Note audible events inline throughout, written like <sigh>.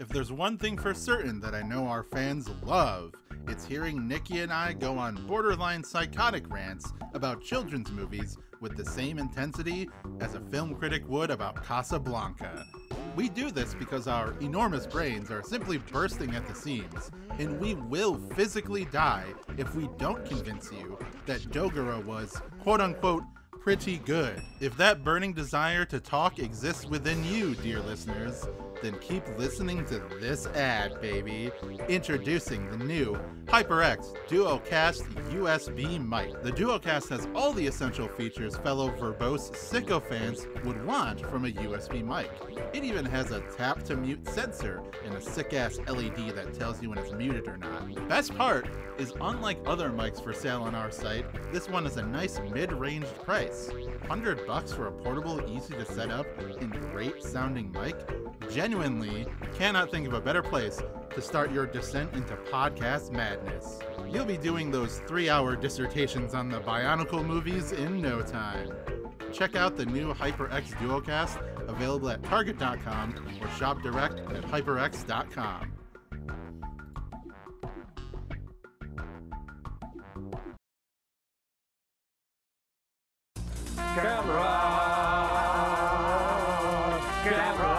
If there's one thing for certain that I know our fans love, it's hearing Nikki and I go on borderline psychotic rants about children's movies with the same intensity as a film critic would about Casablanca. We do this because our enormous brains are simply bursting at the seams, and we will physically die if we don't convince you that Dogora was quote unquote pretty good. If that burning desire to talk exists within you, dear listeners, then keep listening to this ad, baby. Introducing the new HyperX DuoCast USB mic. The DuoCast has all the essential features fellow verbose sycophants would want from a USB mic. It even has a tap to mute sensor and a sick ass LED that tells you when it's muted or not. Best part is unlike other mics for sale on our site, this one is a nice mid-ranged price. 100 bucks for a portable, easy to set up, and great sounding mic? Genuinely cannot think of a better place to start your descent into podcast madness. You'll be doing those three hour dissertations on the Bionicle movies in no time. Check out the new HyperX Duocast available at Target.com or shop direct at HyperX.com. Gamera, Gamera,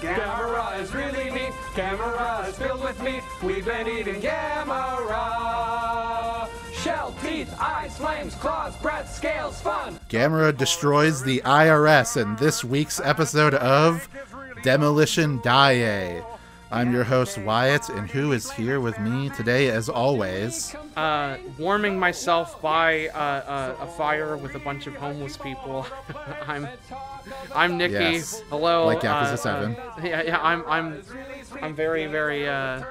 Gamera is really neat. Gamera is filled with meat. We've been eating Gamera. Shell, teeth, eyes, flames, claws, breath, scales, fun. Gamera destroys the IRS in this week's episode of Demolition Die. I'm your host Wyatt, and who is here with me today, as always? uh, warming myself by uh, uh, a fire with a bunch of homeless people. <laughs> I'm I'm Nikki. Yes. Hello. Like Yakuza uh, 7. uh, <laughs> yeah, yeah. I'm I'm I'm very very uh,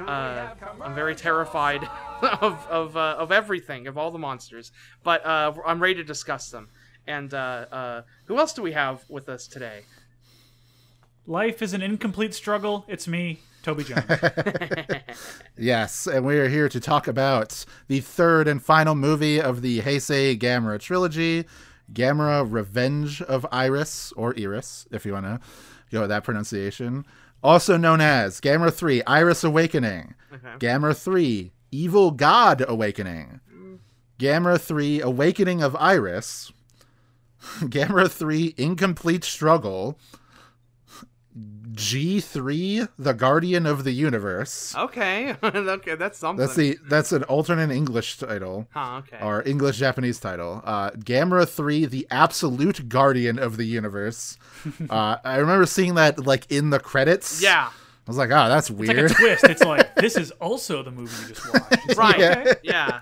uh, I'm very terrified <laughs> of of uh, of everything of all the monsters, but uh, I'm ready to discuss them. And uh, uh, who else do we have with us today? Life is an incomplete struggle. It's me, Toby Jones. <laughs> <laughs> Yes, and we are here to talk about the third and final movie of the Heisei Gamera trilogy, Gamera Revenge of Iris, or Iris, if you want to go with that pronunciation. Also known as Gamera 3 Iris Awakening, Gamera 3 Evil God Awakening, Gamera 3 Awakening of Iris, <laughs> Gamera 3 Incomplete Struggle, G3 The Guardian of the Universe. Okay, <laughs> okay, that's something. That's the that's an alternate English title Huh, okay. or English Japanese title. Uh, Gamera three, the absolute guardian of the universe. <laughs> uh, I remember seeing that like in the credits. yeah. I was like, oh, that's weird." It's like a weird. twist. It's like <laughs> this is also the movie you just watched. Right. Yeah. yeah.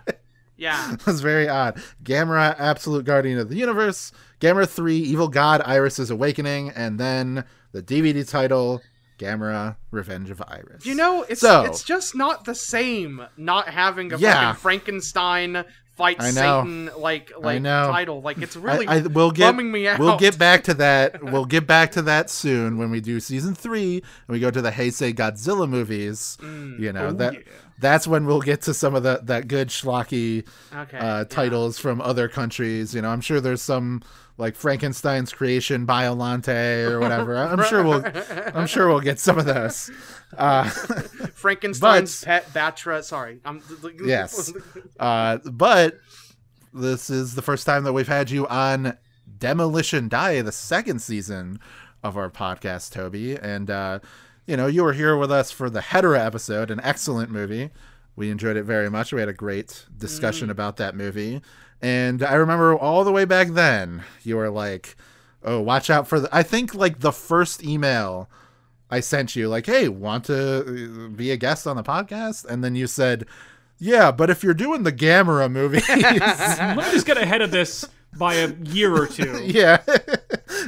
Yeah. That's very odd. Gamera, absolute guardian of the universe. Gamera three, evil god Iris's awakening, and then the DVD title, Gamera, Revenge of Iris. You know, it's So- it's just not the same not having a Yeah. fucking Frankenstein fight. Satan like like title. Like it's really I, I we'll get bumming me out. we'll get back to <laughs> that. We'll get back to that soon when we do season three and we go to the Heisei Godzilla movies. Mm. you know Oh, that yeah. That's when we'll get to some of the that good schlocky Okay. uh, yeah. titles from other countries. You know, I'm sure there's some like Frankenstein's creation, Biolante or whatever. I'm sure we'll I'm sure we'll get some of those. Uh, <laughs> Frankenstein's pet Batra. Sorry, I'm <laughs> yes. Uh, but this is the first time that we've had you on Demolition Die, the second season of our podcast, Toby. And, uh, you know, you were here with us for the Hedorah episode, an excellent movie. We enjoyed it very much. We had a great discussion about that movie. And I remember all the way back then, you were like, oh, watch out for the. I think, like, the first email I sent you, like, hey, want to uh, be a guest on the podcast? And then you said, yeah, but if you're doing the Gamera movies, <laughs> Let me just get ahead of this by a year or two. <laughs> yeah.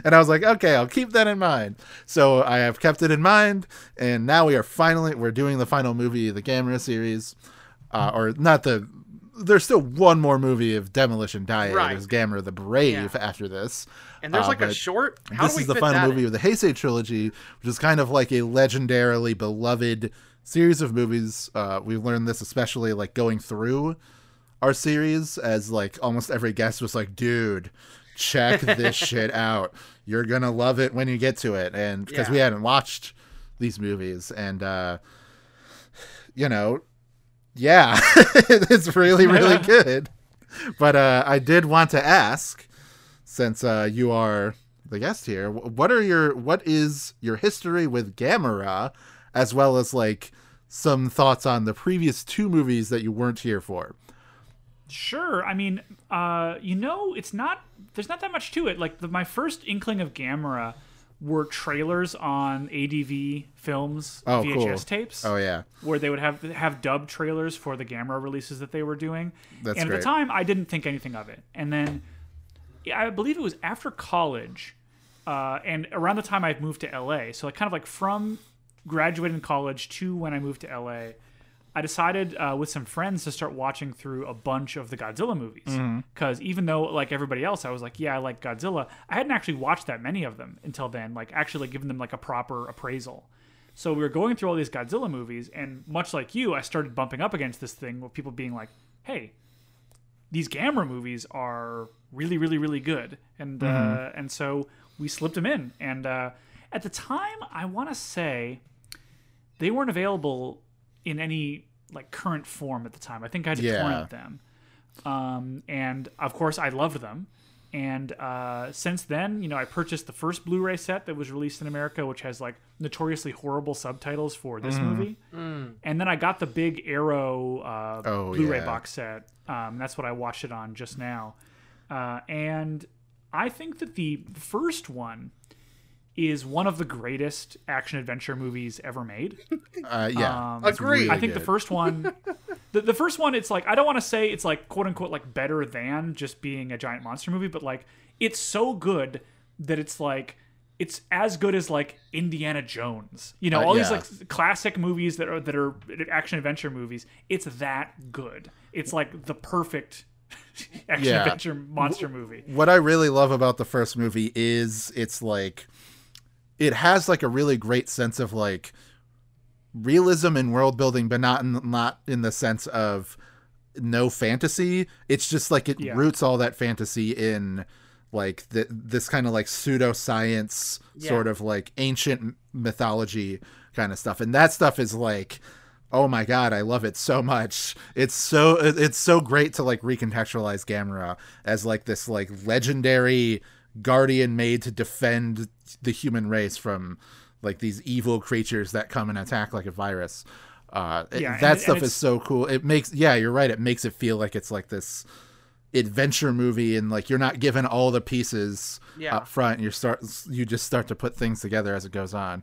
and I was like, okay, I'll keep that in mind. So I have kept it in mind, and now we are finally we're doing the final movie of the Gamera series, uh, or not the. There's still one more movie of Demolition Die. Right. There's Gamera the Brave after this. And there's Uh, like a short. How this we is the final movie in? of the Heisei trilogy, which is kind of like a legendarily beloved series of movies. Uh, we've learned this especially like going through our series, as like almost every guest was like, "Dude, check this <laughs> shit out." you're gonna love it when you get to it, and because we hadn't watched these movies, and uh, you know, yeah, <laughs> it's really really <laughs> good. But uh, I did want to ask, since uh, you are the guest here, what are your what is your history with Gamera, as well as like some thoughts on the previous two movies that you weren't here for. Sure. I mean, uh, you know, it's not. There's not that much to it. Like the, my first inkling of Gamera were trailers on ADV films Oh, VHS cool. tapes. Oh yeah, where they would have have dub trailers for the Gamera releases that they were doing. That's and at great. the time, I didn't think anything of it. And then I believe it was after college, uh, and around the time I moved to LA. So like kind of like from graduating college to when I moved to LA. I decided uh, with some friends to start watching through a bunch of the Godzilla movies Mm-hmm. because even though like everybody else, I was like, yeah, I like Godzilla. I hadn't actually watched that many of them until then, like actually like, giving them like a proper appraisal. So we were going through all these Godzilla movies, and much like you, I started bumping up against this thing with people being like, "Hey, these Gamera movies are really, really, really good," and uh, and so we slipped them in. And uh, at the time, I want to say they weren't available in any like current form at the time. I think I had to Yeah. torrent them, um, and of course, I loved them. And uh, since then, you know, I purchased the first Blu-ray set that was released in America, which has like notoriously horrible subtitles for this movie. And then I got the big Arrow uh, Oh, Blu-ray yeah. box set. Um, that's what I watched it on just now. Uh, and I think that the first one is one of the greatest action adventure movies ever made. <laughs> uh, yeah, Um, it's Agreed. really I think the first one, <laughs> the, the first one, it's like I don't want to say it's like quote unquote like better than just being a giant monster movie, but like it's so good that it's like it's as good as like Indiana Jones. You know, Uh, all these like classic movies that are that are action adventure movies. It's that good. It's like the perfect <laughs> action Yeah. adventure monster movie. what I really love about the first movie is it's like it has like a really great sense of like realism and world building, but not in, not in the sense of no fantasy. It's just like it Yeah. roots all that fantasy in like th- this kind of like pseudoscience Yeah. sort of like ancient mythology kind of stuff, and that stuff is like. Oh my god, I love it so much. It's so it's so great to like recontextualize Gamera as like this like legendary guardian made to defend the human race from like these evil creatures that come and attack like a virus. Uh Yeah, and- that and stuff it's- is so cool. It makes yeah, you're right. It makes it feel like it's like this adventure movie and like you're not given all the pieces Yeah. up front. You start you just start to put things together as it goes on.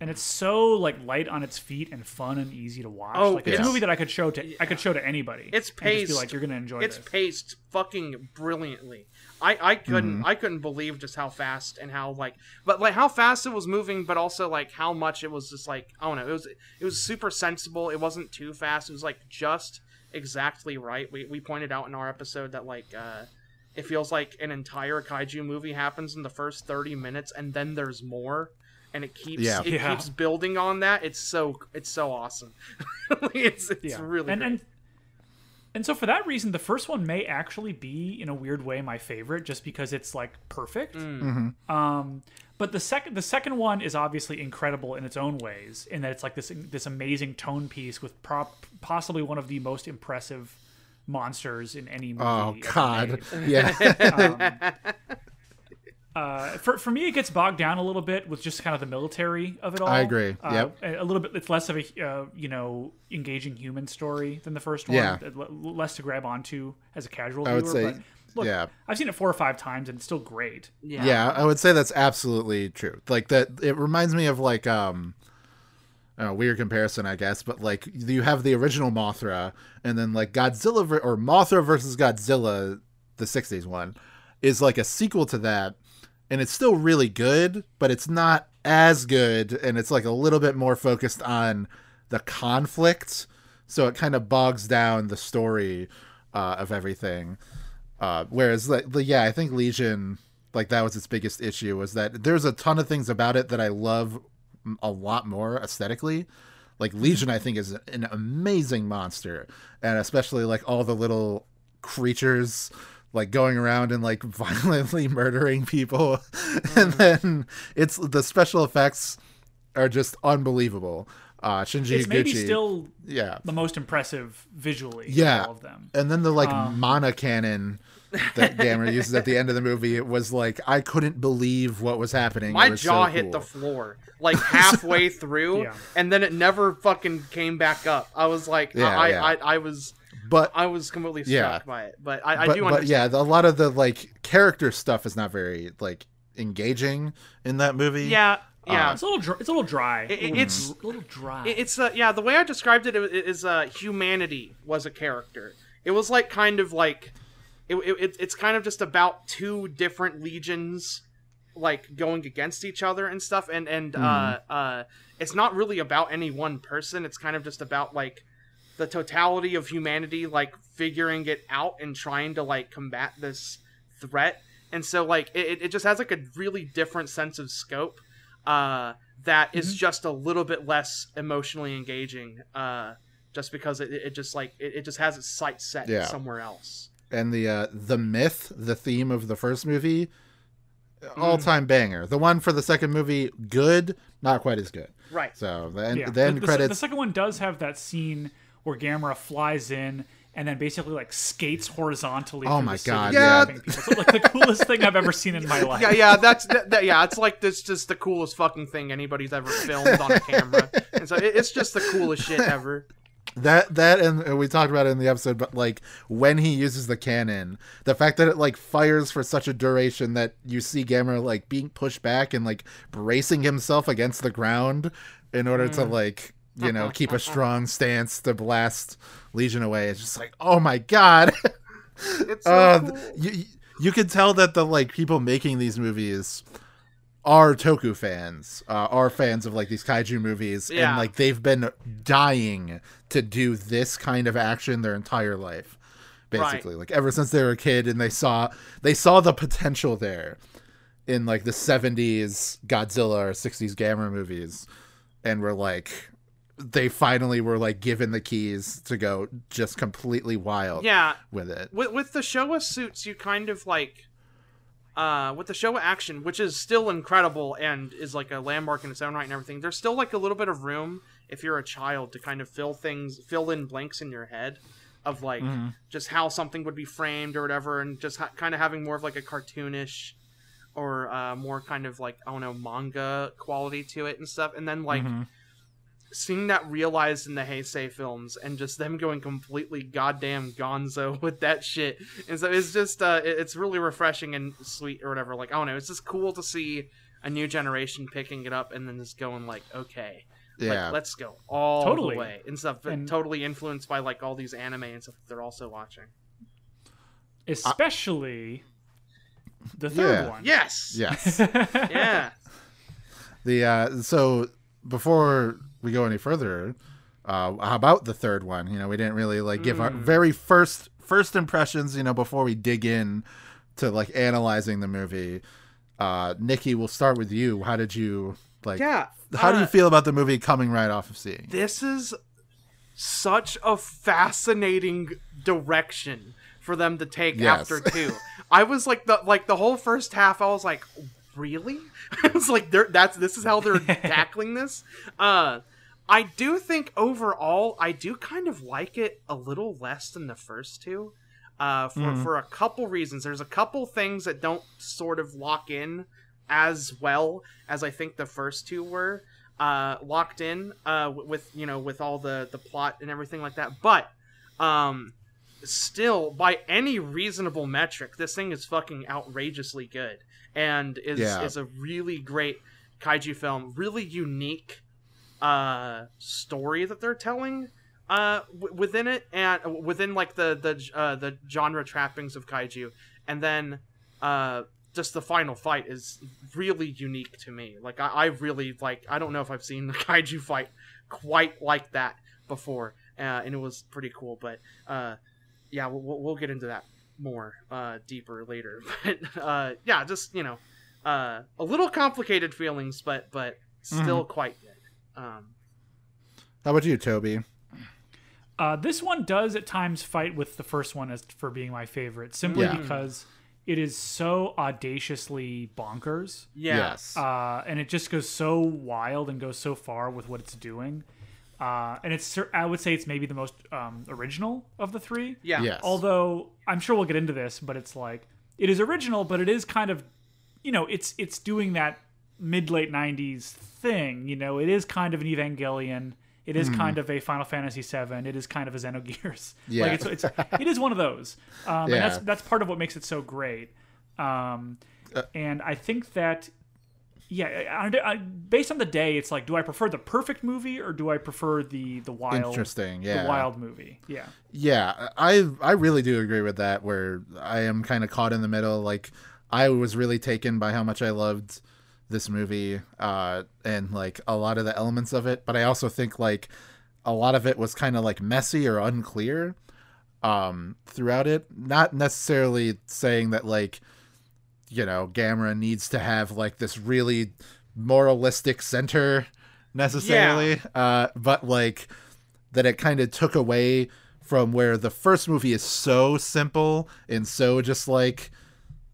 and it's so like light on its feet and fun and easy to watch. Oh, like it's yeah. a movie that I could show to I could show to anybody. It's and just paced. be like you're gonna enjoy it. it's this. paced fucking brilliantly. I I couldn't Mm-hmm. I couldn't believe just how fast and how like but like how fast it was moving, but also like how much it was just like I don't know. It was it was super sensible. It wasn't too fast. It was like just exactly right. We we pointed out in our episode that like uh it feels like an entire kaiju movie happens in the first 30 minutes and then there's more and it keeps Yeah. it Yeah. keeps building on that. It's so it's so awesome. <laughs> it's it's yeah. really and great. and and so for that reason, the first one may actually be in a weird way my favorite, just because it's like perfect. Mm. Um, but the second the second one is obviously incredible in its own ways, in that it's like this this amazing tone piece with prop, possibly one of the most impressive monsters in any movie. Oh god. made. <laughs> Yeah. Uh, for, for me, it gets bogged down a little bit with just kind of the military of it all. I agree. Uh, Yep. A a little bit. It's less of a uh, you know engaging human story than the first one. Yeah. Less to grab onto as a casual I would viewer. say but look, yeah. I've seen it four or five times and it's still great. yeah. yeah i would say that's absolutely true like that it reminds me of like um a weird comparison i guess but like you have the original mothra and then like godzilla or mothra versus godzilla the 60s one is like a sequel to that and it's still really good but it's not as good and it's like a little bit more focused on the conflict so it kind of bogs down the story uh, of everything uh, whereas, like, yeah, I think Legion, like, that was its biggest issue was that there's a ton of things about it that I love a lot more aesthetically. Like Legion, I think is an amazing monster, and especially like all the little creatures like going around and like <laughs> violently murdering people, <laughs> and then it's the special effects are just unbelievable. Uh, Shinji It's maybe still yeah, the most impressive visually. of Yeah. all of them. and then the like Um, mana cannon that Gamera uses at the end of the movie. It was like I couldn't believe what was happening. It My was jaw so hit the floor like halfway <laughs> through, Yeah. and then it never fucking came back up. I was like, Yeah, I, yeah. I, I was, but I was completely struck Yeah. by it. But I, I but, do but understand. yeah, the, a lot of the like character stuff is not very like engaging in that movie. yeah, yeah. It's a little. Dr- it's a little dry. It- a it's- dr- a little dry. It- It's uh, yeah. The way I described it i- uh, humanity was a character. It was like kind of like it, it, it's kind of just about two different legions like going against each other and stuff and and uh uh it's not really about any one person it's kind of just about like the totality of humanity like figuring it out and trying to like combat this threat and so like it, it just has like a really different sense of scope uh that is just a little bit less emotionally engaging uh just because it, it just like it, it just has its sights set Yeah. somewhere else and the uh, the myth, the theme of the first movie, Mm. all time banger. The one for the second movie, good, not quite as good. right So then yeah. then the, the, credits. The second one does have that scene where Gamera flies in and then basically like skates horizontally. Oh my the God, yeah. stabbing people. It's like the coolest thing I've ever seen in my life. yeah, yeah, that's that, that- yeah. It's like this, just the coolest fucking thing anybody's ever filmed on a camera, and so it, it's just the coolest shit ever. That that and and we talked about it in the episode, but like when he uses the cannon, the fact that it like fires for such a duration that you see Gamera like being pushed back and like bracing himself against the ground in order to mm. like you know keep a <laughs> strong stance to blast Legion away. It's just like oh my god. <laughs> It's so uh, cool. you you can tell that the like people making these movies are Toku fans, uh, are fans of like these kaiju movies, and like they've been dying to do this kind of action their entire life, basically. Like ever since they were a kid, and they saw they saw the potential there in like the '70s Godzilla or '60s Gamera movies, and were like. They finally were like given the keys to go just completely wild yeah, with it. with with the Showa suits, you kind of like, uh, with the Showa action, which is still incredible and is like a landmark in its own right and everything. There's still like a little bit of room if you're a child to kind of fill things, fill in blanks in your head of like just how something would be framed or whatever, and just ha- kind of having more of like a cartoonish or uh, more kind of like I don't know manga quality to it and stuff, and then like seeing that realized in the Heisei films and just them going completely goddamn gonzo <laughs> with that shit. And so it's just uh it's really refreshing and sweet or whatever. Like, I don't know, it's just cool to see a new generation picking it up and then just going like, okay. like, Yeah. let's go all Totally. the way and stuff. And- totally influenced by like all these anime and stuff that they're also watching. Especially the third Yeah. one. Yes. Yes. <laughs> Yeah. The uh, so before we go any further, uh, about the third one? You know, we didn't really like give our Mm. very first first impressions. You know, before we dig in to like analyzing the movie. Uh, Nikki, we'll start with you. How did you like? Yeah. How do you uh, feel about the movie coming right off of seeing? this is such a fascinating direction for them to take Yes. after two. I was like the like the whole first half. I was like, really? <laughs> I was like, they're, that's this is how they're <laughs> tackling this. Uh, I do think overall, I do kind of like it a little less than the first two. Uh, for for a couple reasons. There's a couple things that don't sort of lock in as well as I think the first two were uh, locked in uh, with you know with all the the plot and everything like that. But um, still, by any reasonable metric, this thing is fucking outrageously good and is Yeah. is a really great kaiju film. Really unique uh, story that they're telling uh w- within it and within like the the uh the genre trappings of kaiju. And then uh just the final fight is really unique to me. Like i, I really like i don't know if i've seen the <laughs> kaiju fight quite like that before uh and it was pretty cool but uh yeah we'll, we'll- get into that more uh deeper later. <laughs> But uh yeah just you know uh a little complicated feelings but but still quite good um How about you, Toby? Uh, this one does at times fight with the first one as for being my favorite, simply Yeah. because it is so audaciously bonkers, Yes. uh, and it just goes so wild and goes so far with what it's doing. Uh, and it's I would say it's maybe the most um, original of the three. Yeah. yes. Although I'm sure we'll get into this, but it's like it is original, but it is kind of, you know, it's it's doing that mid late '90s thing. You know, it is kind of an Evangelion. It is kind of a Final Fantasy VII. It is kind of a Xenogears. <laughs> Yeah. Like it's, it's it is one of those, um, Yeah. and that's that's part of what makes it so great. Um, and I think that yeah, I, I, based on the day, it's like, do I prefer the perfect movie or do I prefer the the wild, Interesting, yeah. the wild movie? Yeah, Yeah, I I really do agree with that. Where I am kind of caught in the middle. Like I was really taken by how much I loved this movie, uh, and like a lot of the elements of it. But I also think like a lot of it was kind of like messy or unclear um, throughout it. Not necessarily saying that like you know Gamera needs to have like this really moralistic center necessarily, uh, but like that it kind of took away from where the first movie is so simple and so just like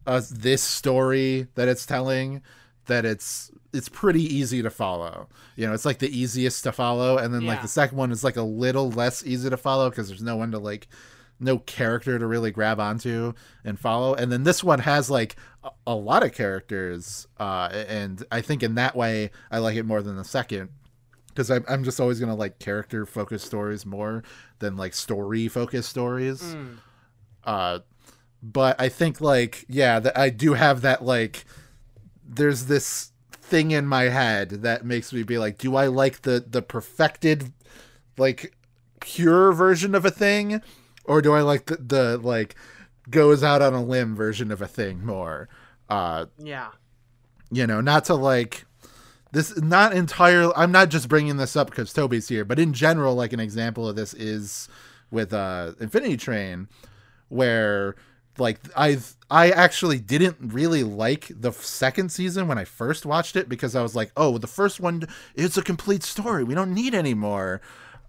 uh, this story that it's telling that it's it's pretty easy to follow. You know, it's like the easiest to follow, and then like the second one is like a little less easy to follow because there's no one to like no character to really grab onto and follow. And then this one has like a, a lot of characters, uh, and I think in that way I like it more than the second because I'm, I'm just always gonna like character focused stories more than like story focused stories Mm. uh but i think like yeah that i do have that like there's this thing in my head that makes me be like do i like the the perfected like pure version of a thing or do i like the, the like goes out on a limb version of a thing more uh Yeah. you know, not to like this not entirely I'm not just bringing this up because Toby's here, but in general like an example of this is with uh Infinity Train where like I I actually didn't really like the second season when I first watched it because I was like, "Oh, the first one it's a complete story. We don't need any more."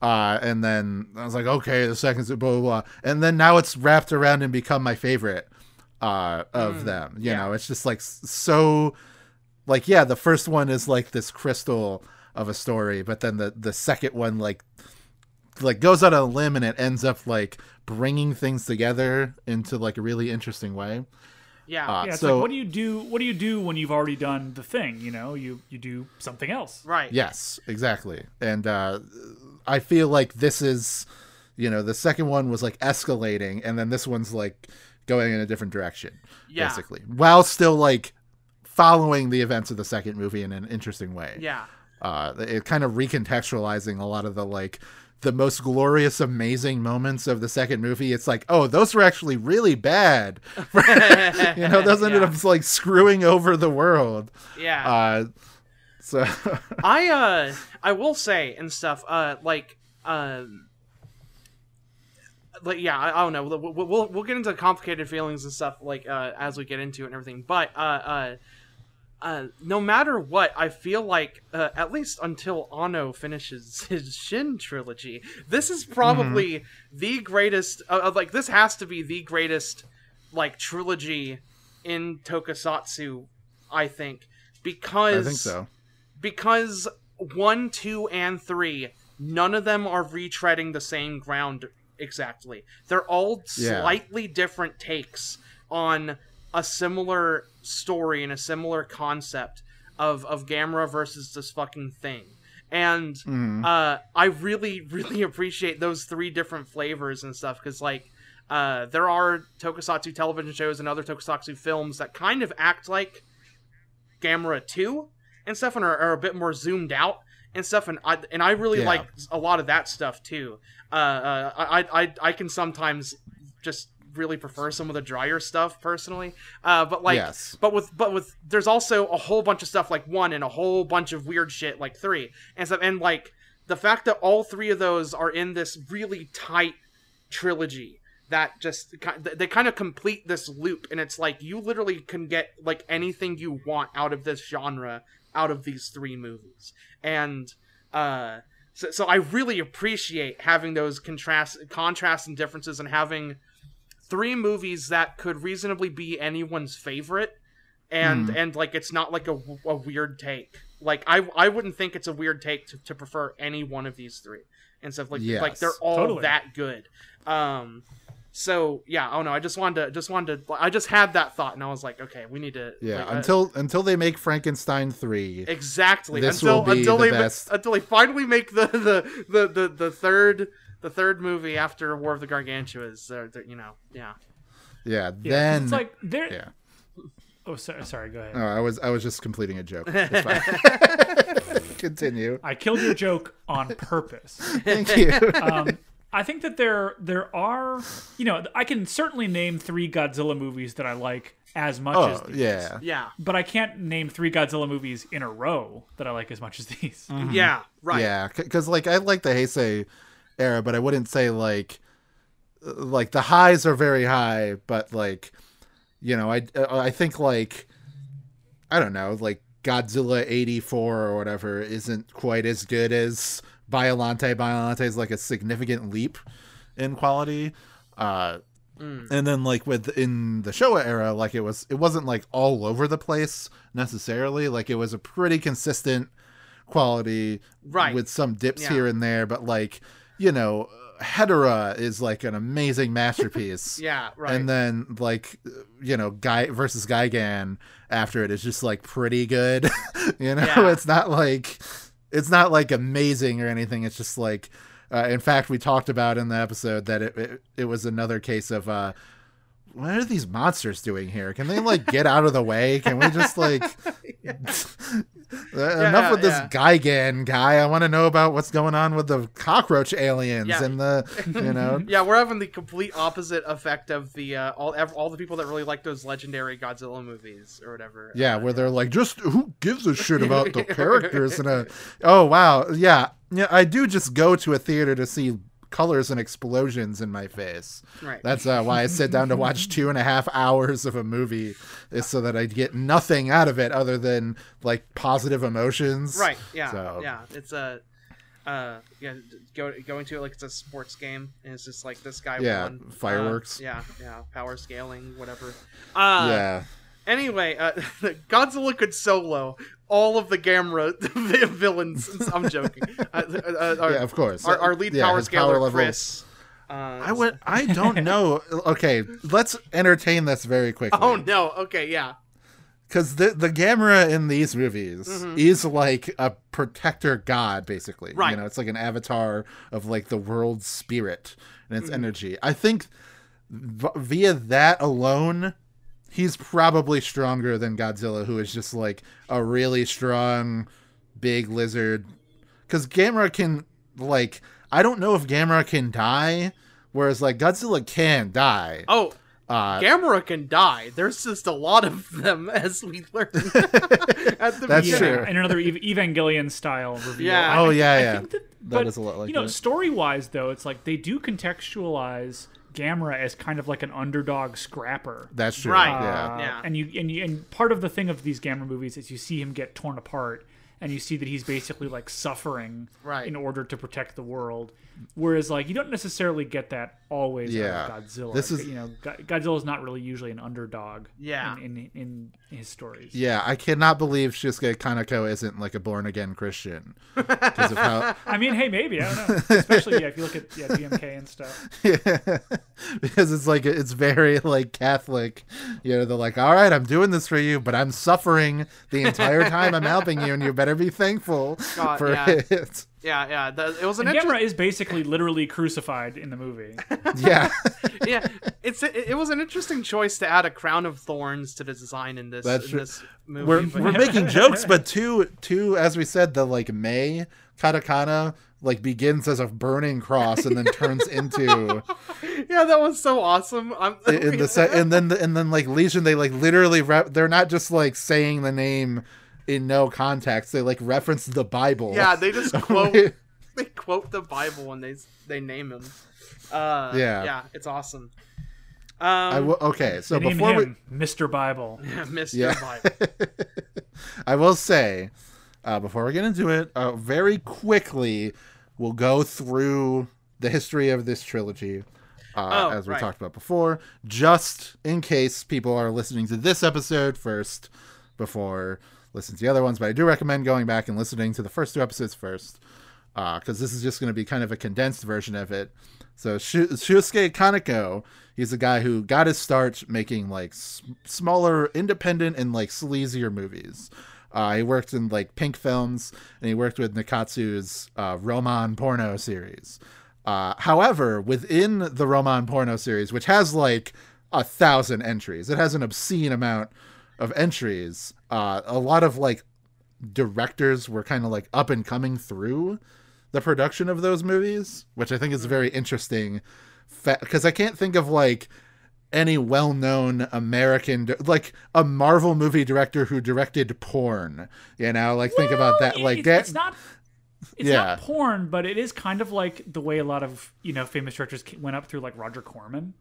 Uh, and then I was like, okay, the second, blah, blah, blah. And then now it's wrapped around and become my favorite uh, of them. You yeah. know, it's just like so like yeah the first one is like this crystal of a story but then the the second one like like goes out on a limb and it ends up like bringing things together into like a really interesting way Yeah. uh, yeah. It's so like, what do you do? What do you do when you've already done the thing? You know, you you do something else. right. yes exactly and uh i feel like this is you know the second one was like escalating and then this one's like going in a different direction Yeah. basically while still like following the events of the second movie in an interesting way Yeah. uh it kind of recontextualizing a lot of the like the most glorious amazing moments of the second movie. It's like oh those were actually really bad. <laughs> <laughs> You know those ended Yeah. up like screwing over the world. Yeah. uh so <laughs> I uh I will say and stuff uh like um like yeah I, I don't know. We'll, we'll- we'll we'll get into complicated feelings and stuff like uh as we get into it and everything. But uh uh uh, no matter what, I feel like uh, at least until Anno finishes <laughs> his Shin trilogy, this is probably the greatest. Uh, like this has to be the greatest like trilogy in Tokusatsu. I think because i think so because one, two, and three, none of them are retreading the same ground exactly. They're all Yeah. slightly different takes on a similar story and a similar concept of of Gamera versus this fucking thing. And Mhm. uh, I really, <laughs> really appreciate those three different flavors and stuff because, like, uh, there are Tokusatsu television shows and other Tokusatsu films that kind of act like Gamera 2 and stuff and are, are a bit more zoomed out and stuff and I and I really Yeah. like a lot of that stuff too. Uh, uh, I, I I can sometimes just really prefer some of the drier stuff personally. Uh, but like Yes. but with but with there's also a whole bunch of stuff like one and a whole bunch of weird shit like three and stuff and like the fact that all three of those are in this really tight trilogy that just they kind of complete this loop and it's like you literally can get like anything you want out of this genre out of these three movies and uh so, so I really appreciate having those contrast contrasts and differences and having three movies that could reasonably be anyone's favorite and and like it's not like a, a weird take like I I wouldn't think it's a weird take to, to prefer any one of these three and stuff like like they're all totally. that good um so yeah oh no I just wanted to just wanted to I just had that thought and I was like okay we need to Yeah, like, uh, until until they make Frankenstein three. Exactly. This until will be until the they best. until they finally make the the, the, the, the third the third movie after War of the Gargantuas. They're, they're, you know, yeah. Yeah, Yeah, then it's like there. yeah. Oh, sorry, sorry. Go ahead. Oh, I was I was just completing a joke. <laughs> Continue. I killed your joke on purpose. Thank you. um, I think that there there are you know I can certainly name three Godzilla movies that I like as much as oh these. yeah. Yeah. But I can't name three Godzilla movies in a row that I like as much as these. Yeah. Right. Yeah, because like I like the Heisei era, but I wouldn't say like like the highs are very high, but like you know, I I think like I don't know, like Godzilla eighty four or whatever isn't quite as good as Biolante. Biolante is like a significant leap in quality. Uh and then like with in the Showa era, like it was it wasn't like all over the place necessarily. Like it was a pretty consistent quality Right. with some dips Yeah. here and there, but like, you know, Hedorah is like an amazing masterpiece. <laughs> Yeah. Right. And then like you know, Guy versus Gigan after it is just like pretty good. <laughs> you know, Yeah. it's not like it's not like amazing or anything. It's just like uh, in fact we talked about in the episode that it it, it was another case of uh what are these monsters doing here? Can they like get out of the way? Can we just like <laughs> <laughs> enough with this yeah. Gigan guy? I want to know about what's going on with the cockroach aliens Yeah. and the you know <laughs> yeah, we're having the complete opposite effect of the uh, all ev- all the people that really like those legendary Godzilla movies or whatever. Yeah, Uh, where they're like, just who gives a shit about the characters? And a, oh wow, yeah, yeah. I do just go to a theater to see colors and explosions in my face. right. That's uh, why I sit down to watch <laughs> two and a half hours of a movie, is so that I get nothing out of it other than like positive emotions. Right. Yeah. So- Yeah. It's a. Uh, yeah, go going to it like it's a sports game, and it's just like this guy Yeah, won Uh, fireworks. yeah, yeah, power scaling, whatever. Uh, Yeah. Anyway, uh, <laughs> Godzilla could solo all of the Gamera <laughs> villains. <laughs> I'm joking. Uh, uh, our, Yeah, of course. Our, our lead Yeah, power his scaler, level- Chris. Uh, I would. I don't <laughs> know. Okay, let's entertain this very quickly. Oh no. Okay. Yeah. because the the Gamera in these movies is like a protector god, basically. Mm-hmm. Right. You know, it's like an avatar of like the world's spirit and Mm-hmm. its energy. I think v- via that alone, he's probably stronger than Godzilla, who is just like a really strong big lizard. Because Gamera can like, I don't know if Gamera can die, whereas like Godzilla can die. Oh, Uh, Gamera can die. There's just a lot of them, <laughs> as we learned <laughs> at the That's beginning. true. in another Ev- Evangelion style reveal. Yeah. Oh I- yeah, I yeah. think that, That but, is a lot like you know, story wise though, it's like they do contextualize Gamera as kind of like an underdog scrapper. That's true. Right. Yeah. Uh, Yeah. And you and you and part of the thing of these Gamera movies is you see him get torn apart and you see that he's basically like suffering Right. in order to protect the world. Whereas like you don't necessarily get that always Yeah. out of Godzilla. This is- you know Godzilla is not really usually an underdog Yeah. in, in, in his stories. Yeah, I cannot believe Shusuke Kaneko isn't like a born again Christian because of how <laughs> I mean, hey, maybe I don't know. Especially yeah, if you look at yeah, GMK and stuff. <laughs> yeah, because it's like it's very like Catholic. You know, they're like, "All right, I'm doing this for you, but I'm suffering the entire time I'm helping you, and you better be thankful God, for yeah. it." Yeah, yeah. The, it was an And interesting. Gamera is basically literally crucified in the movie. <laughs> Yeah, yeah, it's it, it was an interesting choice to add a crown of thorns to the design in this That's in this movie. we're but- we're making <laughs> jokes, but two two as we said, the like May katakana like begins as a burning cross and then turns into <laughs> yeah, that was so awesome. I'm, in the se- and then and then like Legion they like literally re- they're not just like saying the name in no context they like reference the Bible yeah, they just <laughs> quote they quote the Bible when they they name him. Uh, Yeah. yeah, it's awesome. I Um, will okay so name before we Mr. Bible. <laughs> Mr. Yeah. Bible. <laughs> I will say uh, before we get into it uh, very quickly we'll go through the history of this trilogy. Uh, Oh, as we right. talked about before, just in case people are listening to this episode first before listening to the other ones. But I do recommend going back and listening to the first two episodes first, because this is just going to be kind of a condensed version of it. So Shu- Shusuke Kaneko, he's a guy who got his start making like s- smaller, independent, and like sleazier movies. Uh, he worked in like Pink Films, and he worked with Nikkatsu's uh, Roman porno series. Uh, however, within the Roman porno series, which has like a thousand entries, it has an obscene amount of entries. Uh, a lot of like directors were kind of like up and coming through the production of those movies, which I think is very interesting. Because I can't think of like any well-known American like a Marvel movie director who directed porn. You know, like think about that. Like it's, that. it's not. It's Yeah. not porn, but it is kind of like the way a lot of you know famous directors went up through like Roger Corman.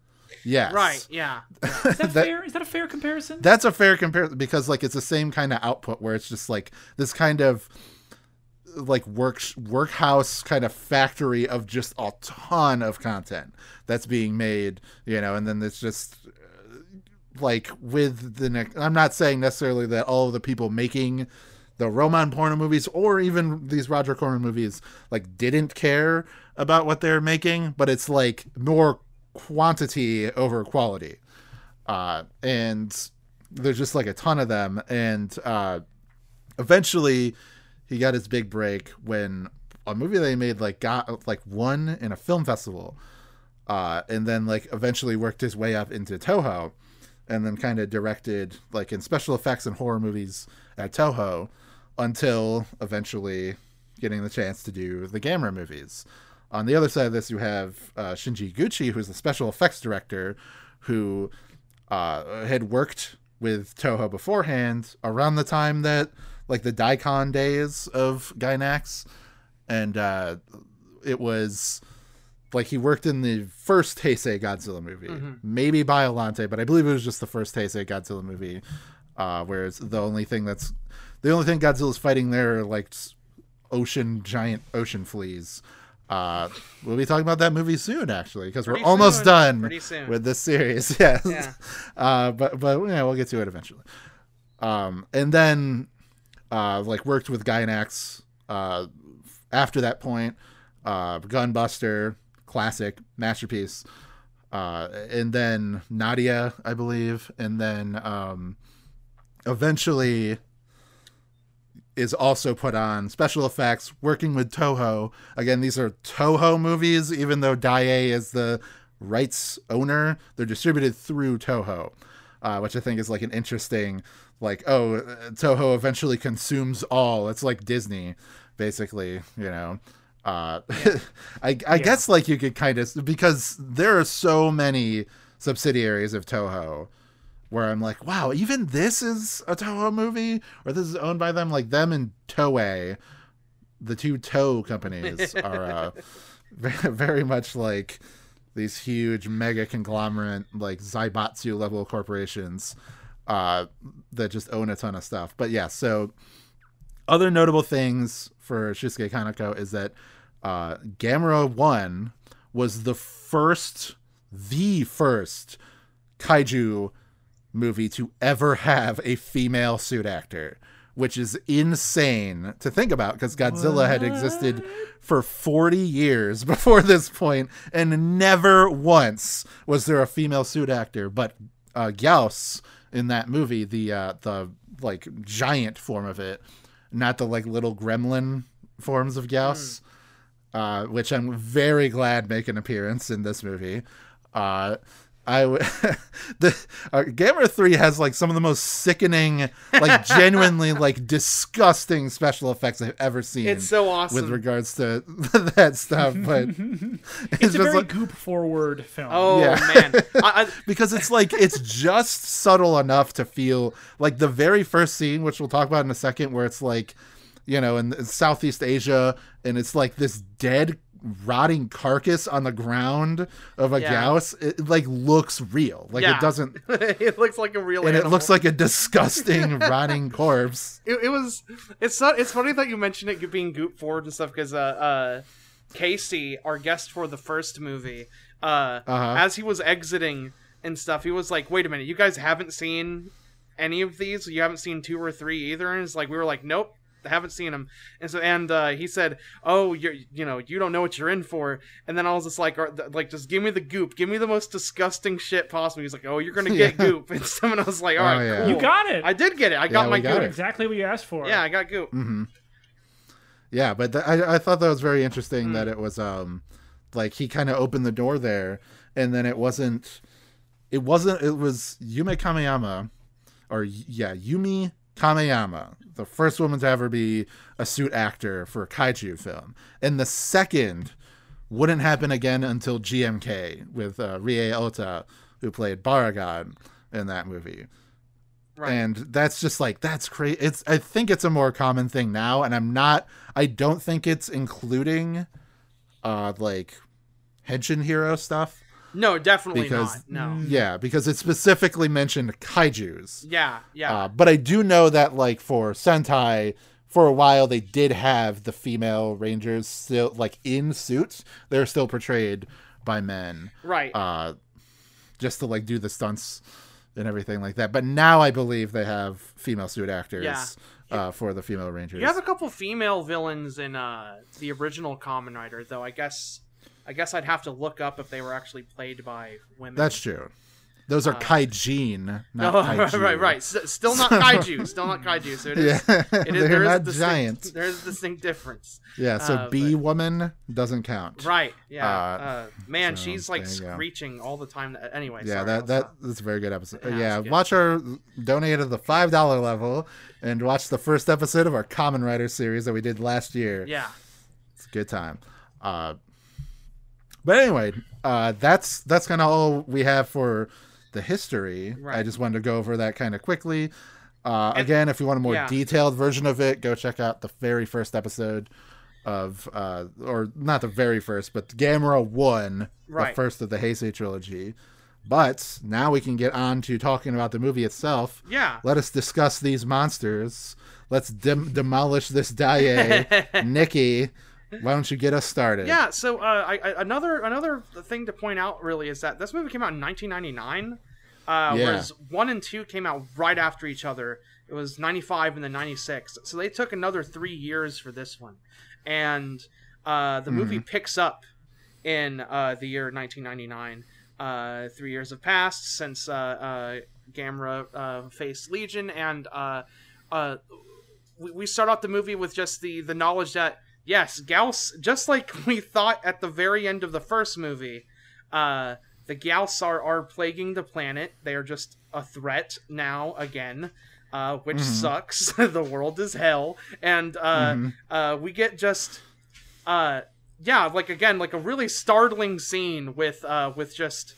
Yes, Right. Yeah. <laughs> Is that, That- fair? Is that a fair comparison? That's a fair comparison because like it's the same kind of output where it's just like this kind of like work workhouse kind of factory of just a ton of content that's being made, you know, and then it's just uh, like with the next I'm not saying necessarily that all of the people making the Roman porno movies or even these Roger Corman movies like didn't care about what they're making, but it's like more quantity over quality uh, and there's just like a ton of them. And uh, eventually, he got his big break when a movie they made like got like won in a film festival, uh, and then like eventually worked his way up into Toho, and then kind of directed like in special effects and horror movies at Toho, until eventually getting the chance to do the Gamera movies. On the other side of this, you have uh, Shinji Higuchi, who's the special effects director, who uh, had worked with Toho beforehand around the time that like the Daicon days of Gainax, and uh, it was like he worked in the first Heisei Godzilla movie, maybe Biolante, but I believe it was just the first Heisei Godzilla movie. Uh, whereas the only thing that's the only thing Godzilla's fighting there are like ocean giant ocean fleas. Uh, we'll be talking about that movie soon, actually, because we're almost soon. done with this series. <laughs> Yes. Yeah. Uh, but but yeah, we'll get to it eventually. Um, and then uh, like worked with Gainax uh, after that point. Uh, Gunbuster, classic masterpiece. Uh, and then Nadia, I believe, and then um, eventually is also put on special effects working with Toho. Again, these are Toho movies, even though Daiei is the rights owner. They're distributed through Toho, uh, which I think is like an interesting, like, oh, Toho eventually consumes all. It's like Disney, basically, you know. Uh, <laughs> I, I guess like you could kind of because there are so many subsidiaries of Toho where I'm like, wow, even this is a Toho movie, or this is owned by them. Like them and Toei, the two Toe companies <laughs> are uh, <laughs> very much like these huge mega conglomerate, like Zaibatsu level corporations uh, that just own a ton of stuff. But yeah, so other notable things for Shusuke Kaneko is that uh, Gamera 1 was the first, the first kaiju movie to ever have a female suit actor, which is insane to think about because Godzilla had existed for 40 years <laughs> before this point, and never once was there a female suit actor. But uh, Gyaos in that movie, the uh, the like giant form of it, not the like little gremlin forms of Gyaos, uh, which I'm very glad make an appearance in this movie. Uh, I w- <laughs> the uh, Gamera Three has like some of the most sickening, like <laughs> genuinely like disgusting special effects I've ever seen. It's so awesome. with regards to <laughs> that stuff, but it's, It's a just very like goop forward film. oh Yeah. man. I, I, because it's like it's just subtle enough to feel like the very first scene, which we'll talk about in a second, where it's like, you know, in, in Southeast Asia, and it's like this dead, rotting carcass on the ground of a Yeah. Gyaos. It like looks real, like Yeah. it doesn't, <laughs> it looks like a real and it looks like a disgusting, <laughs> rotting corpse. it, it was it's not it's funny that you mentioned it being goop forward and stuff because uh uh Casey, our guest for the first movie, uh, Uh-huh. as he was exiting and stuff, he was like, "Wait a minute, you guys haven't seen any of these? You haven't seen two or three either?" And it's like we were like, "Nope." I haven't seen him. and so and uh, he said, "Oh, you're you know you don't know what you're in for." And then I was just like, "Are- "Like just give me the goop, give me the most disgusting shit possible." He's like, "Oh, you're gonna <laughs> get Yeah. goop," and someone I was like, "All right, Oh, yeah. cool." You got it. I did get it. I got Yeah, my got goop. it. exactly what you asked for. Yeah, I got goop. Mm-hmm. Yeah, but th- I, I thought that was very interesting Hmm. that it was um like he kind of opened the door there, and then it wasn't it wasn't it was Yume Kameyama or yeah Yumi Kameyama, the first woman to ever be a suit actor for a kaiju film, and the second wouldn't happen again until GMK with uh, Rie Ota, who played Baragon in that movie. Right. and that's just like that's crazy it's i think it's a more common thing now and i'm not i don't think it's including uh like henshin hero stuff no, definitely because- not. No. yeah because it specifically mentioned kaijus Yeah, yeah. uh, but i do know that like for sentai for a while they did have the female rangers still like in suits they're still portrayed by men right. uh just to like do the stunts and everything like that. But now I believe they have female suit actors Yeah. uh, for the female rangers. You have a couple female villains in uh, the original Kamen Rider, though. I guess, I guess I'd have to look up if they were actually played by women. That's true. Those are kaijin, not <laughs> oh, kaiju. right, right, right. S- still not <laughs> kaiju. Still not kaiju. So it is. Yeah, It is <laughs> they're there is not giants. There's a distinct difference. Yeah, so uh, bee woman doesn't count. Right. Yeah. Uh, Uh, man, so she's like there you go. screeching all the time. Anyway. Yeah, sorry, that that not- that's a very good episode. Yeah, Yeah, good. watch our donate at the five dollar level and watch the first episode of our Kamen Rider series that we did last year. Yeah. It's a good time. But anyway, uh, that's that's kind of all we have for the history. I just wanted to go over that kind of quickly. Uh, And- again, if you want a more yeah. detailed version of it, go check out the very first episode of, uh, or not the very first, but Gamera One, the first of the Heisei trilogy. But now we can get on to talking about the movie itself. Yeah. Let us discuss these monsters. Let's dem- demolish this <laughs> Daiei. Nikki, why don't you get us started? Yeah. So uh, I, I, another another thing to point out really is that this movie came out in 1999, uh, Yeah. whereas one and two came out right after each other. It was 95 and then 96. So they took another three years for this one, and uh, the movie picks up in uh, the year 1999. Uh, three years have passed since uh, uh, Gamera uh, faced Legion, and uh, uh, we, we start off the movie with just the the knowledge that yes, Gyaos, just like <laughs> we thought at the very end of the first movie, uh, the Gyaos are are plaguing the planet. They are just a threat now again. Uh, which sucks. <laughs> the world is hell, and uh, uh, we get just uh yeah like again like a really startling scene with uh with just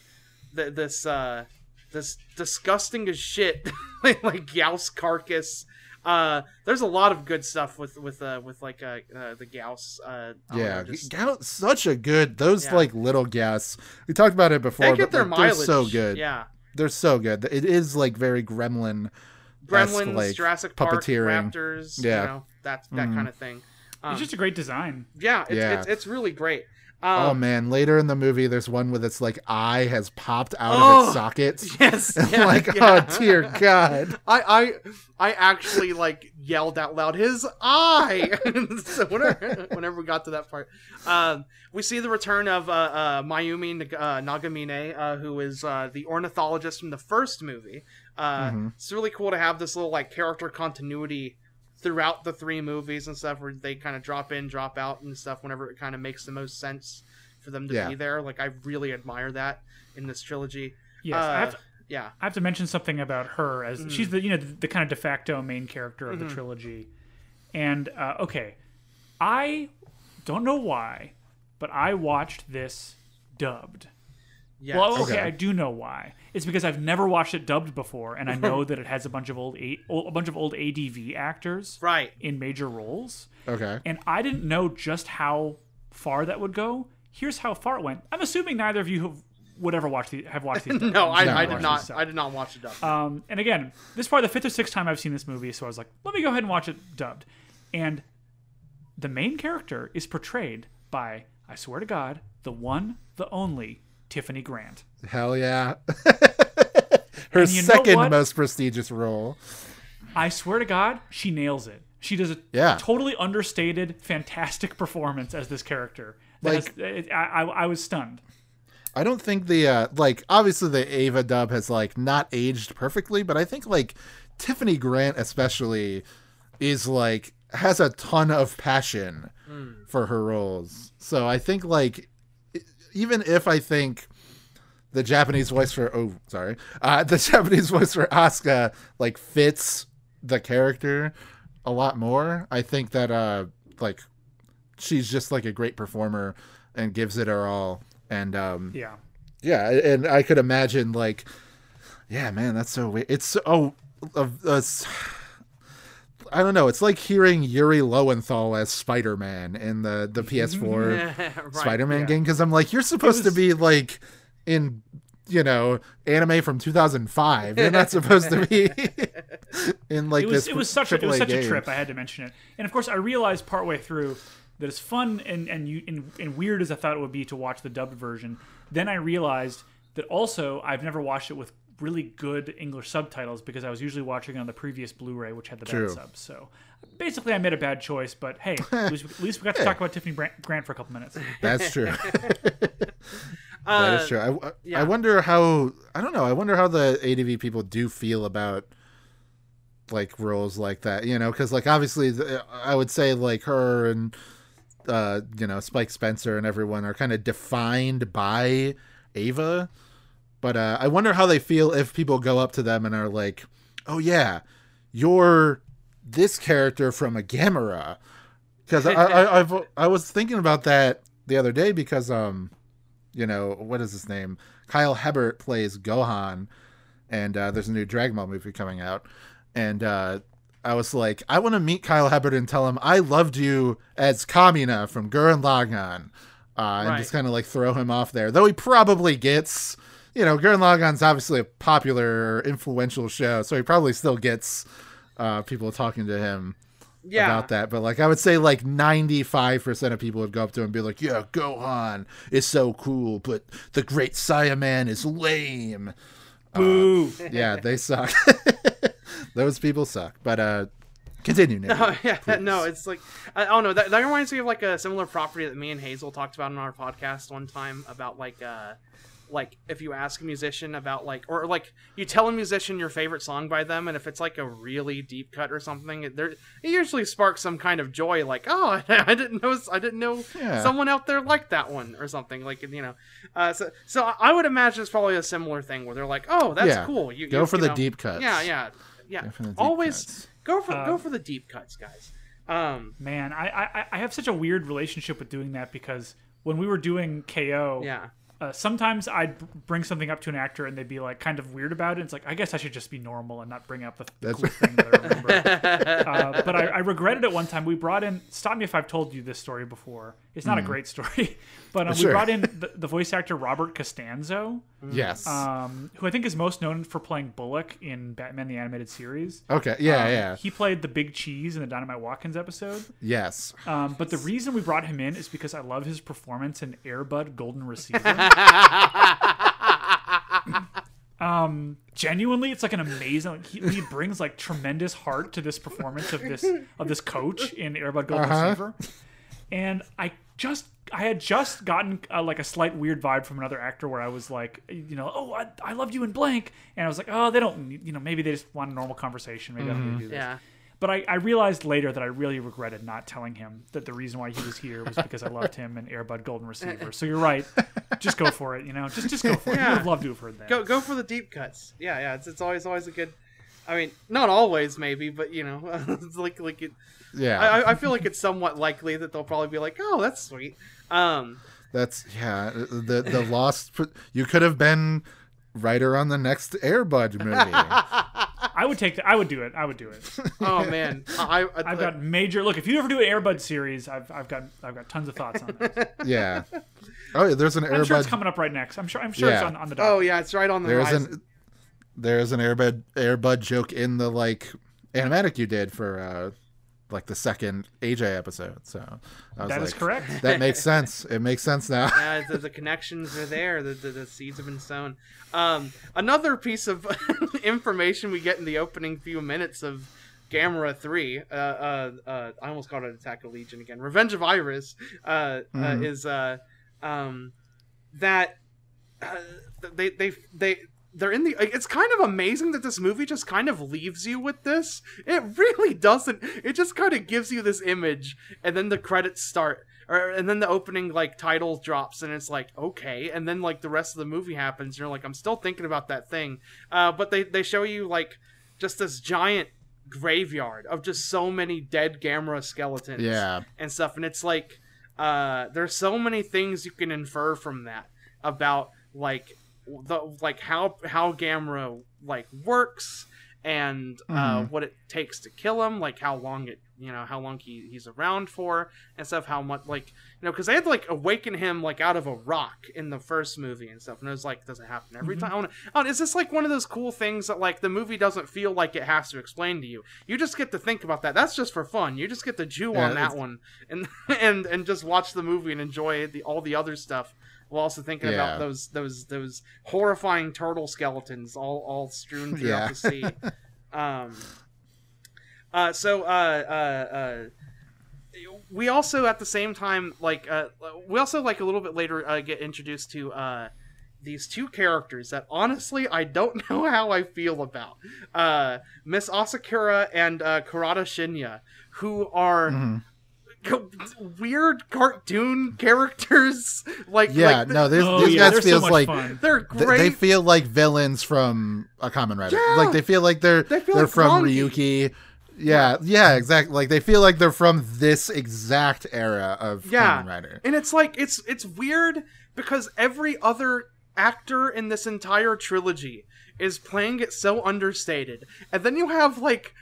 th- this uh this disgusting as shit <laughs> like Gyaos carcass uh there's a lot of good stuff with with uh with like uh, uh the Gyaos uh Yeah, know, just- Gout, such a good. Those Yeah. like little gas. We talked about it before. they get but, their like, mileage They're so good. yeah They're so good. It is like very Gremlin. Gremlins like, Jurassic Park puppeteering. Raptors Yeah. you know that that Mhm. kind of thing um, It's just a great design. yeah it's, Yeah. It's, it's really great um, oh man! Later in the movie, there's one with its like eye has popped out of Oh, its socket. <laughs> yes <laughs> And, yeah, like, yeah. oh dear God! I I I actually like yelled out loud his eye. <laughs> so whenever whenever we got to that part, um, we see the return of uh, uh, Mayumi uh, Nagamine, uh, who is uh, the ornithologist from the first movie. Uh, Mhm. It's really cool to have this little like character continuity throughout the three movies and stuff, where they kind of drop in, drop out, and stuff whenever it kind of makes the most sense for them to Yeah. be there. Like I really admire that in this trilogy. Yes, Uh, I, have to, yeah. I have to mention something about her as Mm-hmm. she's the you know the, the kind of de facto main character of the trilogy. And uh, okay, I don't know why, but I watched this dubbed. Yes. Well, okay, Okay. I do know why. It's because I've never watched it dubbed before, and I <laughs> know that it has a bunch of old a, a bunch of old ADV actors right. in major roles, Okay. and I didn't know just how far that would go. Here's how far it went. I'm assuming neither of you have, would ever watch the have watched these. <laughs> No, I, No. I did not. I did not watch it up. Um, and again, this is probably the fifth or sixth time I've seen this movie, so I was like, let me go ahead and watch it dubbed. And the main character is portrayed by I swear to God, the one, the only Tiffany Grant. Hell yeah. <laughs> Her And you know second most prestigious role. I swear to God, she nails it. She does a Yeah. totally understated, fantastic performance as this character. That Like- has- it- I, I, I was stunned. I don't think the uh like obviously the Eva dub has like not aged perfectly, but I think like Tiffany Grant especially is like has a ton of passion for her roles. So I think like even if I think the Japanese voice for oh sorry uh the <laughs> Japanese voice for Asuka like fits the character a lot more. I think that uh like she's just like a great performer and gives it her all. And um Yeah. yeah, and I could imagine like, yeah, man, that's so weird. It's so oh, uh, uh, I don't know. It's like hearing Yuri Lowenthal as Spider Man in the the <laughs> PS4 right. Spider Man yeah. game because I'm like, you're supposed was- to be like in you know anime from 2005. You're not supposed to be <laughs> in like it was this. it was such a, it was such a trip. I had to mention it, and of course, I realized partway through that as fun and and, you, and and weird as I thought it would be to watch the dubbed version, then I realized that also I've never watched it with really good English subtitles because I was usually watching it on the previous Blu-ray, which had the True. bad subs. So basically, I made a bad choice. But hey, <laughs> at least, at least we got to talk about Tiffany Grant for a couple minutes. <laughs> That's true. Uh, <laughs> that is true. I, I- yeah. I wonder how I don't know. I wonder how the ADV people do feel about like roles like that. You know, because like obviously the, I would say like her and uh you know Spike Spencer and everyone are kind of defined by Eva. But uh, I wonder how they feel if people go up to them and are like, "Oh yeah, you're this character from a Gamera." Because I, I <laughs> I've I was thinking about that the other day because um you know, what is his name? Kyle Hebert plays Gohan, and uh, there's a new Dragon Ball movie coming out. And uh, I was like, I want to meet Kyle Hebert and tell him I loved you as Kamina from Gurren Lagann, uh, and Right. just kind of like throw him off there. Though he probably gets, you know, Gurren Lagann's obviously a popular, influential show, so he probably still gets uh, people talking to him yeah. about that, but like I would say like 95% of people would go up to him and be like, "Yeah, Gohan is so cool, but the great Saiyaman is lame." Boo! <laughs> Yeah, they suck. <laughs> Those people suck. But uh continue, Nick. <laughs> Oh yeah, no, it's like I, don't know. That, that reminds me of like a similar property that me and Hazel talked about on our podcast one time about like uh like if you ask a musician about like or like you tell a musician your favorite song by them and if it's like a really deep cut or something it, there it usually sparks some kind of joy like oh <laughs> I didn't know I didn't know Yeah. someone out there liked that one or something like you know uh, so so I would imagine it's probably a similar thing where they're like oh that's Yeah. cool you Go you- for you the know, deep cuts. yeah yeah yeah Go for the deep always cuts. go for go Um, for the deep cuts guys um Man, I, I I have such a weird relationship with doing that because when we were doing KO, yeah uh, sometimes I'd bring something up to an actor and they'd be like kind of weird about it. It's like I guess I should just be normal and not bring up the, That's- cool <laughs> thing that I remember. uh, but I, I regretted it one time. We brought in. Stop me if I've told you this story before. It's not a great story, but um, Sure. we brought in <laughs> the, the voice actor Robert Costanzo, Yes. um, who I think is most known for playing Bullock in Batman the Animated Series. okay. Yeah, Um, yeah. He played the Big Cheese in the Dynamite Watkins episode. Yes. Um, but the reason we brought him in is because I love his performance in Airbud Golden Receiver. <laughs> um, genuinely, it's like an amazing. Like, he, he brings like tremendous heart to this performance of this of this coach in Airbud Golden Uh-huh. Receiver, and I just I had just gotten uh, like a slight weird vibe from another actor where I was like, you know, oh, I, I loved you in blank, and I was like, oh, they don't, need- you know, maybe they just want a normal conversation. Maybe I don't need to do this. yeah But I, I realized later that I really regretted not telling him that the reason why he was here was because I loved him and Airbud Golden Receiver. So you're right. Just go for it, you know. Just just go for it. You Yeah. would have loved to have heard that. go go for the deep cuts yeah yeah it's, it's always always a good i mean not always maybe but you know <laughs> it's like like it, Yeah. I, I- I feel like it's somewhat likely that they'll probably be like oh that's sweet um That's yeah. The the lost. You could have been writer on the next Airbud movie. <laughs> I would take that. I would do it. I would do it. <laughs> oh man I, I, <laughs> I've got major. Look, if you ever do an Airbud series, I've, I've got I've got tons of thoughts on that. yeah. Oh, yeah. There's an I'm sure it's coming up right next. I'm sure. I'm sure it's on, on the oh yeah it's right on the There's horizon. an there's an Airbud Airbud joke in the like animatic you did for uh like the second AJ episode. So I was That like, is correct. <laughs> That makes sense. It makes sense now. uh, the, the connections are there. The, the, the seeds have been sown. Um, another piece of <laughs> information we get in the opening few minutes of Gamera 3, uh, uh, uh, I almost called it Attack of Legion again. Revenge of Iris uh, uh, Mhm. is uh, um, that uh, they they they they're in the it's kind of amazing that this movie just kind of leaves you with this. It really <laughs> doesn't. It just kind of gives you this image and then the credits start or and then the opening like title drops and it's like okay and then like the rest of the movie happens you're like i'm still thinking about that thing. Uh, but they they show you like just this giant graveyard of just so many dead Gamera skeletons Yeah. and stuff and it's like uh there's so many things you can infer from that about like the like how how gamera like works and uh Mhm. what it takes to kill him like how long it you know how long he, he's around for and stuff how much like you know because they had to like awaken him like out of a rock in the first movie and stuff and it was like does it happen every time? I wanna, oh, is this like one of those cool things that like the movie doesn't feel like it has to explain to you? You just get to think about that. That's just for fun. You just get to chew Yeah, on that one and <laughs> and and just watch the movie and enjoy the all the other stuff while also thinking Yeah. about those those those horrifying turtle skeletons all all strewn throughout Yeah. the sea <laughs> um uh so uh uh uh we also at the same time like uh we also like a little bit later uh, get introduced to uh these two characters that honestly I don't <laughs> know how I feel about. Uh Miss Asakura and uh Kurata Shinya who are Mhm. Co- <laughs> weird cartoon characters like Yeah, like, no, these, Oh, these yeah, guys they're so like fun. they're th- great they feel like villains from a Kamen Rider. Yeah. Like they feel like they're They feel they're like from Grongi. Ryuki. Yeah, yeah, exactly. Like they feel like they're from this exact era of Yeah. Kamen Rider. And it's like it's it's weird because every other actor in this entire trilogy is playing it so understated. And then you have like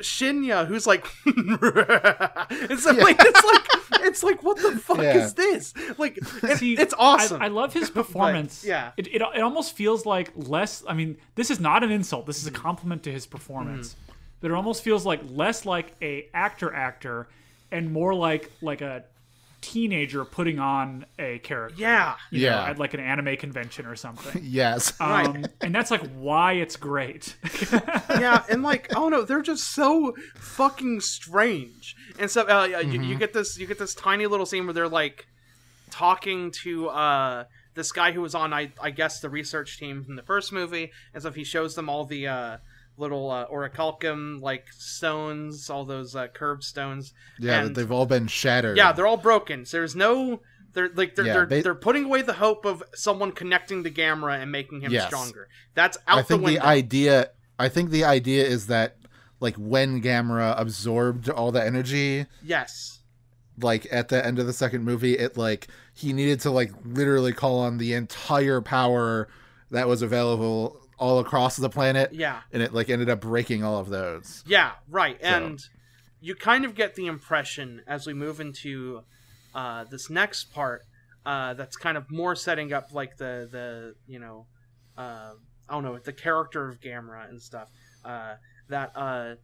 Shinya who's like <laughs> it's like it's like it's like what the fuck Yeah. is this? Like it- See, it's awesome. I, I love his <laughs> performance. yeah. it, it it almost feels like less. I mean, this is not an insult. This is a mm. compliment to his performance. Mm. But it almost feels like less like a actor actor, and more like like a teenager putting on a character. yeah. you know, Yeah. at like an anime convention or something. <laughs> Yes. Right. Um, and that's like why it's great. <laughs> yeah, and like, oh no, they're just so fucking strange. And so, uh, you, Mm-hmm. you get this, you get this tiny little scene where they're like talking to uh this guy who was on, I, I guess, the research team from the first movie, and so he shows them all the uh, little uh, orichalcum like stones, all those uh, curved stones. yeah, and- they've all been shattered. yeah, they're all broken. So there's no. They're like they're Yeah, they're, they- they're putting away the hope of someone connecting the Gamera and making him Yes. stronger. That's out I think the the, idea I think the idea is that like when Gamera absorbed all the energy yes. like at the end of the second movie it like he needed to like literally call on the entire power that was available all across the planet Yeah. and it like ended up breaking all of those Yeah, right. And you kind of get the impression as we move into uh, this next part uh, that's kind of more setting up like the the you know uh, I don't know the character of Gamera and stuff uh, that uh,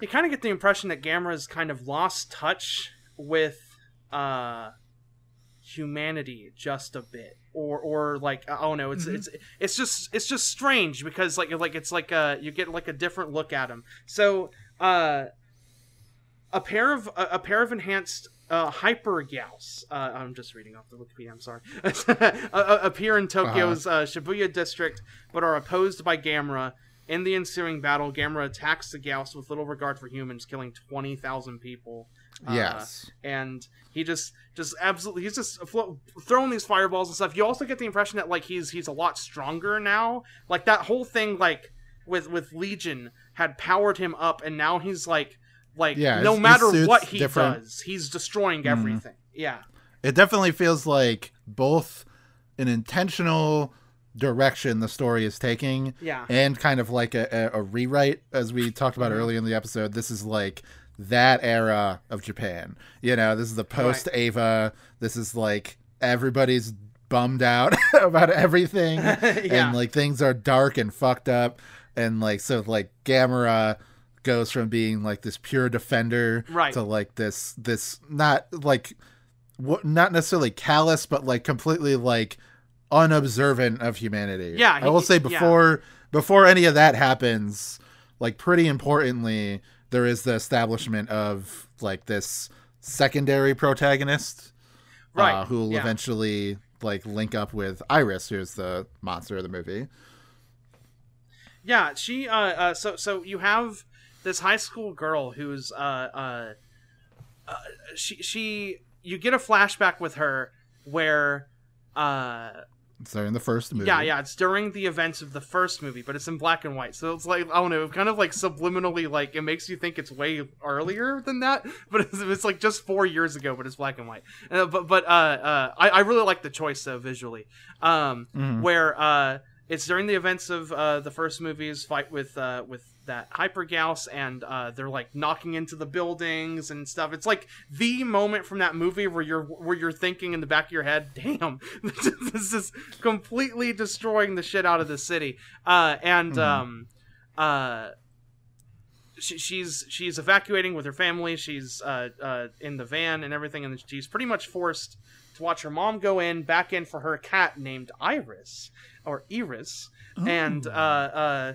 you kind of get the impression that Gamera's kind of lost touch with uh, humanity just a bit or or like I don't know it's it's it's just it's just strange because like like it's like uh you get like a different look at him so uh a pair of a, a pair of enhanced uh, hyper Gyaos. Uh, I'm just reading off the Wikipedia. I'm sorry. <laughs> appear in Tokyo's uh, Shibuya district, but are opposed by Gamera. In the ensuing battle, Gamera attacks the Gyaos with little regard for humans, killing twenty thousand Uh, yes. and he just just absolutely he's just flo- throwing these fireballs and stuff. You also get the impression that like he's he's a lot stronger now. Like that whole thing like with with legion had powered him up and now he's like like Yeah, no matter what he different. Mm-hmm. does he's destroying everything. Yeah. It definitely feels like both an intentional direction the story is taking yeah. and kind of like a, a, a rewrite as we talked about earlier in the episode. This is like that era of japan you know this is the post Eva this is like everybody's bummed out <laughs> about everything <laughs> Yeah. and like things are dark and fucked up and like so like gamera goes from being like this pure defender Right. to like this this not like what not necessarily callous but like completely like unobservant of humanity. Yeah, I will he- say yeah. before before any of that happens, like pretty importantly, there is the establishment of like this secondary protagonist, Right, Uh, who will yeah. eventually like link up with Iris, who's the monster of the movie. Yeah, she. Uh, uh, so so you have this high school girl who's uh, uh, uh, she she you get a flashback with her where uh So in the first movie, yeah yeah it's during the events of the first movie but it's in black and white. So it's like i don't know kind of like subliminally like it makes you think it's way earlier than that <laughs> but it's, it's like just four years ago but it's black and white. Uh, but but uh, uh I, I really like the choice though visually. Um where uh it's during the events of uh the first movie's fight with uh with that hyper Gyaos and uh they're like knocking into the buildings and stuff. It's like the moment from that movie where you're where you're thinking in the back of your head <laughs> damn <laughs> this is completely destroying the shit out of the city. Uh and um uh she, she's she's evacuating with her family. She's uh uh in the van and everything. And she's pretty much forced to watch her mom go in back in for her cat named iris or iris. And uh uh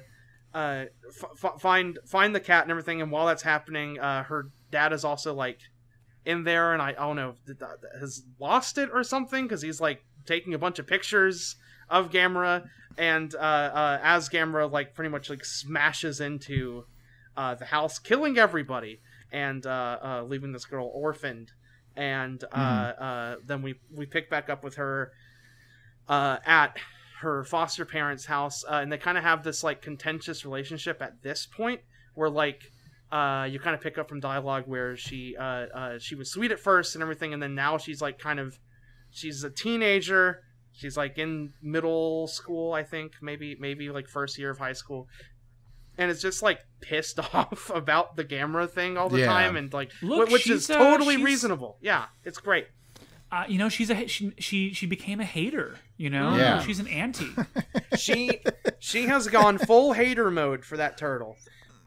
uh, f- find find the cat and everything. And while that's happening, uh, her dad is also like in there, and I, I don't know has lost it or something because he's like taking a bunch of pictures of Gamera, and uh, uh, as Gamera like pretty much like smashes into uh, the house, killing everybody, and uh, uh, leaving this girl orphaned. And uh, uh, then we we pick back up with her uh, at her foster parents' house, uh, and they kind of have this like contentious relationship at this point, where like uh, you kind of pick up from dialogue where she uh, uh, she was sweet at first and everything, and then now she's like kind of she's a teenager. She's like in middle school, I think, maybe maybe like first year of high school. And it's just like pissed <laughs> off about the Gamera thing all the Yeah. time, and like, Look, which is she's, totally reasonable. Yeah, it's great. Uh, you know, she's a she, she she became a hater. You know, Yeah. she's an anti. <laughs> She she has gone full hater mode for that turtle.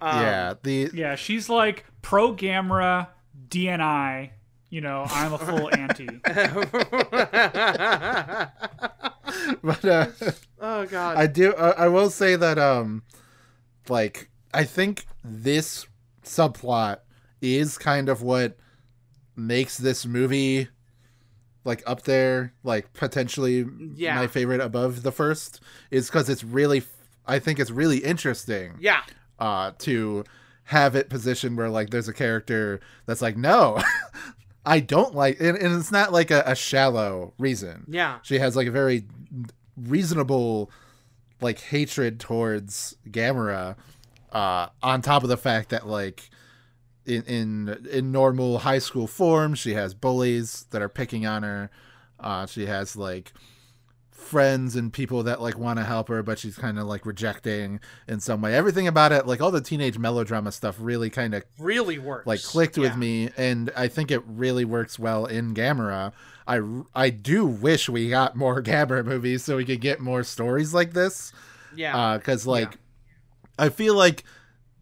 Um, yeah, the yeah, she's like pro Gamera, DNI. You know, I'm a full anti. <laughs> <laughs> but uh, oh god. I do. Uh, I will say that, um, like, I think this subplot is kind of what makes this movie like up there, like potentially Yeah. my favorite above the first, is because it's really. I think it's really interesting. yeah. uh, to have it positioned where like there's a character that's like, no, <laughs> I don't like, and, and it's not like a, a shallow reason. Yeah. She has like a very reasonable like hatred towards Gamera, uh, on top of the fact that like in in in normal high school form, she has bullies that are picking on her. Uh, she has like friends and people that like want to help her but she's kind of like rejecting in some way everything about it like all the teenage melodrama stuff really kind of Really works. like clicked with me and i think it really works well in gamera i i do wish we got more <laughs> gamera movies so we could get more stories like this Yeah. because like i feel like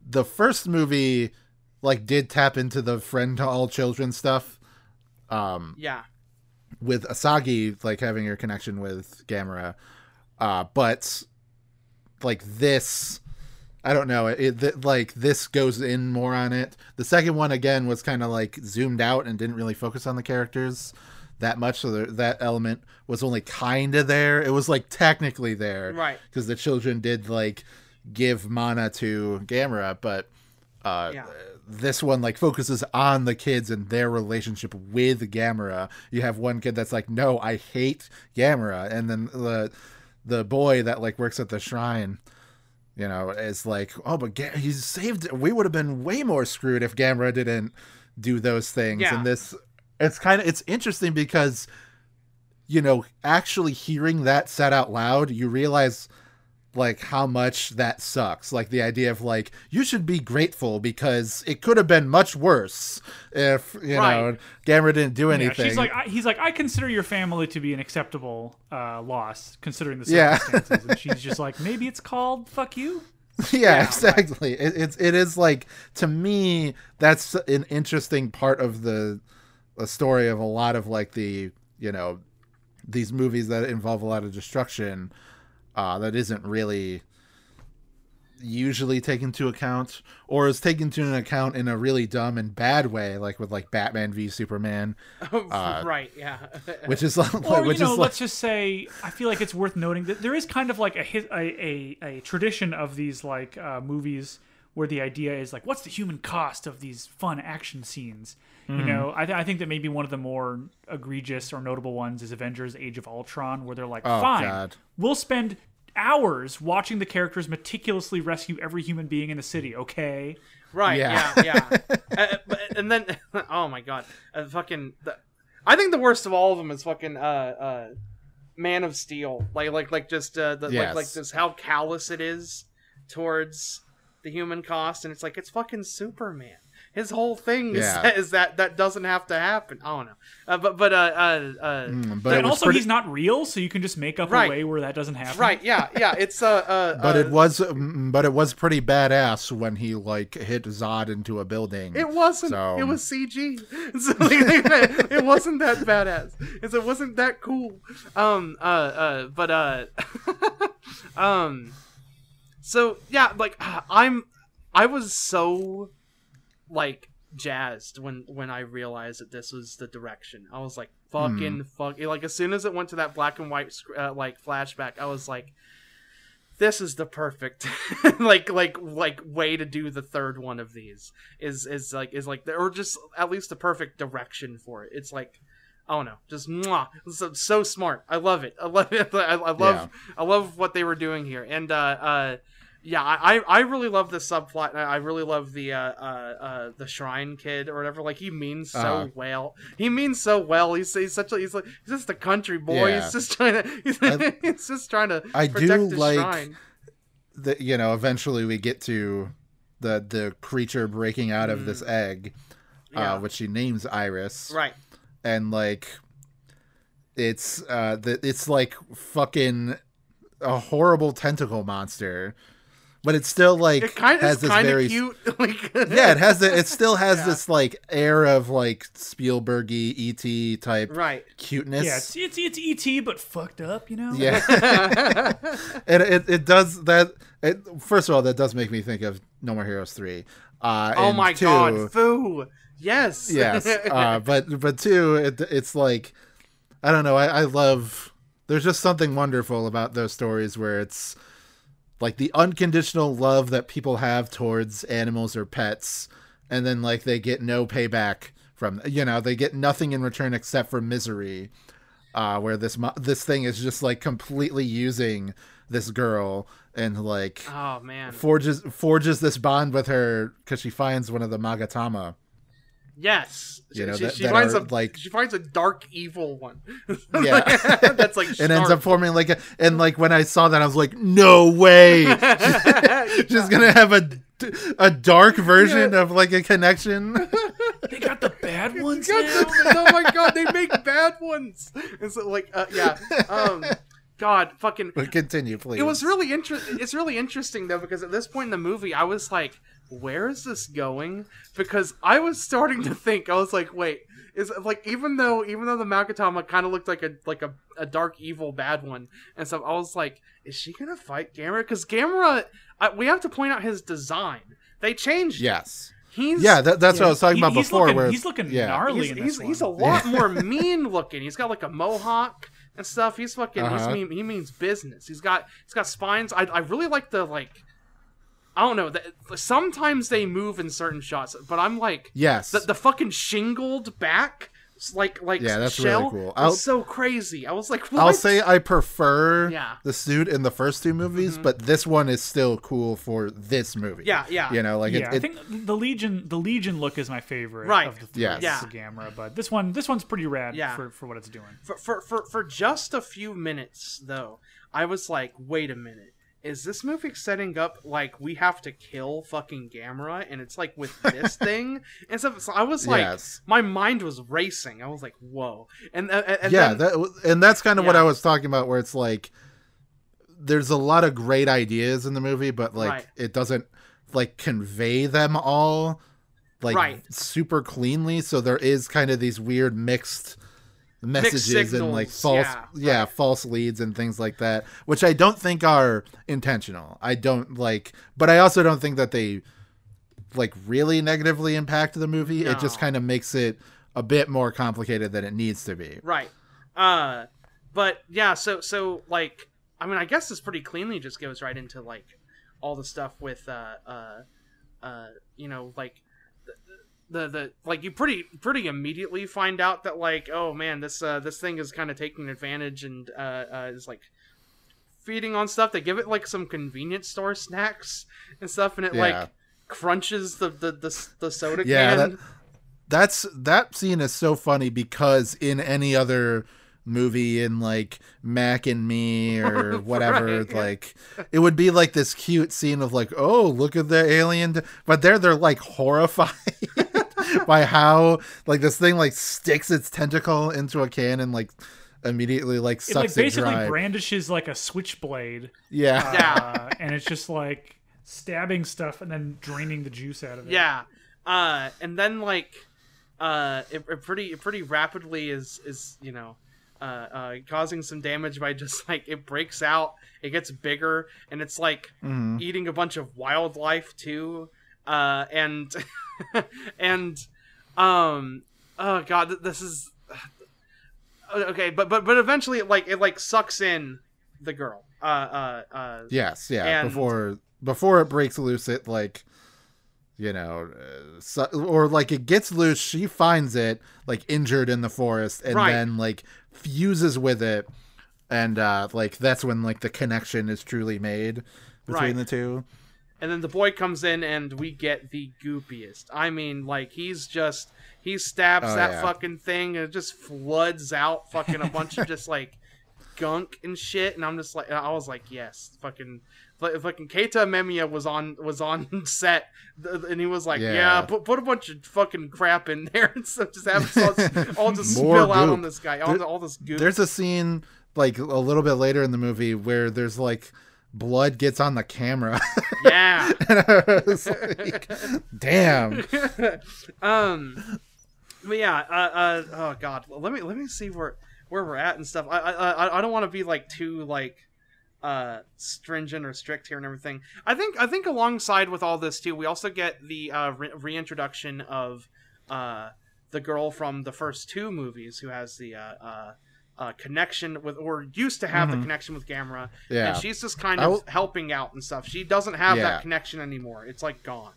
the first movie like did tap into the friend to all children stuff um yeah. with Asagi like having her connection with Gamera, uh, but like this, I don't know. It, th- like this goes in more on it. The second one again was kind of like zoomed out and didn't really focus on the characters that much, so there, that element was only kind of there. It was like technically there, Right. Because the children did like give mana to Gamera, but uh, Yeah. This one like focuses on the kids and their relationship with Gamera. You have one kid that's like, "No, I hate Gamera," and then the the boy that like works at the shrine, you know, is like, "Oh, but Ga- he saved. We would have been way more screwed if Gamera didn't do those things." Yeah. And this, it's kind of it's interesting because, you know, actually hearing that said out loud, you realize like how much that sucks like the idea of like you should be grateful because it could have been much worse if you know Right. Gamera didn't do Yeah, anything she's like, I, he's like, I consider your family to be an acceptable uh, loss considering the Yeah. circumstances, and she's just like, maybe it's called "fuck you." <laughs> yeah, right. exactly. It, it's it is like to me that's an interesting part of the the story of a lot of like the you know these movies that involve a lot of destruction uh, that isn't really usually taken into account or is taken into account in a really dumb and bad way like with like Batman v Superman <laughs> Uh, right. Yeah. <laughs> which is <laughs> like Or which you know, is let's just say, I feel like it's worth noting that there is kind of like a a, a, a tradition of these like uh, movies where the idea is like, what's the human cost of these fun action scenes? Mm-hmm. You know, I, th- I think that maybe one of the more egregious or notable ones is Avengers: Age of Ultron, where they're like, Oh, fine, God. we'll spend hours watching the characters meticulously rescue every human being in the city. Okay, Right. Yeah. Yeah. Yeah. <laughs> uh, but, and then, <laughs> oh my god, uh, fucking. The, I think the worst of all of them is fucking uh uh, Man of Steel. Like like like just uh the, Yes. like like just how callous it is towards the human cost, and it's like it's fucking Superman. His whole thing is, Yeah. is that that doesn't have to happen. I don't know, uh, but but uh uh, uh Mm, but and also pretty- he's not real, so you can just make up Right. a way where that doesn't happen. right, yeah, yeah. It's uh uh. <laughs> but it was mm, but it was pretty badass when he like hit Zod into a building It wasn't. So- It was CG. <laughs> So, like, <laughs> it wasn't that badass. It's, it wasn't that cool. Um. Uh. Uh. But. Uh. um. So yeah, like <sighs> I'm. I was so, like jazzed when when I realized that this was the direction. I was like fucking fuck. Like as soon as it went to that black and white uh, like flashback, I was like this is the perfect <laughs> like like like way to do the third one of these is is like is like or just at least the perfect direction for it it's like I don't know, just mwah, so, so smart. I love it. I love it. <laughs> I, I love Yeah. I love what they were doing here, and uh, uh, yeah, I I really love the subplot. and I really love the uh, uh, uh, the shrine kid or whatever. Like he means so Uh-huh. well. He means so well. He's, he's such a he's like he's just a country boy. Yeah. He's just trying to he's, I- <laughs> he's just trying to I do like- shrine. the, you know eventually we get to the the creature breaking out of this egg Yeah. uh, which she names Iris Right. and like it's uh the, it's like fucking a horrible tentacle monster but it's still like It kind of has this very cute. <laughs> like yeah it has the, it still has Yeah. this like air of like Spielbergy ET type right. cuteness Yeah, it's it's, it's ET but fucked up, you know. Yeah. <laughs> and it, it does that. It, first of all, that does make me think of No More Heroes 3. Uh, Oh my two, god, foo. Yes. yes. <laughs> Uh, but, but two, it, it's like, I don't know. I, I love, there's just something wonderful about those stories where it's like the unconditional love that people have towards animals or pets. And then like they get no payback from, you know, they get nothing in return except for misery uh, where this this thing is just like completely using this girl and like oh man. forges forges this bond with her because she finds one of the Magatama. Yes. You know, she, that- she that finds are, a like- she finds a dark evil one. <laughs> Yeah. <laughs> That's like <laughs> And ends up forming like a and like when I saw that I was like, no way, she's gonna have a a dark version of like a connection. They got the bad ones God, now. oh my god, they make bad ones. And so like uh, yeah. Um God, fucking but continue, please. It was really interesting. It's really interesting though because at this point in the movie, I was like, "Where is this going?" Because I was starting to think. I was like, "Wait, is like even though even though the Magatama kind of looked like a like a, a dark evil bad one and stuff, I was like, is she gonna fight Gamera? Because Gamera, I, we have to point out his design. They changed. it. yes. he's Yeah, that, that's what I was talking He- about he's before. Looking, where he's looking yeah. gnarly he's, in he's, this he's a lot more <laughs> mean looking. He's got like a mohawk and stuff. He's fucking. He's Uh-huh. mean, he means business. He's got he's got spines. I I really like the like. I don't know. The, sometimes they move in certain shots, but I'm like Yes. the the fucking shingled back. Like like Yeah, that's really cool. was I'll- so crazy. I was like, what? I'll say I prefer Yeah. the suit in the first two movies, mm-hmm. but this one is still cool for this movie. Yeah, yeah. You know, like yeah, it, I think the Legion, the Legion look is my favorite Right. of the three. Yes. Yeah. the Gamera, but this one, this one's pretty rad Yeah. for, for what it's doing. for, for for for just a few minutes though i was like wait a minute is this movie setting up like we have to kill fucking gamera and it's like with <laughs> this thing and stuff so i was like Yes. my mind was racing i was like whoa and uh, and yeah, then, that, and that's kind of what I was talking about, where it's like there's a lot of great ideas in the movie, but like Right. it doesn't like convey them all like Right. super cleanly. So there is kind of these weird mixed messages and like false yeah, yeah, false leads and things like that which i don't think are intentional. I don't like but i also don't think that they like really negatively impact the movie. It just kind of makes it a bit more complicated than it needs to be. Right. Uh but yeah, so so like I mean I guess this pretty cleanly just goes right into like all the stuff with uh uh uh you know like the the, like you pretty pretty immediately find out that like oh man this uh this thing is kind of taking advantage and uh, uh is like feeding on stuff they give it like some convenience store snacks and stuff and it Yeah. like crunches the the the, the soda Yeah, can that- that's that scene is so funny because in any other movie in like Mac and Me <laughs> or whatever Right. like it would be like this cute scene of like oh look at the alien but there they're like horrified <laughs> <laughs> by how like this thing like sticks its tentacle into a can and like immediately like sucks It sucks like it, basically dry brandishes like a switchblade, yeah Yeah. uh, and it's just like stabbing stuff and then draining the juice out of it. Yeah. Uh, and then like, uh, it, it pretty it pretty rapidly is is you know, uh, uh, causing some damage by just <laughs> like it breaks out, it gets bigger, and it's like Mhm. eating a bunch of wildlife too. Uh, and <laughs> <laughs> and um, oh god, this is okay, but but but eventually it like it like sucks in the girl. Uh, uh, uh, Yes, yeah. And- before before it breaks loose, it like you know, uh, so, or like it gets loose. She finds it like injured in the forest, and Right. then like fuses with it, and uh like that's when like the connection is truly made between Right. the two. And then the boy comes in, and we get the goopiest. I mean, like he's just he stabs Oh, that yeah. fucking thing, and it just floods out fucking a bunch of <laughs> just like gunk and shit. And I'm just like, I was like, yes, fucking, fucking Keita Amemiya was on was on <laughs> set, and he was like, yeah, Yeah. put put a bunch of fucking crap in there, <laughs> and so just have it all, all just spill out on this guy, all, There- all this goop. There's a scene like a little bit later in the movie where there's like blood gets on the camera, <laughs> yeah. and I was like, damn. <laughs> um but yeah uh, uh oh god let me let me see where where we're at and stuff i i I- i don't want to be like too like uh stringent or strict here and everything i think i think alongside with all this too we also get the uh re- reintroduction of uh the girl from the first two movies who has the uh uh uh, connection with, or used to have the connection with Gamera, Mm-hmm. Yeah. and she's just kind I of will- helping out and stuff. She doesn't have Yeah. that connection anymore; it's like gone.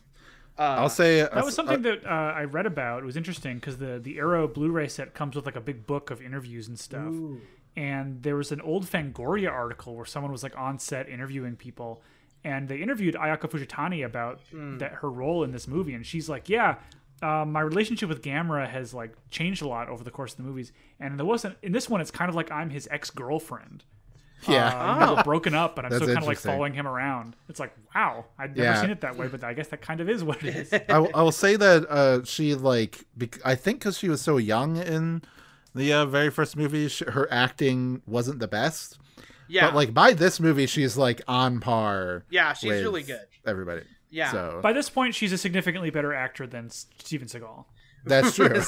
Uh, I'll say That was something that uh, I read about. It was interesting because the the Arrow Blu-ray set comes with like a big book of interviews and stuff. And there was an old Fangoria article where someone was like on set interviewing people, and they interviewed Ayaka Fujitani about that her role in this movie, and she's like, "Yeah, um, my relationship with Gamera has like changed a lot over the course of the movies, and there wasn't in this one. It's kind of like I'm his ex girlfriend. yeah. Uh, you broken up, but I'm That's still kind of like following him around. It's like, wow, I'd never Yeah. seen it that way, but I guess that kind of is what it is. <laughs> I, will- I will say that uh, she like bec- I think because she was so young in the uh, very first movie, sh- her acting wasn't the best. yeah, But like by this movie, she's like on par. yeah, she's with really good. Everybody. Yeah. So By this point, she's a significantly better actor than Steven Seagal. that's <laughs> true. <laughs>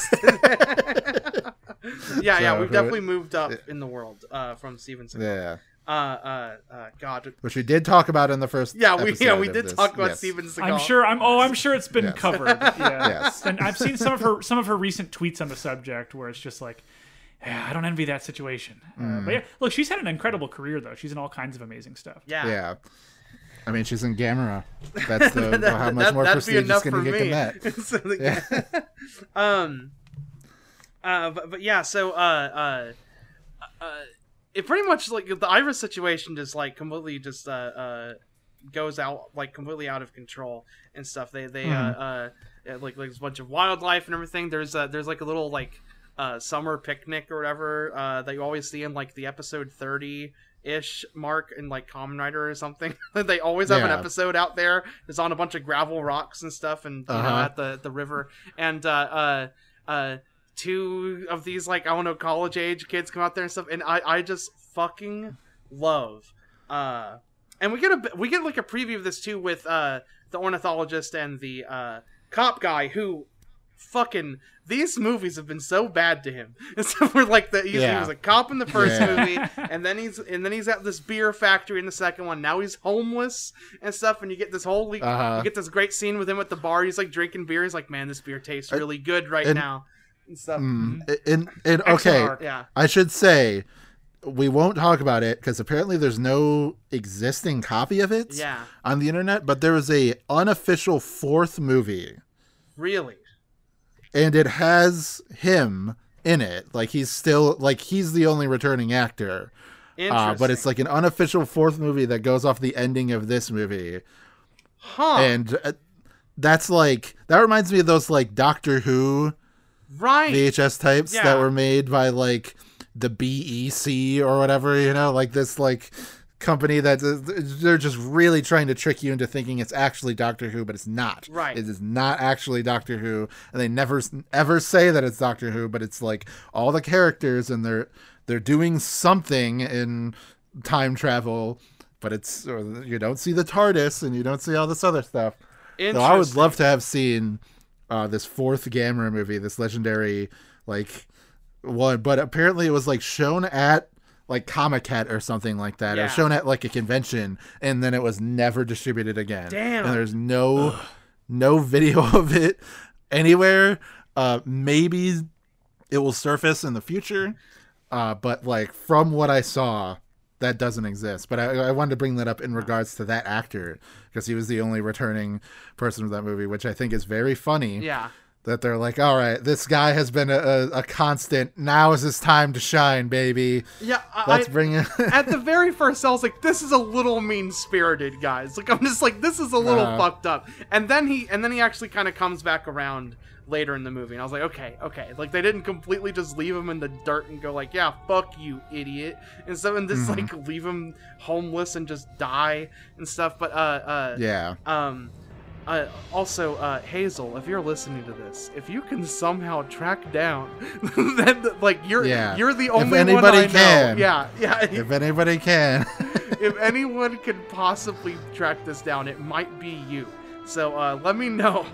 yeah, yeah, we've who- definitely moved up in the world uh, from Stevenson. yeah. Uh, uh, uh, God. Which we did talk about in the first. Yeah, we yeah we did this. talk about Yes. Steven Seagal. I'm sure. I'm. Oh, I'm sure it's been Yes. covered. <laughs> Yeah. Yes. And I've seen some of her some of her recent tweets on the subject where it's just like, yeah, I don't envy that situation. Uh, but yeah, look, she's had an incredible career though. She's in all kinds of amazing stuff. Yeah. Yeah. I mean, she's in Gamera. That's <laughs> the That- how much that- more prestigious enough can you get me. than that? <laughs> So the- <laughs> um. Uh, but, but yeah, so uh, uh, uh, it pretty much like the Iris situation just like completely just uh, uh goes out like completely out of control and stuff. They they uh, uh like like there's a bunch of wildlife and everything. There's uh there's like a little like uh summer picnic or whatever uh that you always see in like the episode thirty ish mark in like Kamen Rider or something. <laughs> they always have an episode out there. It's on a bunch of gravel rocks and stuff, and you know Uh-huh. at the the river and uh uh uh two of these like I don't know college age kids come out there and stuff, and I I just fucking love uh, and we get a we get like a preview of this too with uh the ornithologist and the uh cop guy who fucking these movies have been so bad to him. <laughs> And so we're like the he's, he was a cop in the first Yeah. movie, <laughs> and then he's and then he's at this beer factory in the second one. Now he's homeless and stuff, and you get this whole like, Uh-huh. you get this great scene with him at the bar. He's like drinking beer. He's like, man, this beer tastes really good right and- now and stuff. Mm, and, and okay, art, yeah. I should say we won't talk about it because apparently there's no existing copy of it Yeah. on the internet. But there was a unofficial fourth movie, Really. And it has him in it. Like he's still like he's the only returning actor. Uh, but it's like an unofficial fourth movie that goes off the ending of this movie, huh? and uh, that's like that reminds me of those like Doctor Who right. VHS types Yeah. that were made by like the BEC or whatever, you know, like this like company that they're just really trying to trick you into thinking it's actually Doctor Who, but it's not. Right. It is not actually Doctor Who, and they never ever say that it's Doctor Who, but it's like all the characters and they're they're doing something in time travel, but it's or you don't see the TARDIS and you don't see all this other stuff. So I would love to have seen uh, this fourth Gamera movie, this legendary like one, but apparently it was like shown at like Comiket or something like that, Yeah. or shown at like a convention, and then it was never distributed again. Damn. And there's no no video <laughs> of it anywhere. Uh, maybe it will surface in the future, uh, but like from what I saw, that doesn't exist. But I, I wanted to bring that up in regards to that actor because he was the only returning person of that movie, which I think is very funny. Yeah. That they're like, all right, this guy has been a, a, a constant. Now is his time to shine, baby. Yeah. Let's I- bring it. at the <laughs> very first, I was like, "This is a little mean spirited, guys." Like, I'm just like, "This is a little Uh-huh. fucked up." And then he, and then he actually kind of comes back around later in the movie, and I was like, "Okay, okay." Like, they didn't completely just leave him in the dirt and go like, "Yeah, fuck you, idiot," and so and just Mm-hmm. like leave him homeless and just die and stuff. But uh, uh, yeah. um, uh, also, uh, Hazel, if you're listening to this, if you can somehow track down <laughs> that, like you're Yeah. you're the If only one anybody I know. can. Yeah, yeah. <laughs> If anybody can. <laughs> if anyone can possibly track this down, it might be you. So uh, let me know.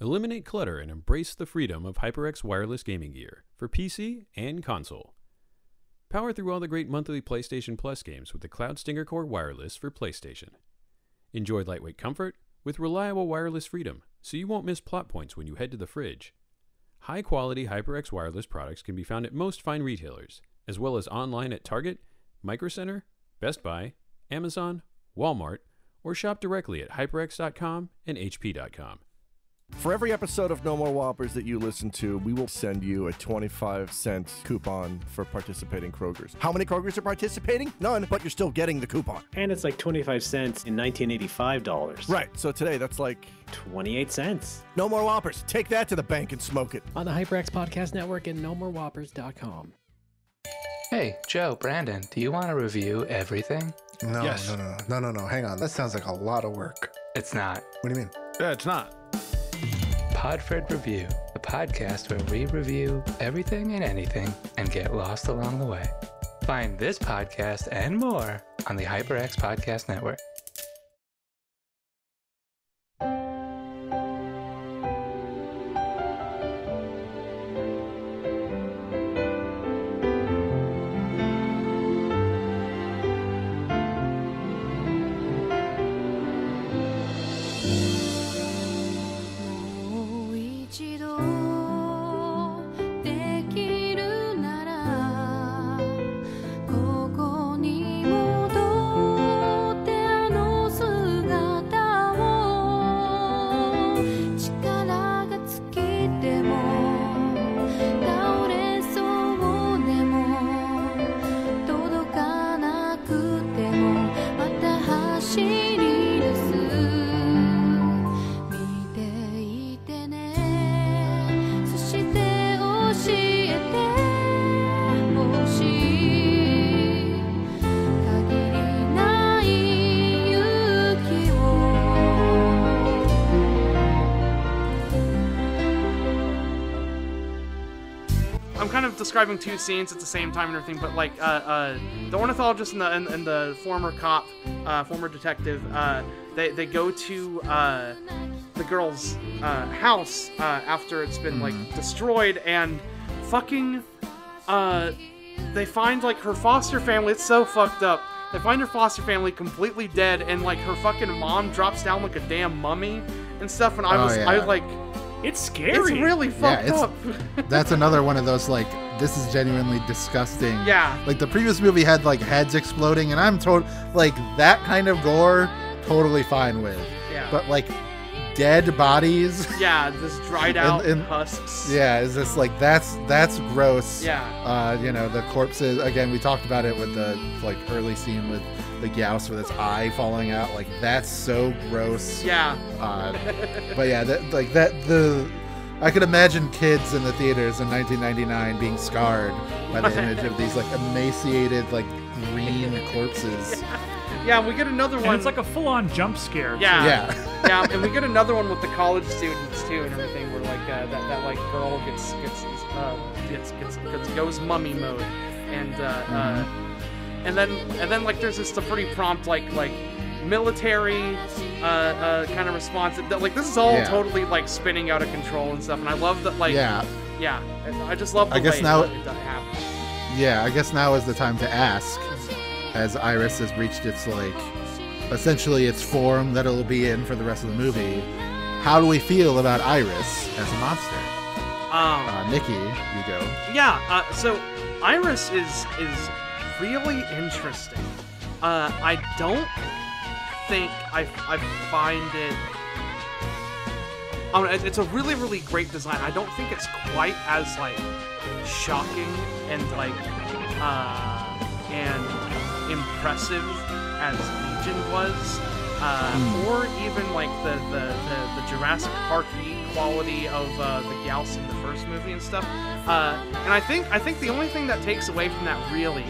Eliminate clutter and embrace the freedom of HyperX wireless gaming gear for PC and console. Power through all the great monthly PlayStation Plus games with the Cloud Stinger Core wireless for PlayStation. Enjoy lightweight comfort with reliable wireless freedom so you won't miss plot points when you head to the fridge. High quality HyperX wireless products can be found at most fine retailers, as well as online at Target, Micro Center, Best Buy, Amazon, Walmart, or shop directly at hyperx.com and hp.com. For every episode of No More Whoppers that you listen to, we will send you a 25 cent coupon for participating Krogers. How many Krogers are participating? None, but you're still getting the coupon. And it's like 25 cents in 1985 dollars. Right, so today that's like 28 cents. No More Whoppers. Take that to the bank and smoke it. on the HyperX Podcast Network and NoMoreWhoppers.com. Hey, Joe, Brandon, do you want to review everything? No, Yes. no, no, no, no, no, no. Hang on. That sounds like a lot of work. It's not. What do you mean? Yeah, it's not. Podford Review, the podcast where we review everything and anything and get lost along the way. Find this podcast and more on the HyperX Podcast Network. Describing two scenes at the same time and everything, but like uh, uh, the ornithologist and the and, and the former cop, uh, former detective, uh, they they go to uh, the girl's uh, house uh, after it's been like destroyed and fucking uh, they find like her foster family. It's so fucked up. They find her foster family completely dead, and like her fucking mom drops down like a damn mummy and stuff. And I Oh, was, I yeah. was like, It's scary. it's really fucked it's- up. <laughs> That's another one of those like this is genuinely disgusting. Yeah. Like the previous movie had like heads exploding, and I'm told like that kind of gore, totally fine with. Yeah. But like dead bodies. yeah, this dried <laughs> out and- husks. Yeah, is just like that's that's gross. Yeah. Uh, you know, the corpses again, we talked about it with the like early scene with the Gyaos with its eye falling out. Like that's so gross. Yeah. Uh, <laughs> but yeah, that like that the I could imagine kids in the theaters in 1999 being scarred by the <laughs> image of these like emaciated like green corpses. <laughs> Yeah, we get another And one. it's like a full-on jump scare. too. Yeah. Yeah. yeah, and we get another one with the college students too, and everything. Where like uh, that, that like girl gets gets uh, gets, gets gets goes mummy mode, and uh, uh, and then and then like there's just a pretty prompt like like military uh, uh, kind of response. That, like this is all Yeah. totally like spinning out of control and stuff, and I love that like Yeah. yeah, I just love the I guess way now- that it happens. Yeah, I guess now is the time to ask, as Iris has reached its like, essentially its form that it'll be in for the rest of the movie. How do we feel about Iris as a monster? Um, Uh, Nikki, you go. Yeah, uh, so Iris is is really interesting. Uh, I don't think I, I find it. Oh, it- it's a really really great design. I don't think it's quite as like shocking and like uh, and impressive as Legion was. Uh, or even like the, the, the, the Jurassic Park quality of uh, the Gyaos in the first movie and stuff. Uh, and I think I think the only thing that takes away from that really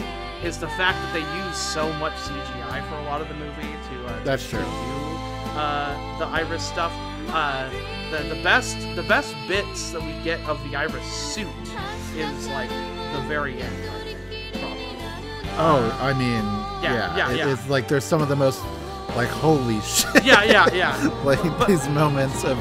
is the fact that they use so much CGI for a lot of the movie to uh, That's to true. do uh, the Iris stuff. Uh, the the best the best bits that we get of the Iris suit is like the very end. Probably. Oh, I mean, Yeah, yeah, yeah, it- yeah. It's like there's some of the most, like, holy <laughs> shit. Yeah, yeah, yeah. like these moments of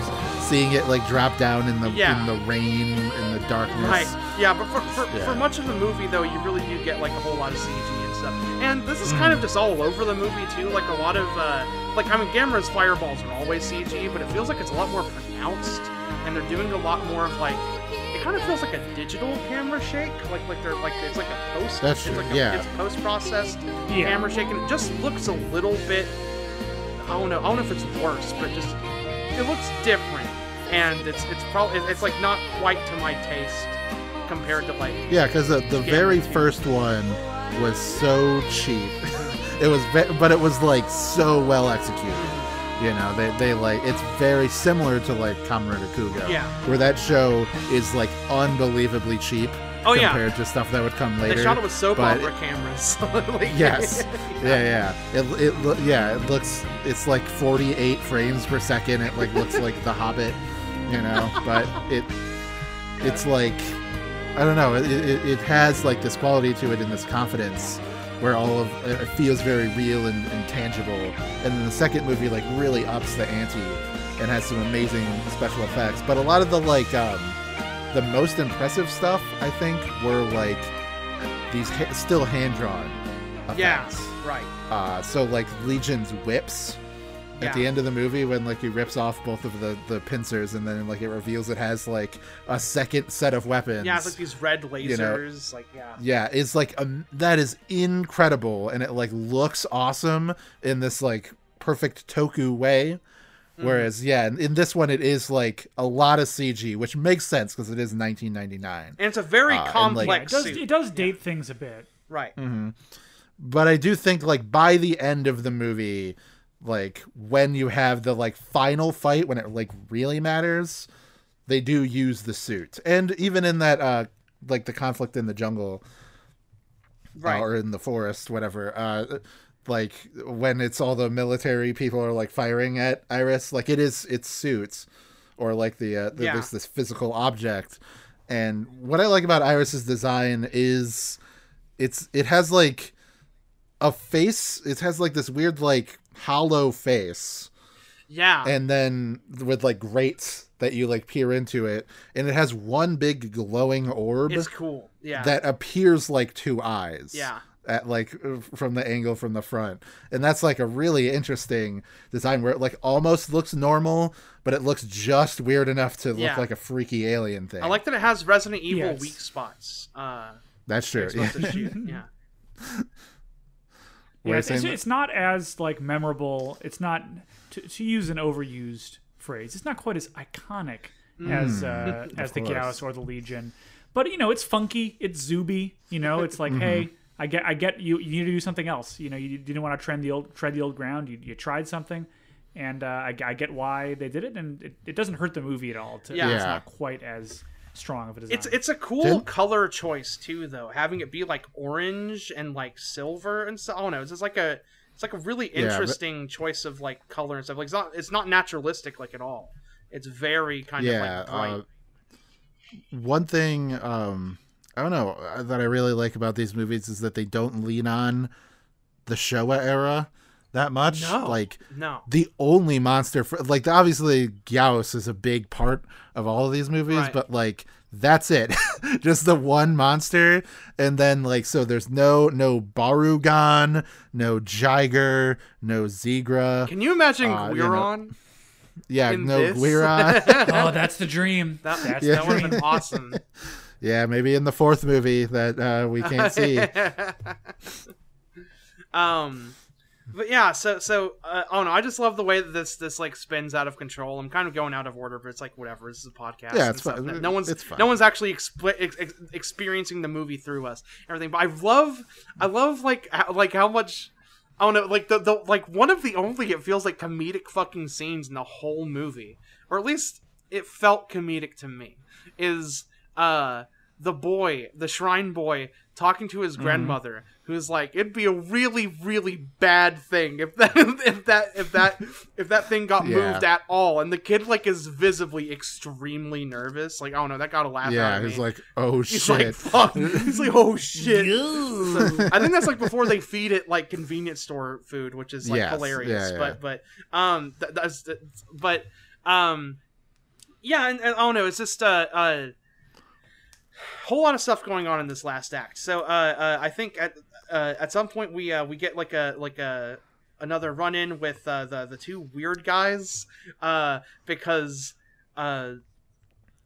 seeing it like drop down in the Yeah. in the rain in the darkness. Right. Yeah, but for, for, Yeah. for much of the movie, though, you really do get like a whole lot of CG and stuff. And this is kind of just all over the movie too. Like a lot of uh, like I mean, Gamera's fireballs are always CG, but it feels like it's a lot more pronounced, and they're doing a lot more of like. It kind of feels like a digital camera shake, like like they're like it's like a post. That's it's true, Like a, yeah. It's post processed Yeah. camera shake, and it just looks a little bit. I don't know. I don't know if it's worse, but just it looks different, and it's it's probably it's like not quite to my taste compared to like Yeah, because the, the very first one was so cheap. <laughs> it was, ve- but it was like so well executed. You know, they, they like it's very similar to like Kamen Kuuga, Yeah. where that show is like unbelievably cheap Oh, yeah. compared to stuff that would come later. they shot it with soap but opera cameras. <laughs> Like- yes <laughs> yeah yeah it, it yeah it looks it's like 48 frames per second it like looks like the hobbit you know but it it's like i don't know it, it, it has like this quality to it and this confidence where all of it feels very real and, and tangible and then the second movie like really ups the ante and has some amazing special effects but a lot of the like um the most impressive stuff i think were like these ha- still hand drawn Effects. yeah, right. uh, so like Legion's whips at the end of the movie when like he rips off both of the the pincers and then like it reveals it has like a second set of weapons. Yeah, it's like these red lasers. you know. like yeah. Yeah, it's like um, that is incredible and it like looks awesome in this like perfect toku way. Mm-hmm. Whereas yeah, in, in this one it is like a lot of CG, which makes sense because it is 1999. And it's a very Uh, and, like- complex It does, suit. it does date things a bit. Right. Mm-hmm. But I do think like by the end of the movie, like when you have the like final fight when it like really matters, they do use the suit. And even in that uh like the conflict in the jungle uh, Right. or in the forest, whatever, uh like when it's all the military people are like firing at Iris, like it is it's suits or like the uh the, Yeah. there's this physical object And what I like about Iris's design is it's it has like a face. It has like this weird like hollow face, Yeah. and then with like grates that you like peer into it, and it has one big glowing orb it's cool. Yeah. that appears like two eyes. Yeah. At like from the angle from the front, and that's like a really interesting design where it like almost looks normal, but it looks just weird enough to look like a freaky alien thing. I like that it has Resident Evil Yes. weak spots. Uh, that's true. <laughs> Yeah. to shoot. Yeah. Yeah, it's, it's, not as like memorable. It's not to, to use an overused phrase. It's not quite as iconic as <laughs> uh, as the. Gyaos or the Legion, but you know it's funky. It's zooby. You know, it's like <laughs> hey, I get I get you. You need to do something else. You know, you, didn't want to tread the old tread the old ground. You, you tried something. And uh, I, I get why they did it, and it, it doesn't hurt the movie at all. To, Yeah. It's not quite as strong of a design. It's it's a cool Didn't- color choice too, though. Having it be like orange and like silver and so. I don't know. It's just like a it's like a really Yeah, but- interesting choice of like color and stuff. Like it's not it's not naturalistic like at all. It's very kind yeah. of like bright. uh, one thing um, I don't know uh, that I really like about these movies is that they don't lean on the Showa era that much. No. Like no. the only monster for like obviously Gyaos is a big part of all of these movies, Right. but like that's it. <laughs> Just the one monster and then like so there's no no Barugon, no Jiger, no Zigra. Can you imagine Uh, you know, yeah, in no this? Guiron. <laughs> oh, that's the dream. That, <laughs> That's Yeah. that would have been awesome. yeah, maybe in the fourth movie that uh, we can't see. um but yeah so so uh, oh no i just love the way that this this like spins out of control i'm kind of going out of order but it's like whatever this is a podcast Yeah, it's fine. No- no one's It's fine. no one's actually expl- ex- ex- experiencing the movie through us and everything but i love i love like how, like how much I don't know, like the, the like one of the only it feels like comedic fucking scenes in the whole movie, or at least it felt comedic to me. Is uh the boy, the shrine boy, talking to his Mm-hmm. grandmother, who's like, it'd be a really, really bad thing if that <laughs> if that if that if that thing got Yeah. moved at all, and the kid like is visibly extremely nervous. Like, oh no, that got a laugh out Yeah, of he's me. like, oh <laughs> He's shit. like, fuck. He's like, oh shit. <laughs> So, I think that's like before they feed it like convenience store food, which is like Yes, hilarious. yeah, yeah. But but um th- that's th- but um yeah, and, and I don't know. It's just uh uh whole lot of stuff going on in this last act. So uh, uh I think at uh, at some point we uh we get like a like a another run in with uh, the the two weird guys uh because uh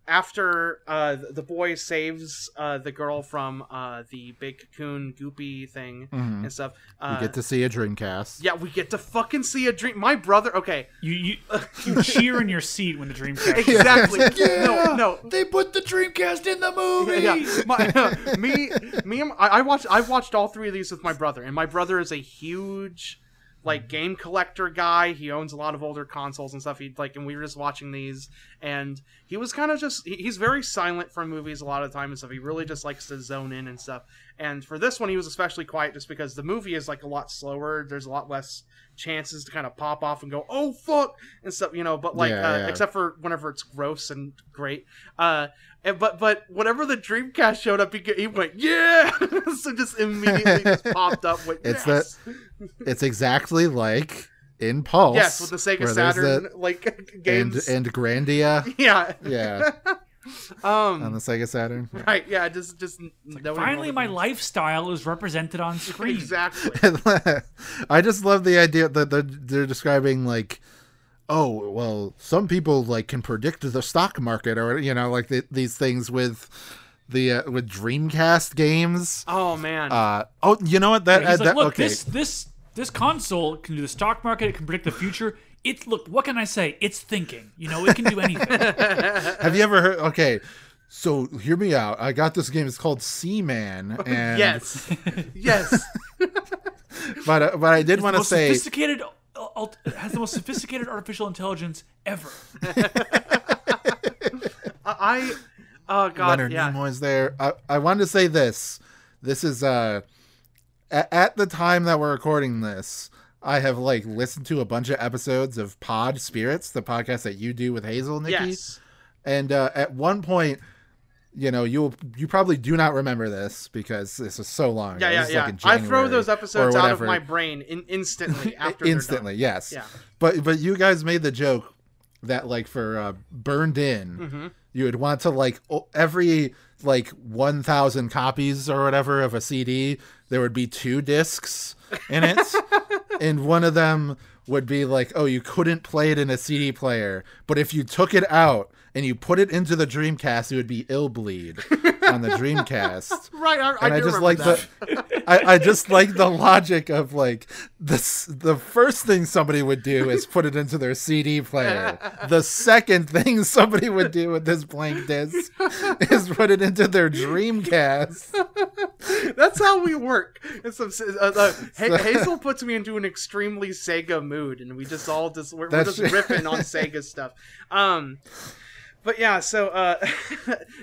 after uh the boy saves uh the girl from uh the big cocoon goopy thing Mhm. and stuff uh you get to see a Dreamcast. yeah we get to fucking see a dream my brother okay You you, you <laughs> cheer in your seat when the Dreamcast. exactly <laughs> yeah. no no They put the Dreamcast in the movie. yeah, my, <laughs> me, me, and- I, I watched. I've watched all three of these with my brother, and my brother is a huge, like, game collector guy. He owns a lot of older consoles and stuff. He like, and we were just watching these, and he was kind of just. He, he's very silent from movies a lot of the time and stuff. He really just likes to zone in and stuff. And for this one, he was especially quiet just because the movie is like a lot slower. There's a lot less chances to kind of pop off and go, "Oh fuck," and stuff, you know. But like, Yeah, uh, yeah. except for whenever it's gross and great. Uh, and, but but whenever the Dreamcast showed up, he, he went yeah, <laughs> so just immediately just <laughs> popped up with It's yes. <laughs> It's exactly like in Pulse. yes with the Sega Saturn the- like and games. and Grandia. yeah, Yeah, <laughs> on um, the Sega Saturn. right, yeah, just just nobody Finally, my me. lifestyle is represented on screen. exactly. <laughs> I just love the idea that they're, they're describing like, oh well, some people like can predict the stock market or you know like the, these things with the uh, with Dreamcast games. Oh man, Uh oh, you know what that, He's uh, like, that look, okay. this this this console can do the stock market. It can predict the future. It's look. What can I say? It's thinking. You know, it can do anything. <laughs> Have you ever heard? Okay, so hear me out. I got this game. It's called Seaman, <laughs> and yes, <laughs> yes. but uh, but I did want to say sophisticated. uh, ult- has the most sophisticated artificial intelligence ever. I, oh god, Leonard yeah. Nimoy's there. I, I wanted to say this. This is uh at, at the time that we're recording this, I have like listened to a bunch of episodes of Pod Spirits, the podcast that you do with Hazel Nikki. Yes. And uh, at one point, you know, you'll you probably do not remember this because this was so long. ago. Yeah, This yeah, yeah. like I throw those episodes out of my brain in, instantly <laughs> after instantly. Yes. Yeah. But but you guys made the joke that like for uh, burned in, Mm-hmm. you would want to like every like one thousand copies or whatever of a CD, there would be two discs in it, <laughs> and one of them would be like, oh, you couldn't play it in a CD player, but if you took it out and you put it into the Dreamcast, it would be Illbleed on the <laughs> Dreamcast Right, I, I and I, do just like that. the I, I just like the logic of like this the first thing somebody would do is put it into their CD player. The second thing <laughs> somebody would do with this blank disc <laughs> is put it into their Dreamcast. That's how we work. Some, uh, uh, Ha- <laughs> Hazel puts me into an extremely Sega mood, and we just all just we're, we're just riffing on Sega stuff. Um, but yeah, so uh,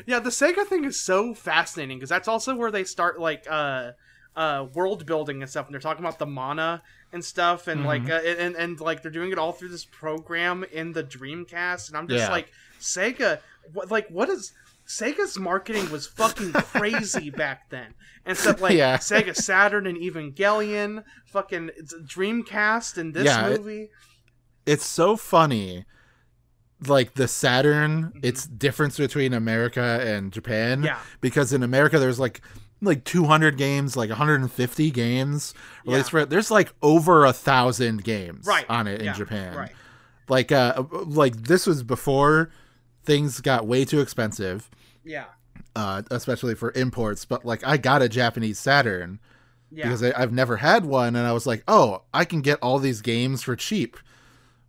yeah, the Sega thing is so fascinating because that's also where they start like uh, uh, world building and stuff, and they're talking about the mana and stuff, and like uh, and and like they're doing it all through this program in the Dreamcast, and I'm just Yeah. like Sega, what like what is Sega's marketing was fucking crazy <laughs> back then. And stuff like Yeah. Sega Saturn and Evangelion, fucking Dreamcast and this Yeah, it- movie. It's so funny. Like the Saturn, it's difference between America and Japan. Mm-hmm. Yeah. Because in America there's like like 200 games, like 150 games released Yeah. for it. There's like over a thousand games Right. on it in Yeah, Japan. right. Like uh like this was before things got way too expensive, Yeah. uh especially for imports, but like I got a Japanese Saturn Yeah. because I, I've never had one and I was like, "Oh, I can get all these games for cheap."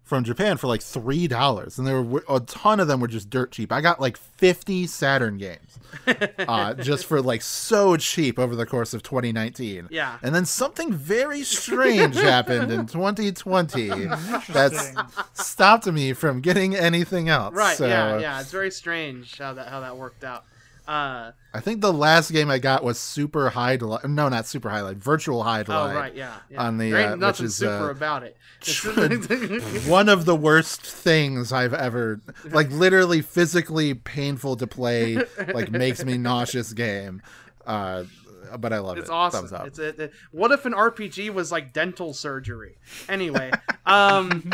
From Japan for like three dollars, and there were a ton of them were just dirt cheap. I got like fifty Saturn games, <laughs> uh, just for like so cheap over the course of 2019. Yeah. and then something very strange <laughs> happened in 2020 that's <laughs> stopped me from getting anything else. Right, So, yeah, yeah. It's very strange how that how that worked out. Uh I think the last game I got was Super Hydlide. No, not Super Hydlide. Virtual High oh right, yeah. yeah. On the there ain't uh, which is super uh, about it. <laughs> <laughs> One of the worst things I've ever like literally physically painful to play like makes me <laughs> nauseous game. Uh but I love It's it. awesome. Thumbs up. It's it, it- what if an RPG was like dental surgery? Anyway, um,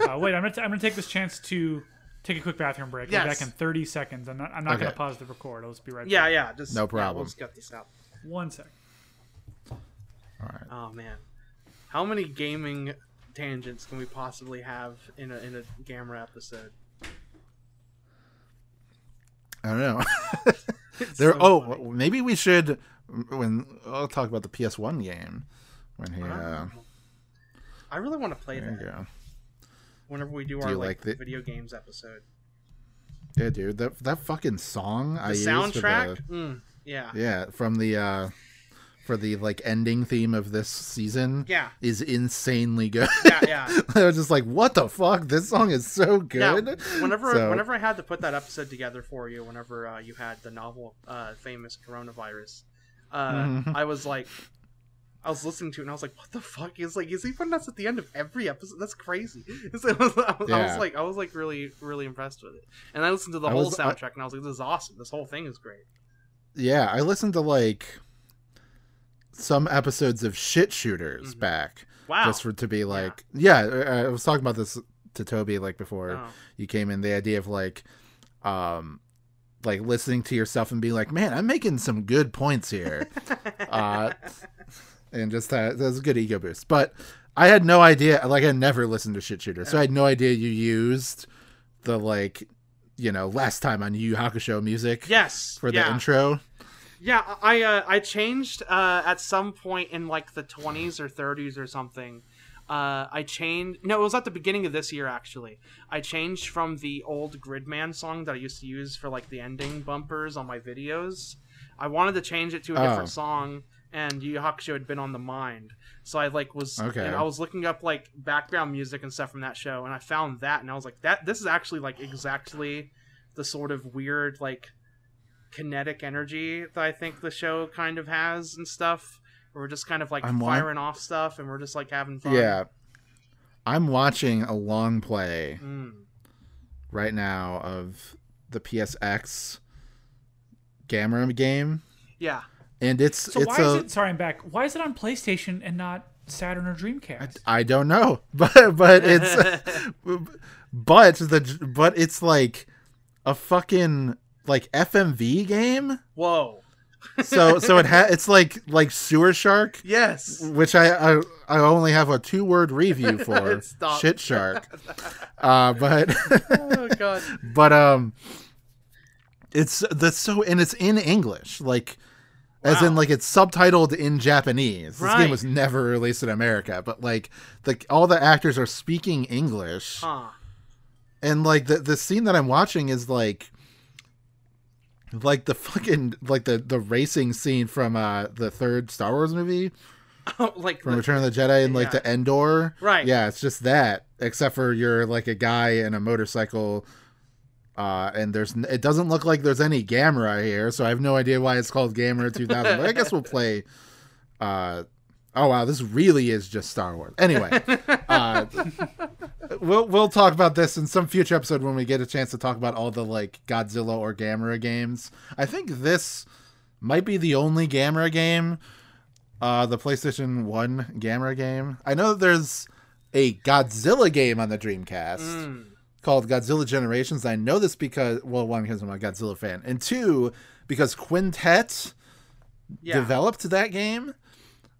Uh, wait, I'm gonna, t- I'm gonna take this chance to take a quick bathroom break. I'll be back in 30 seconds. I'm not, I'm not Okay. gonna pause the record. I'll just be right yeah, back. yeah. Just No yeah, problem. we'll just get this out. One sec. All right. Oh man, how many gaming tangents can we possibly have in a in a Gamera episode? I don't know. <laughs> <laughs> There so oh, funny. maybe we should when I'll talk about the PS1 game when he uh I really want to play there you that go. Whenever we do, Do our like, like the- video games episode. Yeah, dude. That that fucking song I The used for soundtrack, the- mm, yeah, Yeah, from the uh for the like ending theme of this season. Yeah. Is insanely good. Yeah, yeah. <laughs> I was just like, what the fuck? This song is so good. Yeah, whenever So- whenever I had to put that episode together for you, whenever uh, you had the novel uh, famous coronavirus, uh, Mhm. <laughs> I was like, I was listening to it and I was like, what the fuck? He's like, is he putting us at the end of every episode? That's crazy. <laughs> So <laughs> I, was, I, was, I was like, I was like really really impressed with it, and I listened to the I whole was- I- soundtrack and I was like, this is awesome. This whole thing is great. Yeah, I listened to like some episodes of Shit Shooters back. Mm-hmm. Wow. Just for to be like, yeah, I I was talking about this to Toby like before Oh. you came in. The idea of like, um, like listening to yourself and being like, man, I'm making some good points here. <laughs> uh, and just that was a good ego boost. But I had no idea. Like, I never listened to Shit Shooter, so I had no idea you used the like, you know, last time on Yu Hakusho music. Yes, for the yeah. intro. Yeah, I uh, I changed uh, at some point in like the 20s or 30s or something. Uh, I changed. No, it was at the beginning of this year actually. I changed from the old Gridman song that I used to use for like the ending bumpers on my videos. I wanted to change it to a Oh. different song, and Yu Yu Hakusho had been on the mind. So I like was Okay. and I was looking up like background music and stuff from that show, and I found that, and I was like, that this is actually like exactly the sort of weird like kinetic energy that I think the show kind of has and stuff. We're just kind of like I'm wa- firing off stuff and we're just like having fun. Yeah. I'm watching a long play Mm. right now of the PSX Gamera game, Yeah. And it's So it's why a is it? Sorry, I'm back. Why is it on PlayStation and not Saturn or Dreamcast? I don't know, <laughs> but but it's <laughs> but the but it's like a fucking like FMV game. Whoa. So so it ha- it's like like Sewer Shark, Yes. which I I, I only have a two word review <laughs> for Shit Shark. Uh, but Oh god. but um, it's that's so and it's in English, like. As in, like it's subtitled in Japanese. This Right. game was never released in America, but like the all the actors are speaking English Huh. and like the the scene that I'm watching is like like the fucking like the the racing scene from uh the third Star Wars movie <laughs> like from the- Return of the Jedi and like the Endor. Right. Yeah, it's just that except for you're like a guy in a motorcycle uh and there's it doesn't look like there's any Gamera here, so I have no idea why it's called Gamera <laughs> 2000. but I guess we'll play uh Oh wow, this really is just Star Wars. Anyway, uh, we'll we'll talk about this in some future episode when we get a chance to talk about all the like Godzilla or Gamera games. I think this might be the only Gamera game, uh, the PlayStation One Gamera game. I know that there's a Godzilla game on the Dreamcast Mm. Called Godzilla Generations. I know this because well, one because I'm a Godzilla fan, and two because Quintet Yeah. developed that game,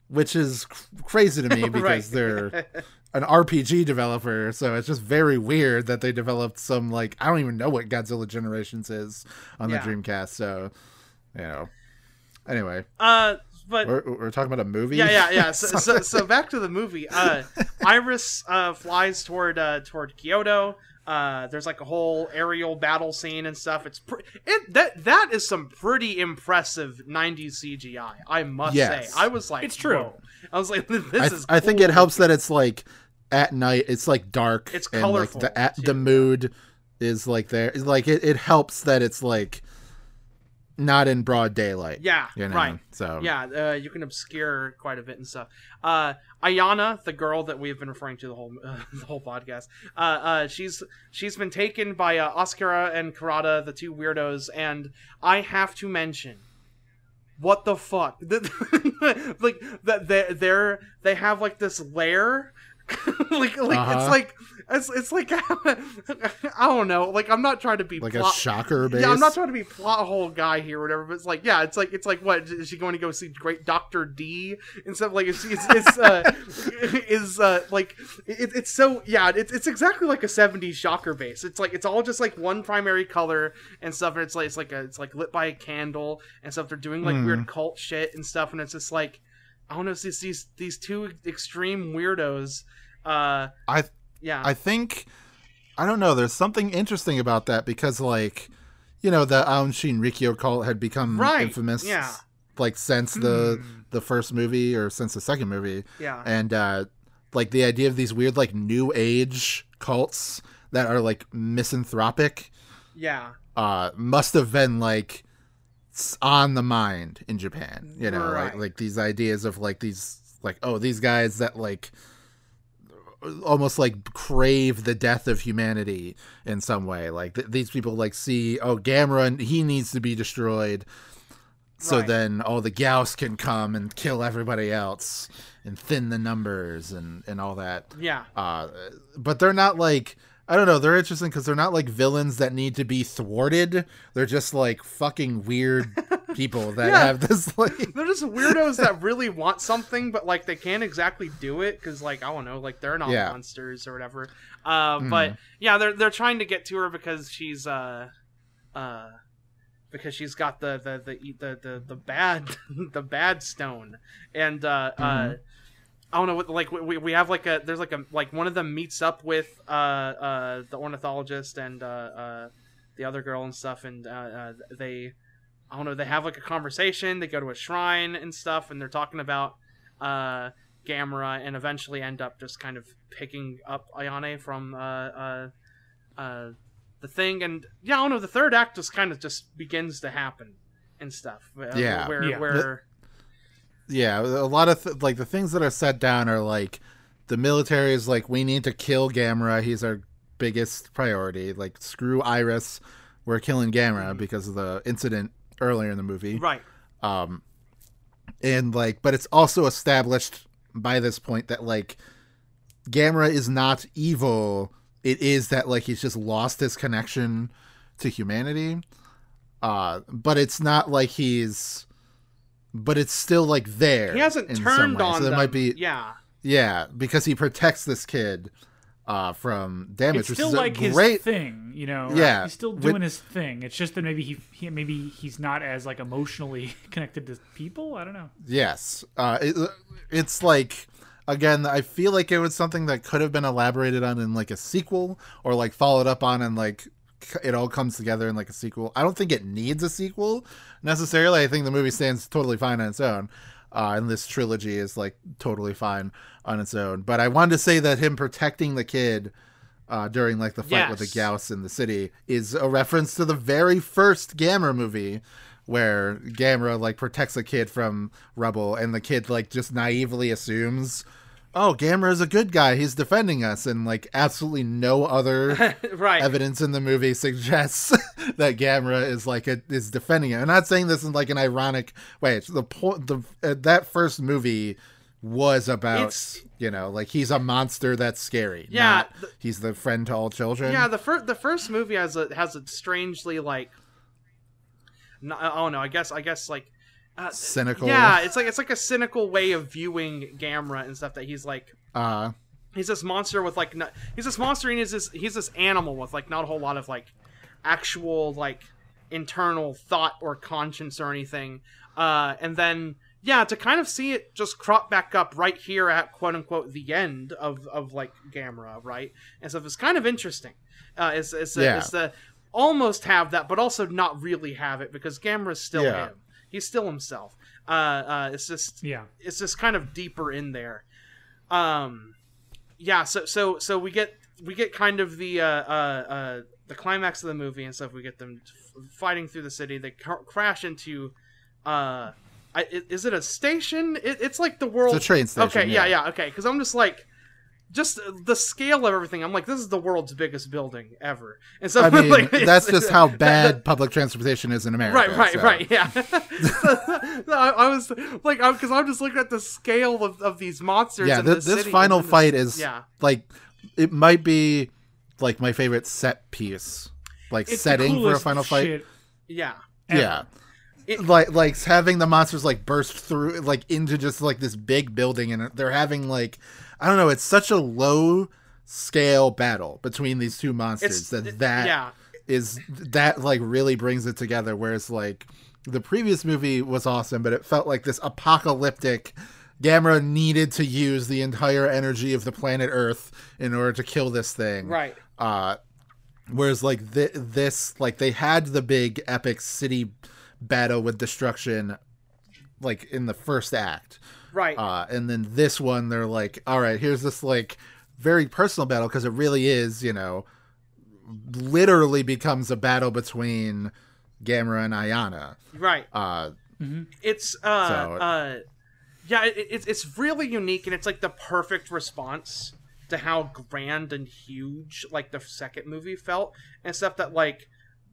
which is cr- crazy to me <laughs> because Right. they're <laughs> an RPG developer. So it's just very weird that they developed some like I don't even know what Godzilla Generations is on Yeah. the Dreamcast. So you know, anyway, Uh but we're, we're talking about a movie. yeah, yeah, yeah. <laughs> So, so, so back to the movie. Uh, Iris uh, flies toward uh, toward Kyoto. Uh, there's like a whole aerial battle scene and stuff. It's pre- it that that is some pretty impressive '90s CGI. I must Yes. say. I was like, It's true. whoa. I was like, <laughs> this I, is. I think it helps that it's like at night. It's like dark. It's and like colorful, the at, the mood is like there. Like it, it helps that it's like not in broad daylight. Yeah, you know? right. So Yeah, uh, you can obscure quite a bit and stuff. Uh, Ayana, the girl that we've been referring to the whole uh, <laughs> the whole podcast, uh, uh, she's she's been taken by uh, Asakura and Kurata, the two weirdos, and I have to mention. What the fuck? <laughs> like that they they're they have like this lair, <laughs> like like Uh-huh. it's like it's it's like <laughs> I don't know. Like I'm not trying to be like plot- a shocker base. yeah, I'm not trying to be plot hole guy here or whatever, but it's like, yeah, it's like, it's like, what is she going to go see Great Doctor D and stuff? Like, it's it's, it's uh, <laughs> is uh, like, it, it's so yeah, it's it's exactly like a '70s shocker base. It's like it's all just like one primary color and stuff, and it's like it's like a, it's like lit by a candle and stuff. They're doing like Hmm. weird cult shit and stuff, and it's just like, I don't know, it's these these these two extreme weirdos. Uh, I yeah, I think I don't know. There's something interesting about that because like you know the Aum Shinrikyo cult had become Right, infamous. yeah. Like since the the first movie or since the second movie. Yeah. And uh like the idea of these weird like new age cults that are like misanthropic yeah, uh must have been like s- on the mind in Japan, you know, like Right. like these ideas of like these like oh these guys that like almost like crave the death of humanity in some way. Like th- these people like see oh Gamera he needs to be destroyed. So Right. then all the Gyaos can come and kill everybody else and thin the numbers and and all that. yeah. Uh, but they're not like I don't know. They're interesting because they're not like villains that need to be thwarted. They're just like fucking weird <laughs> people that Yeah. have this like. <laughs> they're just weirdos that really want something, but like they can't exactly do it because, like, I don't know, like they're not Yeah. monsters or whatever. Uh, But yeah, they're they're trying to get to her because she's uh, uh, because she's got the the the the the, the bad <laughs> the bad stone, and uh, uh, I don't know what like we, we have like a there's like a like one of them meets up with uh uh the ornithologist and uh uh the other girl and stuff and uh, uh they I don't know they have like a conversation they go to a shrine and stuff and they're talking about uh Gamera and eventually end up just kind of picking up Ayana from uh uh uh the thing and yeah I don't know the third act just kind of just begins to happen and stuff uh, Yeah. where Yeah. where Yeah, a lot of th- like the things that are set down are like the military is like we need to kill Gamera. He's our biggest priority. Like screw Iris, we're killing Gamera because of the incident earlier in the movie. Right. Um, and like, but it's also established by this point that like Gamera is not evil. It is that like he's just lost his connection to humanity. Uh, but it's not like he's, but it's still like there. He hasn't in some turned way. on So there them. might be, Yeah. yeah, because he protects this kid uh, from damage. It's which still is a like his great thing, you know. Yeah, he's still with- doing his thing. It's just that maybe he, he maybe he's not as like emotionally <laughs> connected to people. I don't know. Yes. Uh, it, it's like, again, I feel like it was something that could have been elaborated on in like a sequel or like followed up on and like c- it all comes together in like a sequel. I don't think it needs a sequel necessarily. I think the movie stands totally fine on its own. Uh, and this trilogy is like totally fine on its own. But I wanted to say that him protecting the kid uh, during like the fight with the Gyaos in the city is a reference to the very first Gamera movie where Gamera like protects a kid from rubble and the kid like just naively assumes oh Gamera is a good guy he's defending us and like absolutely no other <laughs> Right. evidence in the movie suggests <laughs> that Gamera is like a, is defending it. I'm not saying this in like an ironic way. It's the point the uh, that first movie was about It's- you know like he's a monster that's scary. Yeah, not the- he's the friend to all children. Yeah, the first the first movie has a has a strangely like. No, oh no, I guess I guess like. Uh, Cynical. Yeah, it's like it's like a cynical way of viewing Gamera and stuff that he's like uh he's this monster with like he's this monster and he's this he's this animal with like not a whole lot of like actual like internal thought or conscience or anything uh and then yeah to kind of see it just crop back up right here at quote unquote the end of of like Gamera right and so it's kind of interesting uh it's it's, Yeah. it's the almost have that but also not really have it because Gamera's still Yeah. him he's still himself. Uh uh it's just Yeah. it's just kind of deeper in there. Um yeah so so so we get we get kind of the uh uh, uh the climax of the movie and stuff. We get them f- fighting through the city. They cr- crash into uh I, i- is it a station? It, it's like the world It's a train station, okay yeah yeah. yeah okay because i'm just like just the scale of everything i'm like this is the world's biggest building ever and so I <laughs> mean, like, that's just how bad public transportation is in America. Right, right, so. right. Yeah. <laughs> <laughs> I, I was like, because I'm just looking at the scale of, of these monsters. Yeah, this city final this- fight is yeah. like it might be like my favorite set piece, like It's setting for a final fight. shit Yeah. Yeah. like like having the monsters like burst through like into just like this big building and they're having like I don't know, it's such a low scale battle between these two monsters It's- that that yeah. is that like really brings it together whereas like the previous movie was awesome but it felt like this apocalyptic Gamera needed to use the entire energy of the planet Earth in order to kill this thing. Right. Uh whereas like th- this like they had the big epic city battle with destruction like in the first act. Right. Uh and then this one they're like all right, here's this like very personal battle because it really is, you know, literally becomes a battle between Gamera and Ayana. Right. Uh It's uh So- uh yeah, it, it's it's really unique and it's like the perfect response to how grand and huge like the second movie felt and stuff that like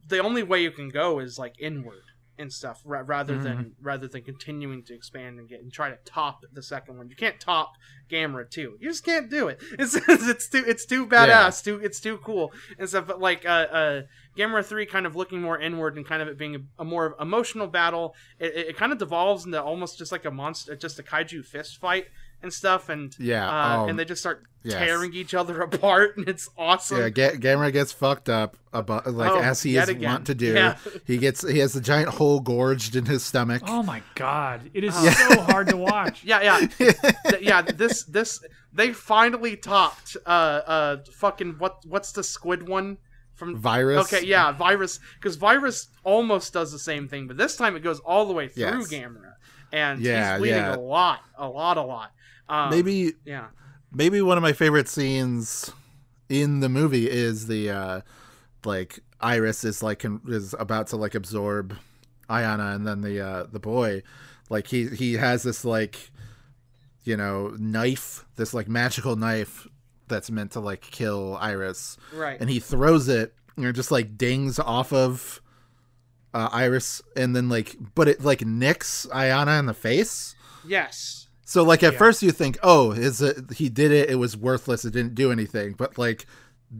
the only way you can go is like inward and stuff ra- rather than rather than continuing to expand and get and try to top the second one. You can't top Gamera 2. You just can't do it. <laughs> It's it's too it's too badass, too it's too cool and stuff. But like uh uh Gamera 3 kind of looking more inward and kind of it being a, a more emotional battle. It, it, it kind of devolves into almost just like a monster, just a kaiju fist fight and stuff. And Yeah, uh, um, and they just start yes. tearing each other <laughs> apart, and it's awesome. Yeah, Ga- Gamera gets fucked up about like Oh, as he yet is again. want to do. Yeah. He gets he has a giant hole gorged in his stomach. Oh my god, it is so hard to watch. <laughs> Yeah, yeah, <laughs> Th- yeah. This, this, they finally topped. Uh, uh, fucking what? What's the squid one from Viras? Okay, yeah, Viras. Because Viras almost does the same thing, but this time it goes all the way through Yes. Gamera, and Yeah, he's bleeding yeah. a lot, a lot, a lot. Um, maybe yeah, maybe one of my favorite scenes in the movie is the uh like Iris is like is about to like absorb Ayana and then the uh the boy like he he has this like you know knife this like magical knife that's meant to like kill Iris Right. and he throws it and it just like dings off of uh, Iris, and then like, but it like nicks Ayana in the face. Yes. So like at first you think, oh, is it he did it? It was worthless. It didn't do anything. But like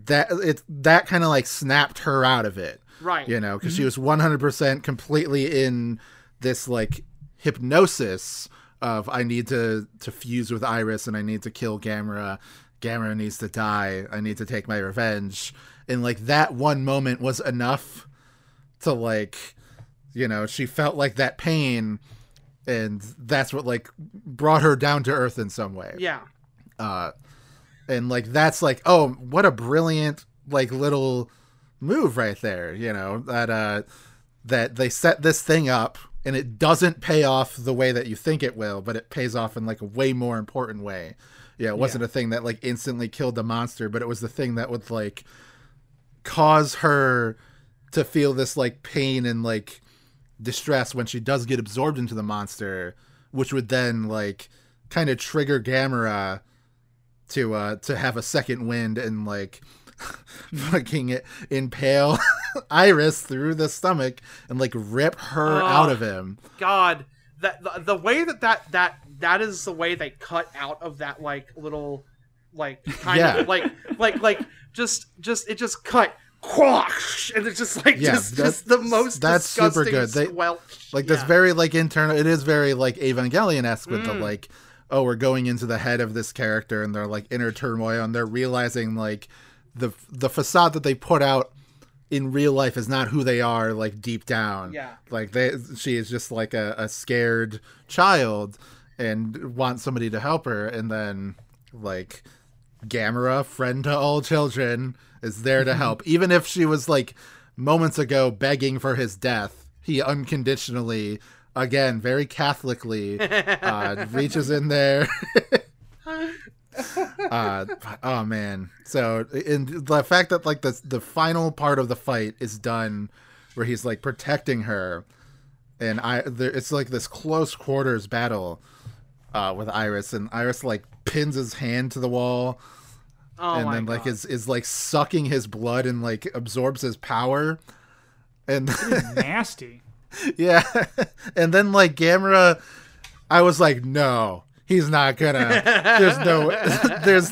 that, it that kind of like snapped her out of it. Right. You know, because she mm-hmm. was one hundred percent completely in this like hypnosis of I need to to fuse with Iris and I need to kill Gamera. Gamera needs to die. I need to take my revenge. And like that one moment was enough to like, you know, she felt like that pain and that's what like brought her down to earth in some way. Yeah. uh and like that's like oh what a brilliant like little move right there you know that uh that they set this thing up and it doesn't pay off the way that you think it will but it pays off in like a way more important way. Yeah it wasn't a thing that like instantly killed the monster but it was the thing that would like cause her to feel this like pain and like distress when she does get absorbed into the monster, which would then like kind of trigger Gamera to uh to have a second wind and like <laughs> fucking it, impale <laughs> Iris through the stomach and like rip her Oh. out of him. God, that the, the way that that that that is the way they cut out of that like little like kind Yeah. of like like like just just it just cut quash and it's just like Yeah, just, just the most that's super good. They- squelch. Like this Yeah. very like internal it is very like Evangelion esque with the Mm. like oh we're going into the head of this character and their like inner turmoil and they're realizing like the the facade that they put out in real life is not who they are like deep down. Yeah. Like they she is just like a, a scared child and wants somebody to help her and then like Gamera, friend to all children, is there to help. Even if she was like moments ago begging for his death, he unconditionally, again, very Catholically, uh, <laughs> reaches in there. <laughs> uh, oh man! So, in the fact that like the the final part of the fight is done, where he's like protecting her, and I, there, it's like this close quarters battle uh, with Iris, and Iris like pins his hand to the wall, Oh and then like is is like sucking his blood and like absorbs his power, and <laughs> Nasty. yeah, <laughs> and then like Gamera, I was like, no, he's not gonna. There's no, <laughs> there's,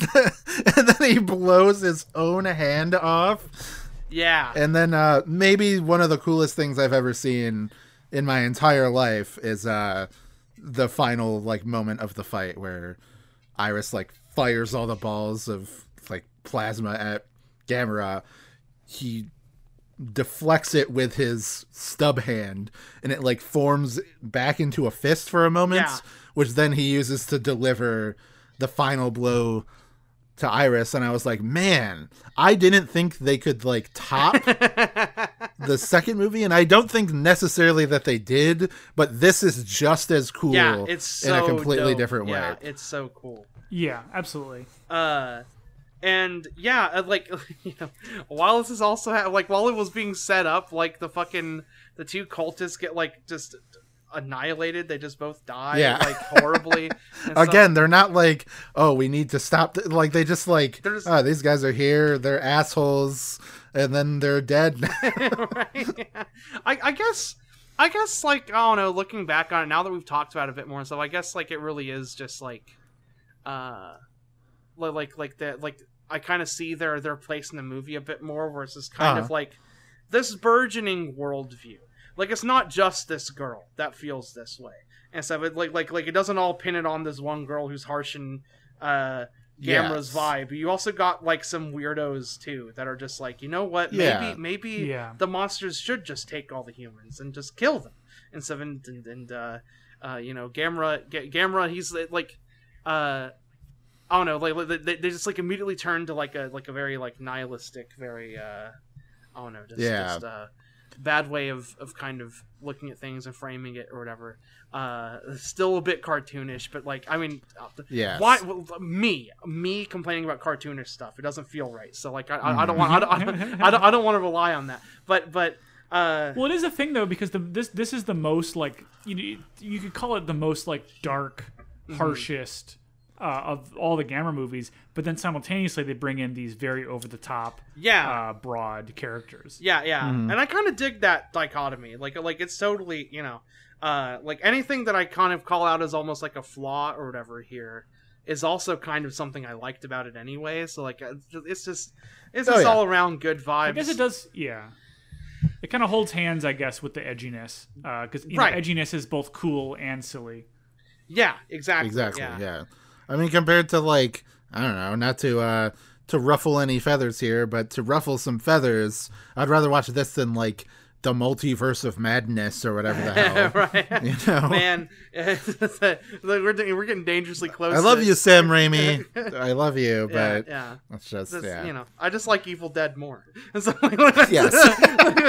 and then he blows his own hand off. yeah. And then uh, maybe one of the coolest things I've ever seen in my entire life is uh, the final like moment of the fight where Iris like fires all the balls of plasma at Gamera. He deflects it with his stub hand and it like forms back into a fist for a moment Yeah. which then he uses to deliver the final blow to Iris and I was like, "Man, I didn't think they could like top <laughs> the second movie and I don't think necessarily that they did, but this is just as cool yeah, it's so in a completely dope. different yeah, way." It's so cool. Yeah, absolutely. uh and yeah uh, like <laughs> you know while this is also ha- like while it was being set up like the fucking the two cultists get like just annihilated they just both die Yeah. like horribly. <laughs> Again, they're not like, "Oh, we need to stop." th-" Like they just like, just- "Oh, these guys are here. They're assholes." And then they're dead. <laughs> right? Yeah. I, I guess I guess like I don't know looking back on it now that we've talked about it a bit more and stuff I guess like it really is just like uh like like the like I kind of see their their place in the movie a bit more where it's just kind of Uh-huh. like this burgeoning worldview like it's not just this girl that feels this way and stuff it like like like it doesn't all pin it on this one girl who's harsh and uh Gamera's Yes. vibe. You also got like some weirdos too that are just like, you know what? Yeah. Maybe maybe Yeah. the monsters should just take all the humans and just kill them instead of and, and, and uh, uh, you know, Gamera, Ga- Gamera, he's like, uh, I don't know, like like, they, they just like immediately turn to like a like a very like nihilistic, very uh, I don't know, just Yeah. just uh, bad way of of kind of looking at things and framing it or whatever. Uh, still a bit cartoonish, but like I mean, yeah, why well, me me complaining about cartoonish stuff? It doesn't feel right. So like I, I, I don't want I don't, I don't, I don't, I don't want to rely on that. But but uh, Well, it is a thing though because the this this is the most like you you could call it the most like dark, Mm-hmm. harshest uh, of all the Gamera movies, but then simultaneously they bring in these very over the top, Yeah. uh, broad characters. Yeah, yeah, Mhm. and I kind of dig that dichotomy. Like, like it's totally, you know, uh, like anything that I kind of call out as almost like a flaw or whatever here is also kind of something I liked about it anyway. So like, it's just- it's just, Oh, yeah. all around good vibes. I guess it does. Yeah, it kind of holds hands, I guess, with the edginess, because Right. know, edginess is both cool and silly. Yeah, exactly. Exactly. Yeah. Yeah. I mean, compared to like I don't know, not to uh to ruffle any feathers here, but to ruffle some feathers, I'd rather watch this than like the multiverse of madness or whatever the <laughs> hell. right. You know? Man, <laughs> look, we're, we're getting dangerously close. I love to- you, Sam Raimi. <laughs> I love you, but yeah. it's just yeah. You know, I just like Evil Dead more. So, Yes.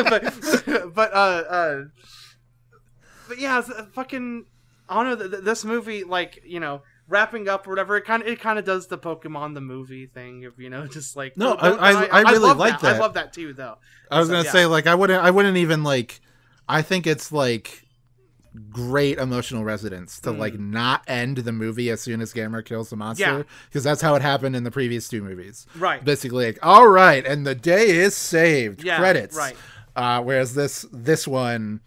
but, but uh, uh, but yeah, fucking. I don't know. th- th- This movie, like you know, wrapping up or whatever, it kind of it kind of does the Pokemon the movie thing of you know <laughs> just like No, but- I- I- I really like I that. I love that too, though. I was So, gonna yeah. say like I wouldn't I wouldn't even like I think it's like great emotional resonance to like Mm. not end the movie as soon as Gamera kills the monster because that's how it happened in the previous two movies. Right. Basically like all right and the day is saved Yeah, credits. right. Uh whereas this this one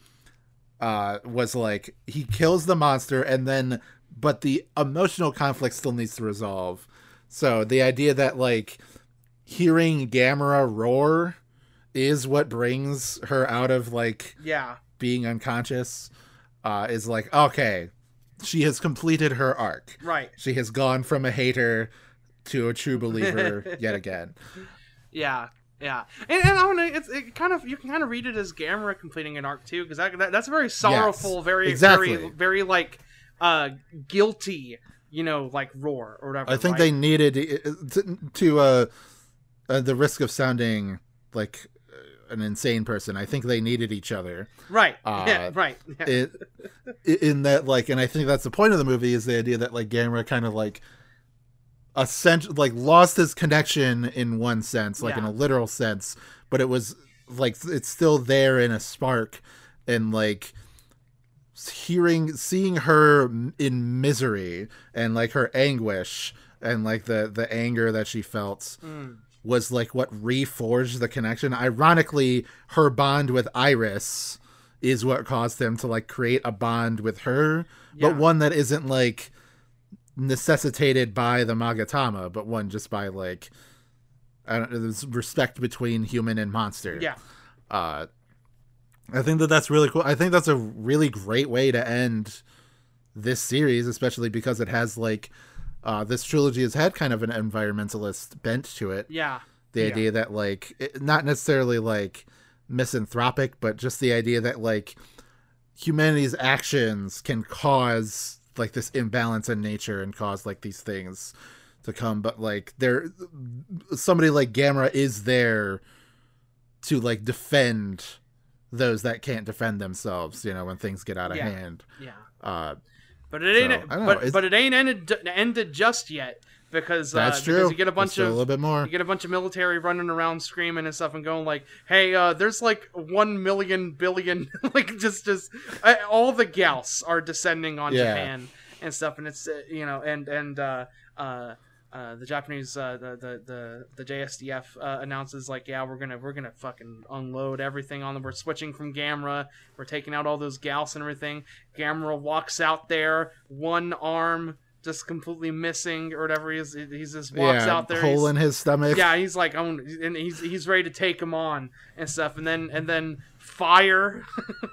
uh was like he kills the monster and then but the emotional conflict still needs to resolve. So the idea that like hearing Gamera roar is what brings her out of like Yeah. being unconscious uh is like okay she has completed her arc Right. she has gone from a hater to a true believer <laughs> yet again Yeah, yeah, and, and I don't know. It's it kind of you can kind of read it as Gamera completing an arc too, because that, that that's very sorrowful, very exactly. very very like uh guilty, you know, like roar or whatever. i think right? they needed uh, to, to uh, uh the risk of sounding like uh, an insane person i think they needed each other right, uh, <laughs> yeah, right, yeah. it in that like and i think that's the point of the movie is the idea that like Gamera kind of like essentially like lost his connection in one sense like in a literal sense but it was like it's still there in a spark and like hearing seeing her in misery and like her anguish and like the the anger that she felt Mm. was like what reforged the connection ironically her bond with iris is what caused him to like create a bond with her Yeah. but one that isn't like necessitated by the magatama but one just by like I don't know, there's respect between human and monster Yeah. uh i think that that's really cool i think that's a really great way to end this series especially because it has like uh this trilogy has had kind of an environmentalist bent to it Yeah. the Yeah. idea that like it, not necessarily like misanthropic but just the idea that like humanity's actions can cause like this imbalance in nature and cause like these things to come but like there somebody like Gamera is there to like defend those that can't defend themselves you know when things get out of Yeah. hand Yeah. uh But it ain't. So, don't know, but but it ain't ended ended just yet because uh, That's because you get a bunch of a little bit more. You get a bunch of military running around screaming and stuff and going like, "Hey, uh, there's like one million billion <laughs> like just just uh, all the Gyaos are descending on Yeah. Japan and stuff, and it's uh, you know and and uh, uh, uh, the Japanese uh, the, the the the JSDF uh, announces like, yeah, we're gonna we're gonna fucking unload everything on them. We're switching from Gamera. We're taking out all those Gyaos and everything. Gamera walks out there, one arm just completely missing or whatever. He's he's just walks Yeah, out there. hole in his stomach. Yeah, he's like, oh, and he's he's ready to take him on and stuff, and then and then fire,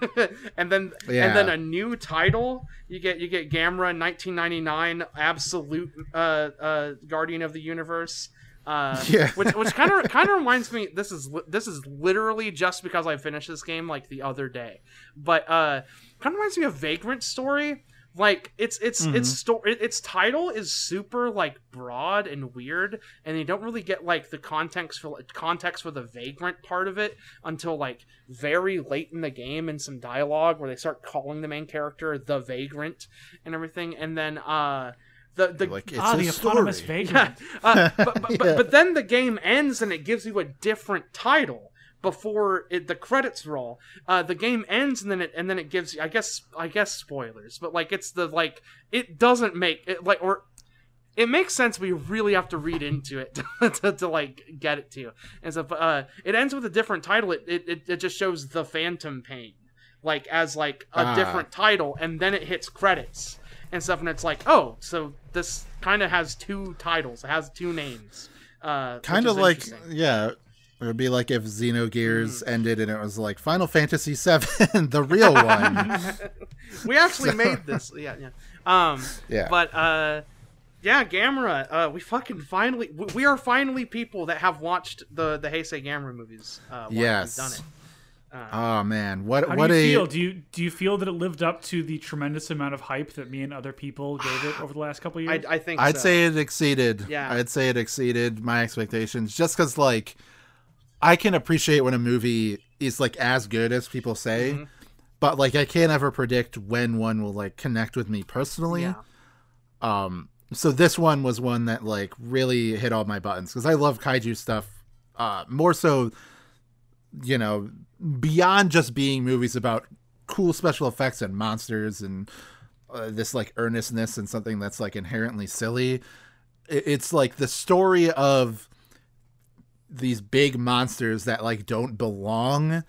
<laughs> and then Yeah. and then a new title. You get you get Gamera in 1999, absolute uh, uh, Guardian of the Universe. Uh, <laughs> Yeah. which which kind of kind of reminds me. This is this is literally just because I finished this game like the other day, but uh, kind of reminds me of Vagrant Story. Like it's it's its Mhm. sto- it- its title is super like broad and weird, and you don't really get like the context for context for the vagrant part of it until like very late in the game in some dialogue where they start calling the main character the vagrant and everything, and then uh the the Like, it's Ah, a the autonomous story. <laughs> vagrant. uh, but, but, <laughs> Yeah. but, but then the game ends and it gives you a different title before it, the credits roll. Uh, the game ends and then it and then it gives you I guess I guess spoilers, but like it's the like it doesn't make it like or it makes sense, but you really have to read into it <laughs> to, to, to like get it to you. And so, uh, it ends with a different title. It, it it it just shows the Phantom Pain, like as like a Ah. different title, and then it hits credits and stuff, and it's like, oh, so this kind of has two titles. It has two names. Uh, kind of like yeah it would be like if xenogears Mm. ended and it was like final fantasy VII, <laughs> the real one <laughs> we actually made this. Yeah, yeah. Um, Yeah. But uh, yeah, Gamera. Uh, we fucking finally. We, we are finally people that have watched the the Heisei Gamera movies. Uh, yes done it. oh man what How what do you a feel? Do you do you feel that it lived up to the tremendous amount of hype that me and other people gave it <sighs> over the last couple of I, years? I think. I'd so. say it exceeded. Yeah. I'd say it exceeded my expectations just because, like, I can appreciate when a movie is, like, as good as people say, Mm-hmm. but, like, I can't ever predict when one will, like, connect with me personally. Yeah. Um, so this one was one that, like, really hit all my buttons because I love kaiju stuff uh, more so, you know, beyond just being movies about cool special effects and monsters and uh, this like earnestness and something that's like inherently silly. It's like the story of these big monsters that like don't belong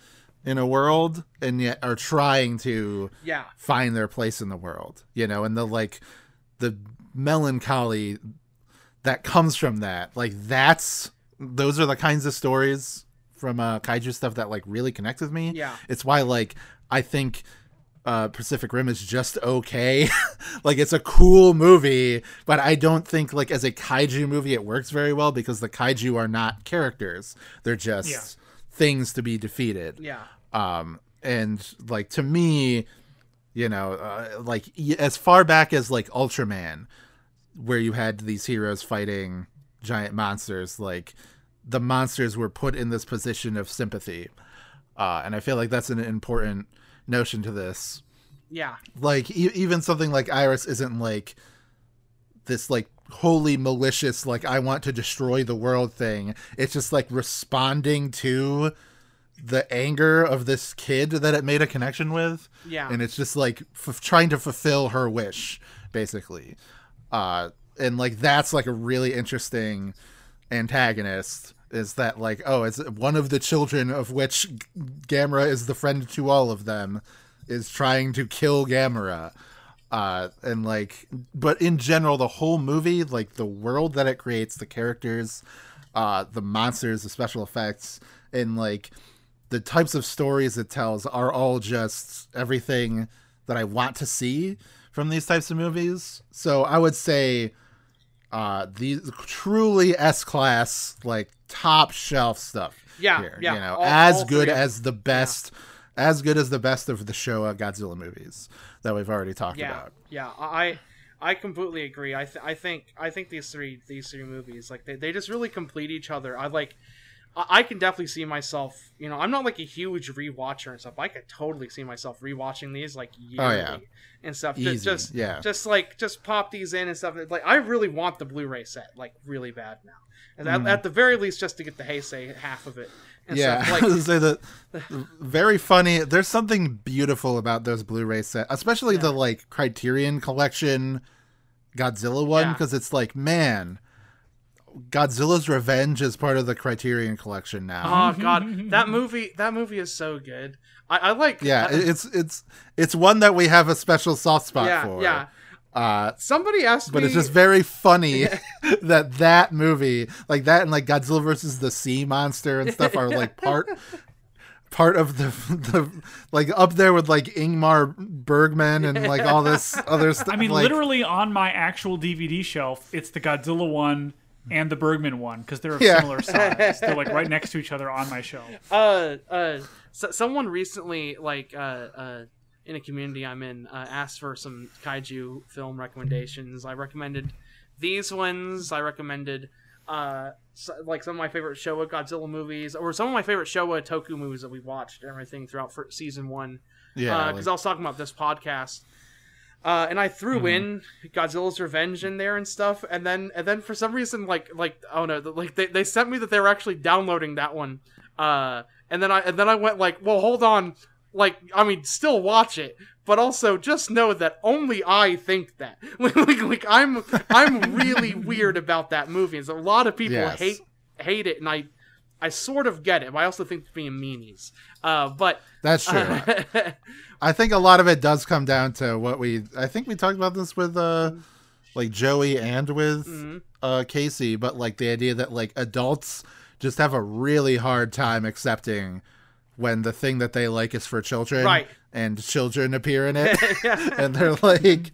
in a world and yet are trying to Yeah. find their place in the world, you know, and the like the melancholy that comes from that. Like that's those are the kinds of stories from uh kaiju stuff that like really connect with me. Yeah. It's why like I think uh Pacific Rim is just okay. <laughs> like it's a cool movie, but I don't think like as a kaiju movie it works very well because the kaiju are not characters. They're just Yeah. things to be defeated Yeah. um and like to me you know uh, like y- as far back as like ultraman where you had these heroes fighting giant monsters like the monsters were put in this position of sympathy uh and i feel like that's an important notion to this. Yeah. like e- even something like iris isn't like this like wholly malicious like i want to destroy the world thing. It's just like responding to the anger of this kid that it made a connection with. Yeah. and it's just like f- trying to fulfill her wish basically. Uh and like that's like a really interesting antagonist is that like oh it's one of the children of which G- Gamera is the friend to all of them is trying to kill Gamera uh and like but in general the whole movie like the world that it creates the characters uh the monsters the special effects and like the types of stories it tells are all just everything that I want to see from these types of movies. So I would say uh these truly S class like top shelf stuff. Yeah, here, yeah, You know, all- as all good as the best as good as the best of the Showa Godzilla movies that we've already talked Yeah. about. Yeah. I. I completely agree. I, th- I think I think these three these three movies like they, they just really complete each other. I like I, can definitely see myself. You know, I'm not like a huge rewatcher and stuff. But I could totally see myself rewatching these like yearly Oh, yeah. and stuff. Easy, Just, just yeah. just like just pop these in and stuff. Like I really want the Blu-ray set like really bad now. And at, Mhm. at the very least, just to get the Heisei half of it. And yeah, stuff. <laughs> I like was gonna say that very funny. There's something beautiful about those Blu-ray sets, especially the like Criterion Collection Godzilla one, Yeah. because it's like, man, Godzilla's Revenge is part of the Criterion Collection now. Oh mm-hmm, god, mm-hmm, that mm-hmm. movie that movie is so good. I, I like yeah, it- it's it's it's one that we have a special soft spot Yeah, for. yeah. Uh, Somebody asked me. but me it's just very funny <laughs> <laughs> that that movie, like that, and like Godzilla versus the Sea Monster and stuff, are like <laughs> part part of the the like up there with like Ingmar Bergman and like all this other stuff. I mean, like, literally on my actual DVD shelf, it's the Godzilla one and the Bergman one because they're of Yeah. similar size. <laughs> they're like right next to each other on my shelf. uh uh so, someone recently like uh uh in a community I'm in uh, asked for some kaiju film recommendations. I recommended these ones. I recommended uh so, like some of my favorite Showa Godzilla movies or some of my favorite Showa Toku movies that we watched and everything throughout for season 1. Yeah, because like- I was talking about this podcast. Uh, and I threw Mhm. in Godzilla's Revenge in there and stuff, and then and then for some reason like like oh no like they, they sent me that they were actually downloading that one, uh, and then I and then I went like well hold on like I mean, still watch it, but also just know that only I think that. <laughs> like, like, like I'm I'm really <laughs> weird about that movie. And so a lot of people Yes. hate hate it, and I I sort of get it. But I also think it's being meanies. Uh, but That's true. <laughs> I think a lot of it does come down to what we. I think we talked about this with uh, like Joey and with Mm-hmm. uh Casey, but like the idea that like adults just have a really hard time accepting when the thing that they like is for children, Right. And children appear in it, <laughs> <laughs> and they're like,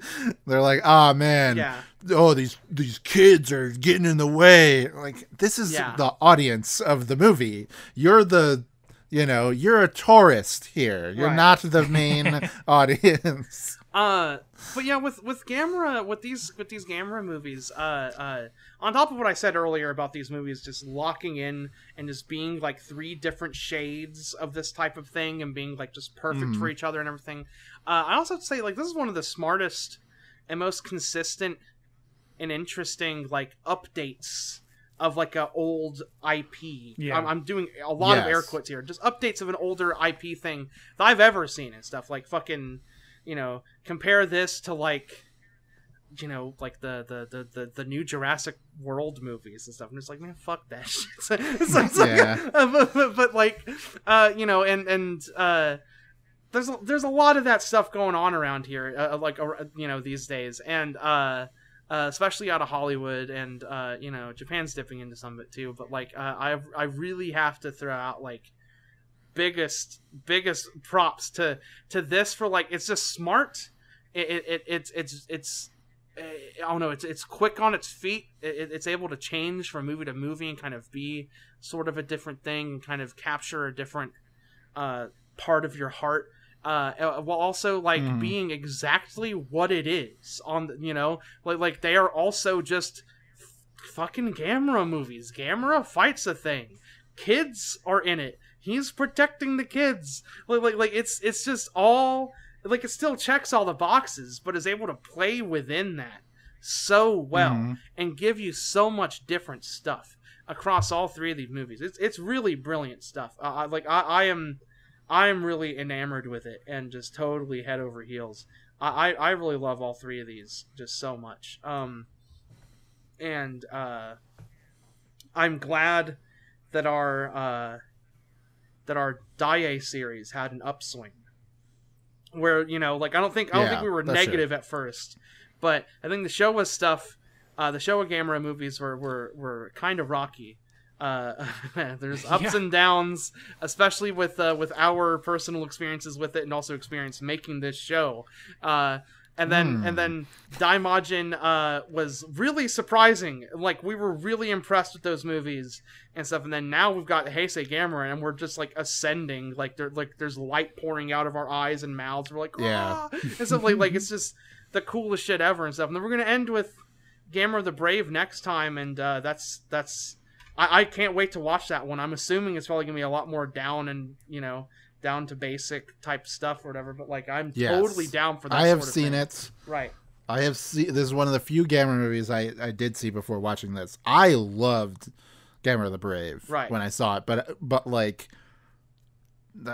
they're like, ah man, Yeah. Oh these these kids are getting in the way. Like this is Yeah. the audience of the movie. You're the you know, you're a tourist here. You're Right. not the <laughs> main audience. Uh, but yeah, with with Gamera, with these with these Gamera movies, uh, uh, on top of what I said earlier about these movies just locking in and just being like three different shades of this type of thing and being like just perfect for each other and everything. Uh, I also have to say like this is one of the smartest and most consistent and interesting like updates of like a old IP. Yeah. I'm, I'm doing a lot of air quotes here. Just updates of an older IP thing that I've ever seen and stuff. Like fucking, you know, compare this to like, you know, like the the the the, the new Jurassic World movies and stuff. And it's like, man, fuck that <laughs> shit. <laughs> So- so it's like- Yeah. <laughs> uh, but, but, but like, uh, you know, and and uh. There's a, there's a lot of that stuff going on around here, uh, like uh, you know these days, and uh, uh, especially out of Hollywood, and uh, you know Japan's dipping into some of it too. But like, uh, I I really have to throw out like biggest biggest props to to this for like it's just smart. It, it, it it's it's it's uh, I don't know. It's it's quick on its feet. It, it's able to change from movie to movie and kind of be sort of a different thing, and kind of capture a different uh, part of your heart. Uh, uh, while also like Mhm. being exactly what it is on the, you know like like they are also just f- fucking Gamera movies. Gamera fights a thing. Kids are in it. He's protecting the kids. Like like like it's it's just all like it still checks all the boxes, but is able to play within that so well Mhm. and give you so much different stuff across all three of these movies. It's it's really brilliant stuff. Uh, like I, I am I am really enamored with it and just totally head over heels. I, I, I really love all three of these just so much. Um, and uh, I'm glad that our uh, that our Daiei series had an upswing. Where you know, like I don't think I don't Yeah, think we were negative at first, but I think the Showa stuff, uh, the Showa Gamera movies were were, were kind of rocky. Uh, <laughs> there's <laughs> ups Yeah. and downs, especially with uh, with our personal experiences with it, and also experience making this show. Uh, and then Hmm. and then Daimajin uh, was really surprising. Like we were really impressed with those movies and stuff. And then now we've got Heisei Gamera, and we're just like ascending. Like there like there's light pouring out of our eyes and mouths. We're like Yeah. "Ah," and stuff like like it's just the coolest shit ever and stuff. And then we're gonna end with Gamera the Brave next time, and uh, that's that's I, I can't wait to watch that one. I'm assuming it's probably gonna be a lot more down and you know down to basic type stuff or whatever. But like I'm Yes. totally down for that. I have seen thing. it. Right. I have seen. This is one of the few Gamera movies I I did see before watching this. I loved Gamera the Brave Right. when I saw it, but but like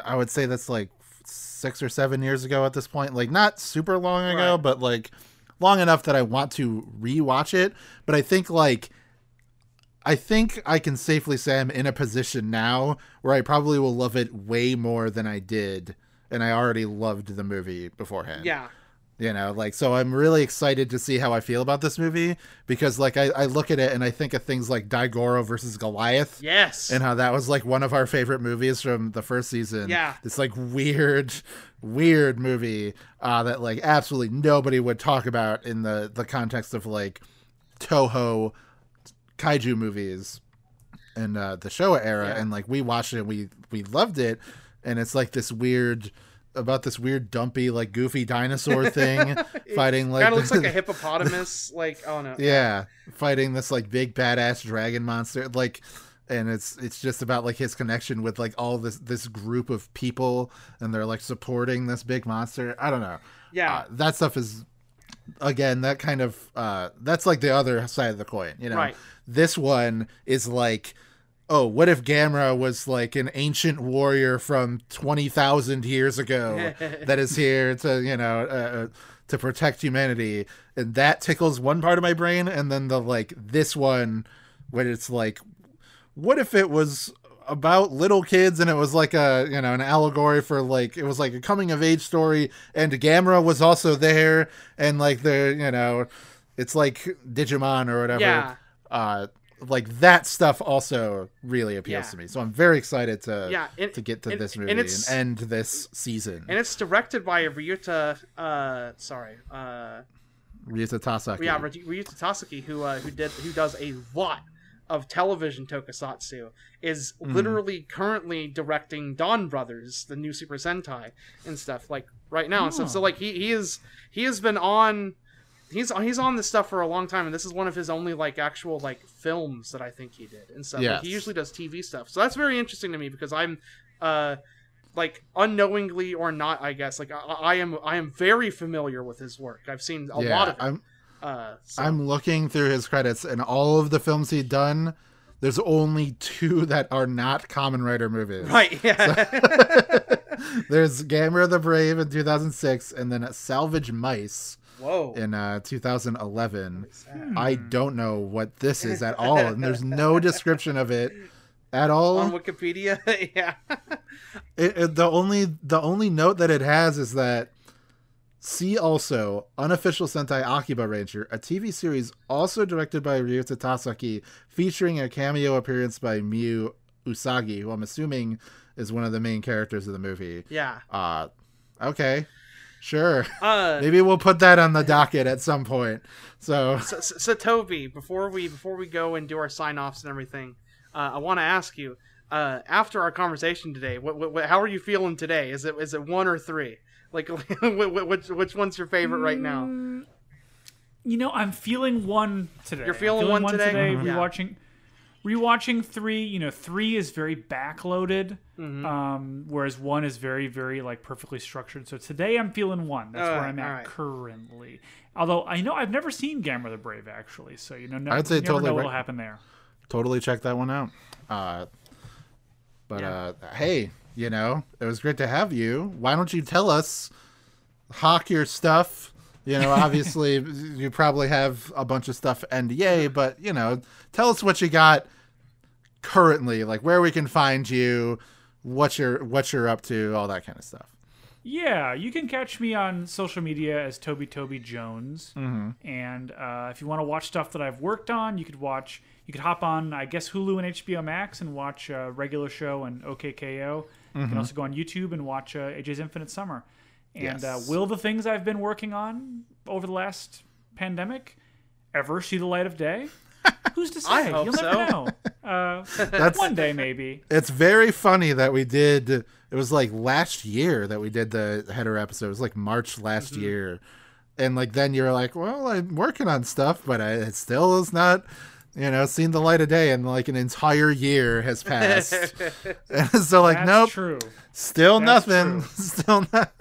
I would say that's like six or seven years ago at this point. Like not super long ago, Right. but like long enough that I want to rewatch it. But I think like I think I can safely say I'm in a position now where I probably will love it way more than I did, and I already loved the movie beforehand. Yeah. You know, like so I'm really excited to see how I feel about this movie because like I, I look at it and I think of things like Daigoro versus Goliath Yes. and how that was like one of our favorite movies from the first season. Yeah. This like weird, weird movie uh, that like absolutely nobody would talk about in the the context of like Toho kaiju movies and uh, the Showa era. Yeah. And like we watched it, and we we loved it, and it's like this weird about this weird dumpy like goofy dinosaur <laughs> thing fighting like kind of looks like a <laughs> hippopotamus. like oh no. yeah fighting this like big badass dragon monster like and it's it's just about like his connection with like all this this group of people and they're like supporting this big monster i don't know Yeah. Uh, that stuff is again that kind of uh that's like the other side of the coin you know Right. This one is like oh, what if Gamera was like an ancient warrior from 20,000 years ago <laughs> that is here to, you know, uh, to protect humanity? And that tickles one part of my brain. And then the like this one, when it's like, what if it was about little kids and it was like a you know an allegory for like it was like a coming of age story and Gamera was also there and like the you know it's like Digimon or whatever Yeah. Uh like that stuff also really appeals Yeah. to me so I'm very excited to Yeah, and- to get to and- this movie and, it's- end this season and it's directed by Ryuta. Uh, sorry. Uh, Ryuta Tasaki yeah, Ry- Ryuta Tasaki, who uh, who did who does a lot of television tokusatsu, is Mhm. literally currently directing Donbrothers, the new Super Sentai and stuff like right now. And stuff. So Oh. like he he is he has been on. He's he's on this stuff for a long time, and this is one of his only like actual like films that I think he did and stuff. Like, he usually does TV stuff, so that's very interesting to me because I'm, uh, like unknowingly or not, I guess. Like I, I am I am very familiar with his work. I've seen a yeah lot of it. I'm uh, so- I'm looking through his credits and all of the films he'd done there's only two that are not Kamen Rider movies Right, yeah. <laughs> <laughs> There's Gamera the Brave in 2006, and then Salvage Mice Whoa. in uh, 2011. Hmm. I don't know what this is at all, and there's no <laughs> description of it at all. on Wikipedia. <laughs> yeah. It, it- the only the only note that it has is that see also unofficial Sentai Akiba Ranger, a TV series also directed by Ryuta Tasaki, featuring a cameo appearance by Miyu Usagi, who I'm assuming is one of the main characters of the movie. Yeah. Uh okay. Sure. Uh, Maybe we'll put that on the docket at some point. So So, so, so Toby, before we before we go and do our sign offs and everything, uh, I want to ask you. Uh, after our conversation today, what, what, what, how are you feeling today? Is it is it one or three? Like, <laughs> which which one's your favorite right now? You know, I'm feeling one today. You're I'm feeling one today? Mhm. Yeah. Rewatching, rewatching three. You know, three is very backloaded, Mhm. um, whereas one is very, very like perfectly structured. So today I'm feeling one. That's where I'm at alright. currently. Although I know I've never seen Gamera the Brave actually, so you know, no, I'd say never totally know what'll happen there. totally check that one out. Uh, but uh, hey, you know, it was great to have you. Why don't you tell us, hawk your stuff? You know, obviously, you probably have a bunch of stuff NDA, but you know, tell us what you got currently, like where we can find you, what you're what you're up to, all that kind of stuff. Yeah, you can catch me on social media as Toby Toby Jones. Mhm. And uh, if you want to watch stuff that I've worked on, you could watch. You could hop on, I guess, Hulu and HBO Max and watch uh, regular show and OKKO. You Mhm. can also go on YouTube and watch uh, AJ's Infinite Summer. And uh, will the things I've been working on over the last pandemic ever see the light of day? <laughs> Who's to say? I hope You'll never know. Uh, <laughs> one day, maybe. It's very funny that we did. It was like last year that we did the Hedorah episode. It was like March last Mm-hmm. year, and like then you're like, "Well, I'm working on stuff, but I, it still is not, you know, seen the light of day." And like an entire year has passed. <laughs> <laughs> so like, That's nope, true. still That's nothing, <laughs> still not.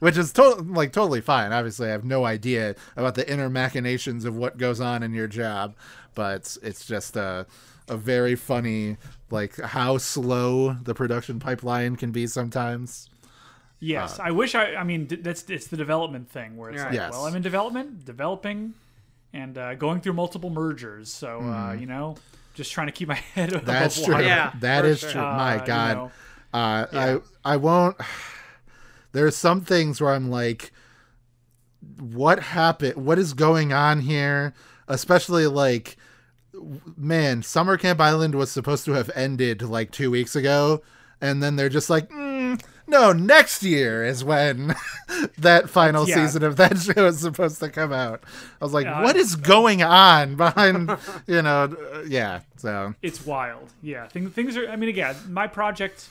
Which is to- like totally fine. Obviously, I have no idea about the inner machinations of what goes on in your job, but it's just a a very funny like how slow the production pipeline can be sometimes. Yes, Uh, I wish I. I mean, d- that's it's the development thing where it's Yeah. like, Yes. well, I'm in development, developing, and uh, going through multiple mergers. So uh, you know, just trying to keep my <laughs> head above Mm-hmm. That's true. water. Yeah, that for is sure. true. Uh, My you God, know. uh, Yeah. I I won't. <sighs> There's some things where I'm like, what happened? What is going on here? Especially like, man, Summer Camp Island was supposed to have ended like two weeks ago, and then they're just like, mm, no, next year is when <laughs> that final Yeah. season of that <laughs> show is supposed to come out. I was like, Yeah, what is going on behind? <laughs> You know, uh, yeah. So It's wild. Yeah, things things are. I mean, again, my project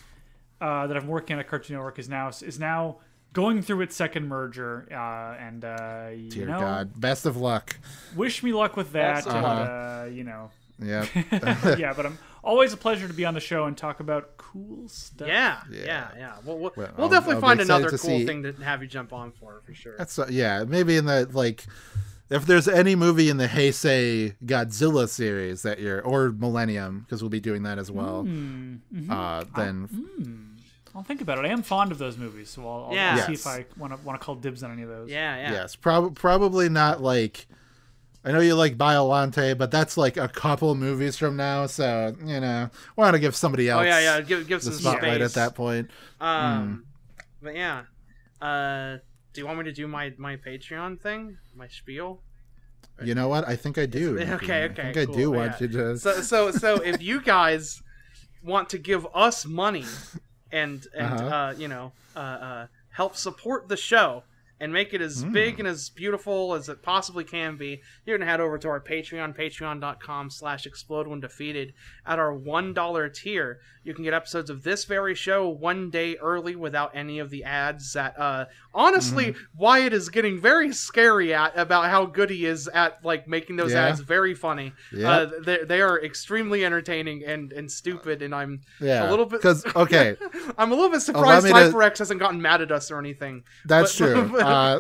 uh, that I'm working on at Cartoon Network is now is now going through its second merger, uh, and uh, you dear know, God, best of luck. wish me luck with that. Uh-huh. uh, you know, Yeah. <laughs> <laughs> yeah, but I'm always a pleasure to be on the show and talk about cool stuff. Yeah, Yeah. yeah, yeah. We'll, we'll, Well, we'll I'll- definitely I'll find another cool see- thing to have you jump on for for sure. That's uh, yeah, maybe in the like if there's any movie in the Heisei Godzilla series that you're or Millennium because we'll be doing that as well, Mm, mhm. uh, then Mm. I'll think about it. I am fond of those movies, so I'll, I'll, Yeah. I'll see Yes. if I want to want to call dibs on any of those. Yeah, yeah. yes, prob- probably not like. I know you like Biolante, but that's like a couple movies from now, so you know, want to give somebody else. Oh yeah, yeah. Give give the some spotlight space. at that point. Um, but yeah. Uh, do you want me to do my my Patreon thing, my spiel? You know what? I think I do. Okay, <laughs> Nikki. okay. I think I cool, do yeah. want you to. So so so if you <laughs> guys want to give us money and and Uh-huh. uh, you know uh, uh, help support the show and make it as Hmm. big and as beautiful as it possibly can be, you're gonna head over to our Patreon, patreon.com slash explode when defeated. At our one dollar tier, you can get episodes of this very show one day early without any of the ads that uh honestly Mm-hmm. Wyatt is getting very scary at about how good he is at like making those Yeah. ads very funny. Yeah. Uh, they, they are extremely entertaining and, and stupid, and I'm Yeah, a little bit 'cause- okay. <laughs> I'm a little bit surprised me to- hasn't gotten mad at us or anything. That's But- <laughs> true. Uh,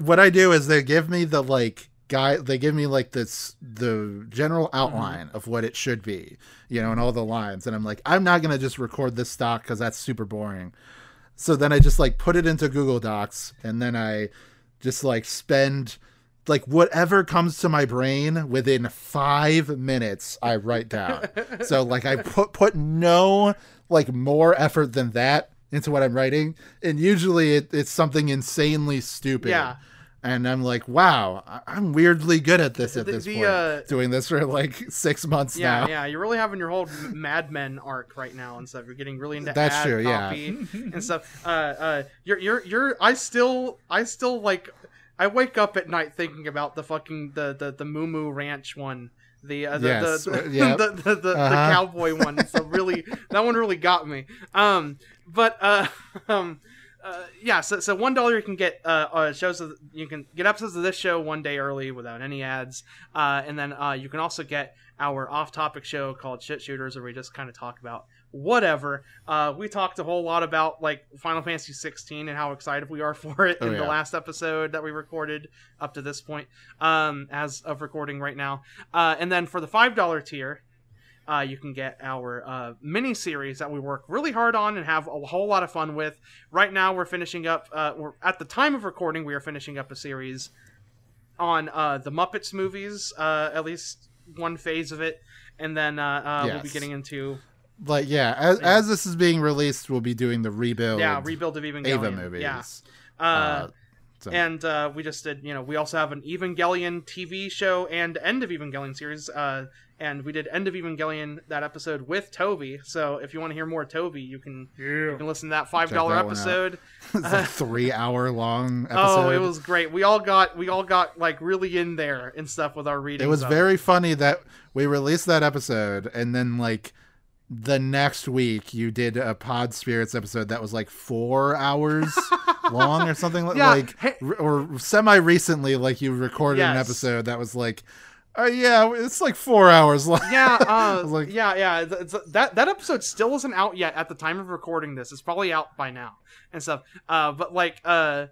what I do is they give me the like guy. They give me like this the general Mm-hmm. outline of what it should be, you know, and all the lines. And I'm like, I'm not gonna just record this stock because that's super boring. So then I just like put it into Google Docs, and then I just like spend like whatever comes to my brain within five minutes I write down. so like I <laughs> put put no like more effort than that into what I'm writing, and usually it, it's something insanely stupid. Yeah. And I'm like, wow, I'm weirdly good at this at The- this the, point. uh, Doing this for like six months yeah, now. yeah, you're really having your whole Mad Men arc right now and stuff. You're getting really into That's ad true, yeah. copy and stuff. Uh, uh, you're, you're, you're. I still, I still like. I wake up at night thinking about the fucking the the the Moo Moo Ranch one. The uh, the, Yes, the, uh, the, <laughs> yep. the, the, the, Uh-huh. the cowboy one. So really, <laughs> that one really got me. Um, but uh, <laughs> um, uh, yeah. So so one dollar you can get uh, uh shows of you can get episodes of this show one day early without any ads. Uh, and then uh, you can also get our off-topic show called Shit Shooters, where we just kind of talk about whatever. Uh, we talked a whole lot about like Final Fantasy 16 and how excited we are <laughs> for it Oh, in the last episode that we recorded up to this point, um, as of recording right now. Uh, and then for the five dollar tier. Uh, you can get our uh, mini series that we work really hard on and have a whole lot of fun with. Right now, we're finishing up. Uh, we're at the time of recording, we are finishing up a series on uh, the Muppets movies, uh, at least one phase of it, and then uh, uh, we'll be getting into Like yeah, as, Yeah. as this is being released, we'll be doing the rebuild. yeah rebuild of Evangelion. Eva movies. Yeah. Uh, Uh, so- and uh, we just did, you know, we also have an Evangelion TV show and End of Evangelion series. Uh, and we did End of Evangelion that episode with Toby. So if you want to hear more Toby, you can you can listen to that five dollar that episode. <laughs> it's a three hour long episode. <laughs> Oh, it was great. We all got we all got like really in there and stuff with our reading. It was very funny that we released that episode and then like the next week you did a Pod Spirits episode that was like four hours <laughs> long or something Yeah, like r- or semi recently like you recorded an episode that was like oh yeah it's like four hours long yeah, <laughs> uh, like- yeah, yeah. th- th- that that episode still isn't out yet at the time of recording this. It's probably out by now and stuff. Uh, but like, uh,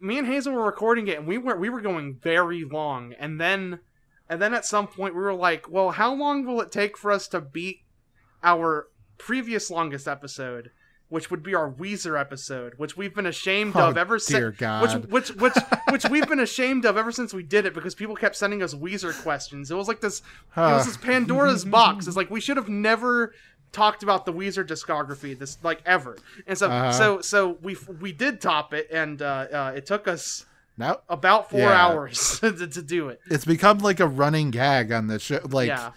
me and Hazel were recording it, and we were we were going very long, and then and then at some point we were like, well, how long will it take for us to beat our previous longest episode? Which would be our Weezer episode, which we've been ashamed Oh, of ever since. Which which which <laughs> which we've been ashamed of ever since we did it because people kept sending us Weezer questions. It was like this. It was this Pandora's <laughs> box. It's like we should have never talked about the Weezer discography this like ever. And so Uh-huh. so so we we did top it, and uh, uh, it took us now about four Yeah. hours <laughs> to, to do it. it's become like a running gag on the show like yeah.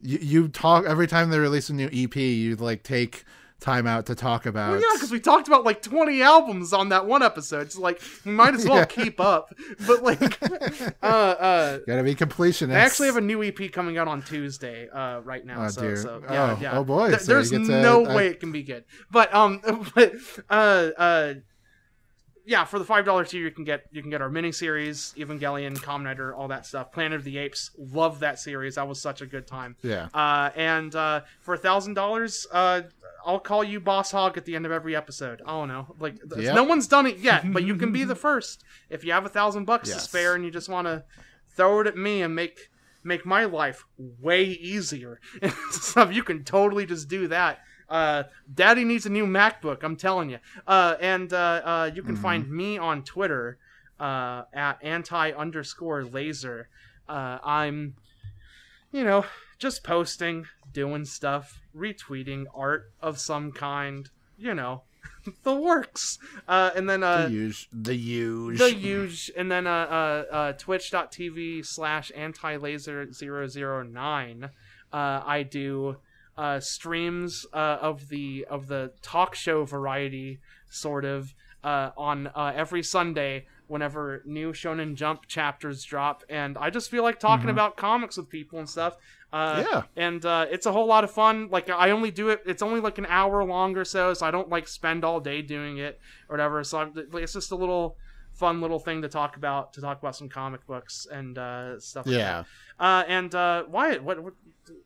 You, you talk every time they release a new ep you like take time out to talk about Well, yeah, because we talked about like 20 albums on that one episode. So, like, we might as well <laughs> Yeah. keep up. But, like, <laughs> uh, uh, gotta be completionist I actually have a new EP coming out on Tuesday, uh, right now. Oh, so, dear. so yeah, Oh, yeah. oh, boy, Th- so there's to- no I- way it can be good. But um, <laughs> but uh, uh, yeah, for the five dollar tier, you can get you can get our miniseries, Evangelion, Kamen Rider, all that stuff. Planet of the Apes, love that series. That was such a good time. Yeah. Uh, and uh, for a thousand dollars, uh, I'll call you Boss Hog at the end of every episode. I don't know, like Yep. no one's done it yet, but you can be <laughs> the first if you have a thousand bucks to spare and you just want to throw it at me and make make my life way easier <laughs> stuff, you can totally just do that. Uh, Daddy needs a new MacBook. I'm telling you. Uh, and uh, uh, you can find me on Twitter uh, at anti underscore laser. Uh, I'm, you know, just posting, doing stuff, retweeting art of some kind. You know, <laughs> the works. Uh, and then uh, the huge, the huge, the huge, and then uh, uh, uh twitch.tv slash anti laser 009. Uh, I do uh, streams uh, of the of the talk show variety, sort of, uh, on uh, every Sunday whenever new Shonen Jump chapters drop, and I just feel like talking Mhm. about comics with people and stuff. Uh, Yeah. and uh, it's a whole lot of fun. Like I only do it; it's only like an hour long or so, so I don't like spend all day doing it or whatever. So I'm, it's just a little fun little thing to talk about to talk about some comic books and uh, stuff. Like Yeah. That. Uh, and uh, Wyatt, what, what?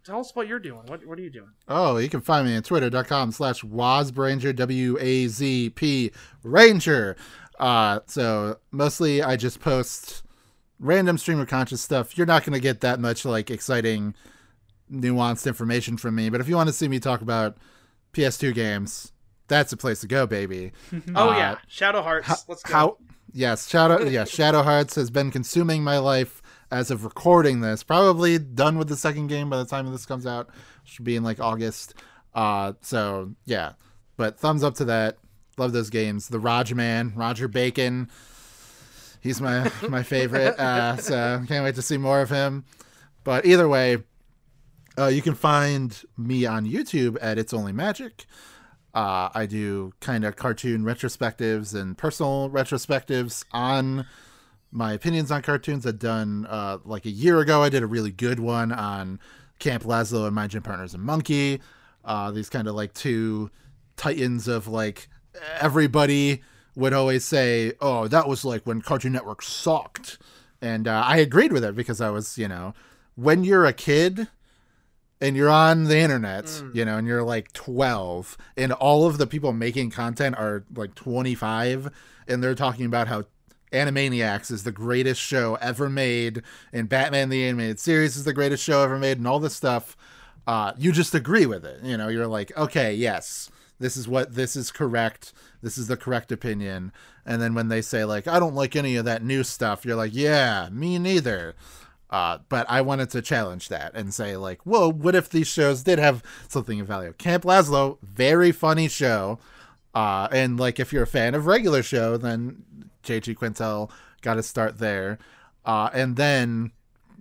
Tell us what you're doing. What What are you doing? Oh, you can find me on twitter.com slash wazbranger, W A Z P Ranger. Uh, so mostly I just post random stream of conscious stuff. You're not going to get that much like exciting, nuanced information from me. But if you want to see me talk about PS2 games, that's a place to go, baby. <laughs> Oh Uh, yeah, Shadow Hearts. Let's go. How? Yes, Shadow. yes, Shadow Hearts has been consuming my life as of recording this. Probably done with the second game by the time this comes out. Should be in like August. Uh, so yeah, but thumbs up to that. Love those games. The Roger Man, Roger Bacon. He's my <laughs> my favorite. Uh, so can't wait to see more of him. But either way, uh, you can find me on YouTube at It's Only Magic. Uh, I do kind of cartoon retrospectives and personal retrospectives on my opinions on cartoons. I've done uh, like a year ago. I did a really good one on Camp Lazlo and My Gym Partner's a Monkey. Uh, these kind of like two titans of like everybody would always say, "Oh, that was like when Cartoon Network sucked," and uh, I agreed with it because I was, you know, when you're a kid and you're on the internet, you know, and you're like 12, and all of the people making content are like 25, and they're talking about how Animaniacs is the greatest show ever made, and Batman the Animated Series is the greatest show ever made, and all this stuff. Uh, you just agree with it. You know, you're like, okay, yes, this is what this is correct. This is the correct opinion. And then when they say like, I don't like any of that new stuff, you're like, yeah, me neither. Uh, but I wanted to challenge that and say like, whoa, what if these shows did have something of value? Camp Lazlo, very funny show. Uh, and like if you're a fan of regular show, then JG Quintel got to start there. Uh, and then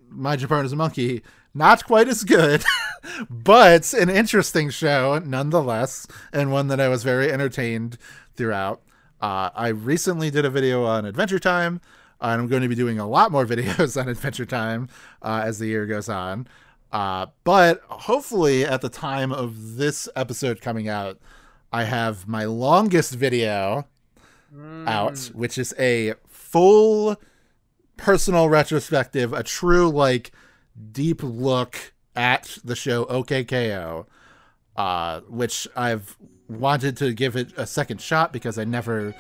My Japan is a Monkey, not quite as good, <laughs> but an interesting show nonetheless, and one that I was very entertained throughout. Uh, I recently did a video on Adventure Time, and I'm going to be doing a lot more <laughs> videos on Adventure Time uh, as the year goes on. Uh, but hopefully, at the time of this episode coming out, I have my longest video out, which is a full personal retrospective, a true like deep look at the show OKKO, uh, which I've wanted to give it a second shot because I never,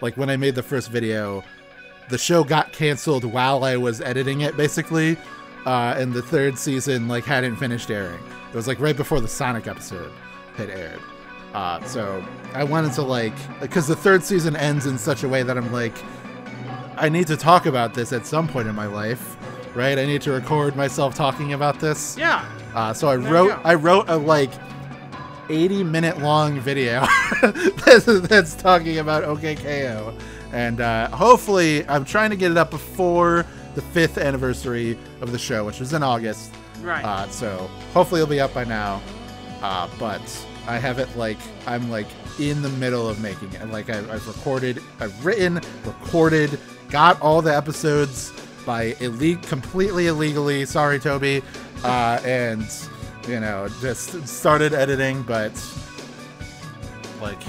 like when I made the first video, the show got canceled while I was editing it, basically, uh, and the third season like hadn't finished airing. It was like right before the Sonic episode had aired. Uh, so I wanted to like because the third season ends in such a way that I'm like, I need to talk about this at some point in my life, right? I need to record myself talking about this. Yeah. Uh, so I There wrote. I wrote a like 80 minute long video <laughs> that's, that's talking about OKKO, and uh, hopefully I'm trying to get it up before the fifth anniversary of the show, which was in August. Right. Uh, so hopefully it'll be up by now. Uh, but I have it like I'm like in the middle of making it. Like I, I've recorded, I've written, recorded, got all the episodes by ille- completely illegally. Sorry, Toby. Uh, and you know, just started editing, but like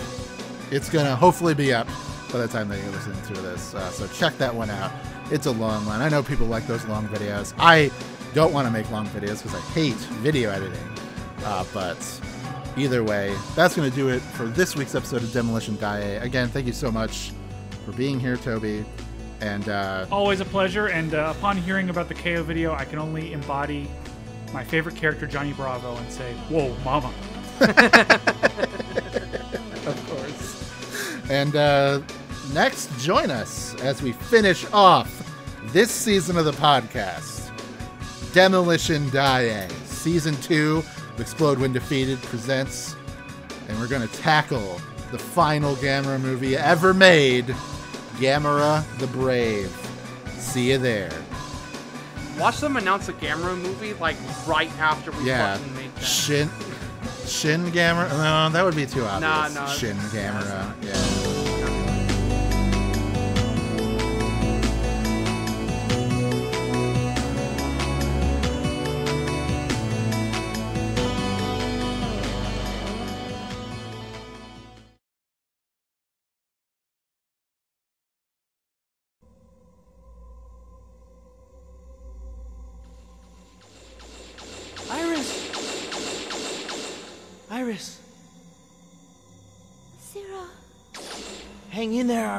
it's gonna hopefully be up by the time that you're listening to this. Uh, so check that one out. It's a long one. I know people like those long videos. I don't want to make long videos because I hate video editing. Uh, but either way, that's going to do it for this week's episode of Demolition Die. Again, thank you so much for being here, Toby. And uh, Always a pleasure. And uh, upon hearing about the KO video, I can only embody my favorite character, Johnny Bravo, and say, "Whoa, mama." <laughs> of course. And uh, next, join us as we finish off this season of the podcast. Demolition Die, Season 2 Explode When Defeated presents, and we're going to tackle the final Gamera movie ever made, Gamera the Brave. See you there. Watch them announce a Gamera movie like right after we Yeah. fucking make that. Shin Shin Gamera? No, that would be too obvious. no. Shin Gamera. Yeah.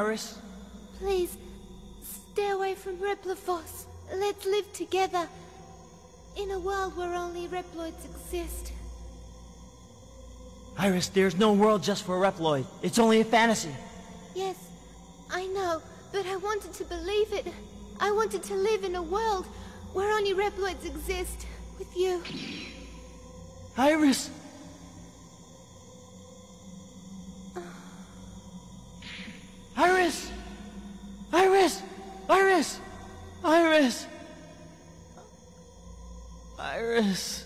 Iris. please, stay away from Repliforce. Let's live together. In a world where only Reploids exist. Iris, there's no world just for a Reploid. It's only a fantasy. Yes, I know, but I wanted to believe it. I wanted to live in a world where only Reploids exist. With you. Iris! Iris! Iris! Iris! Iris! Iris!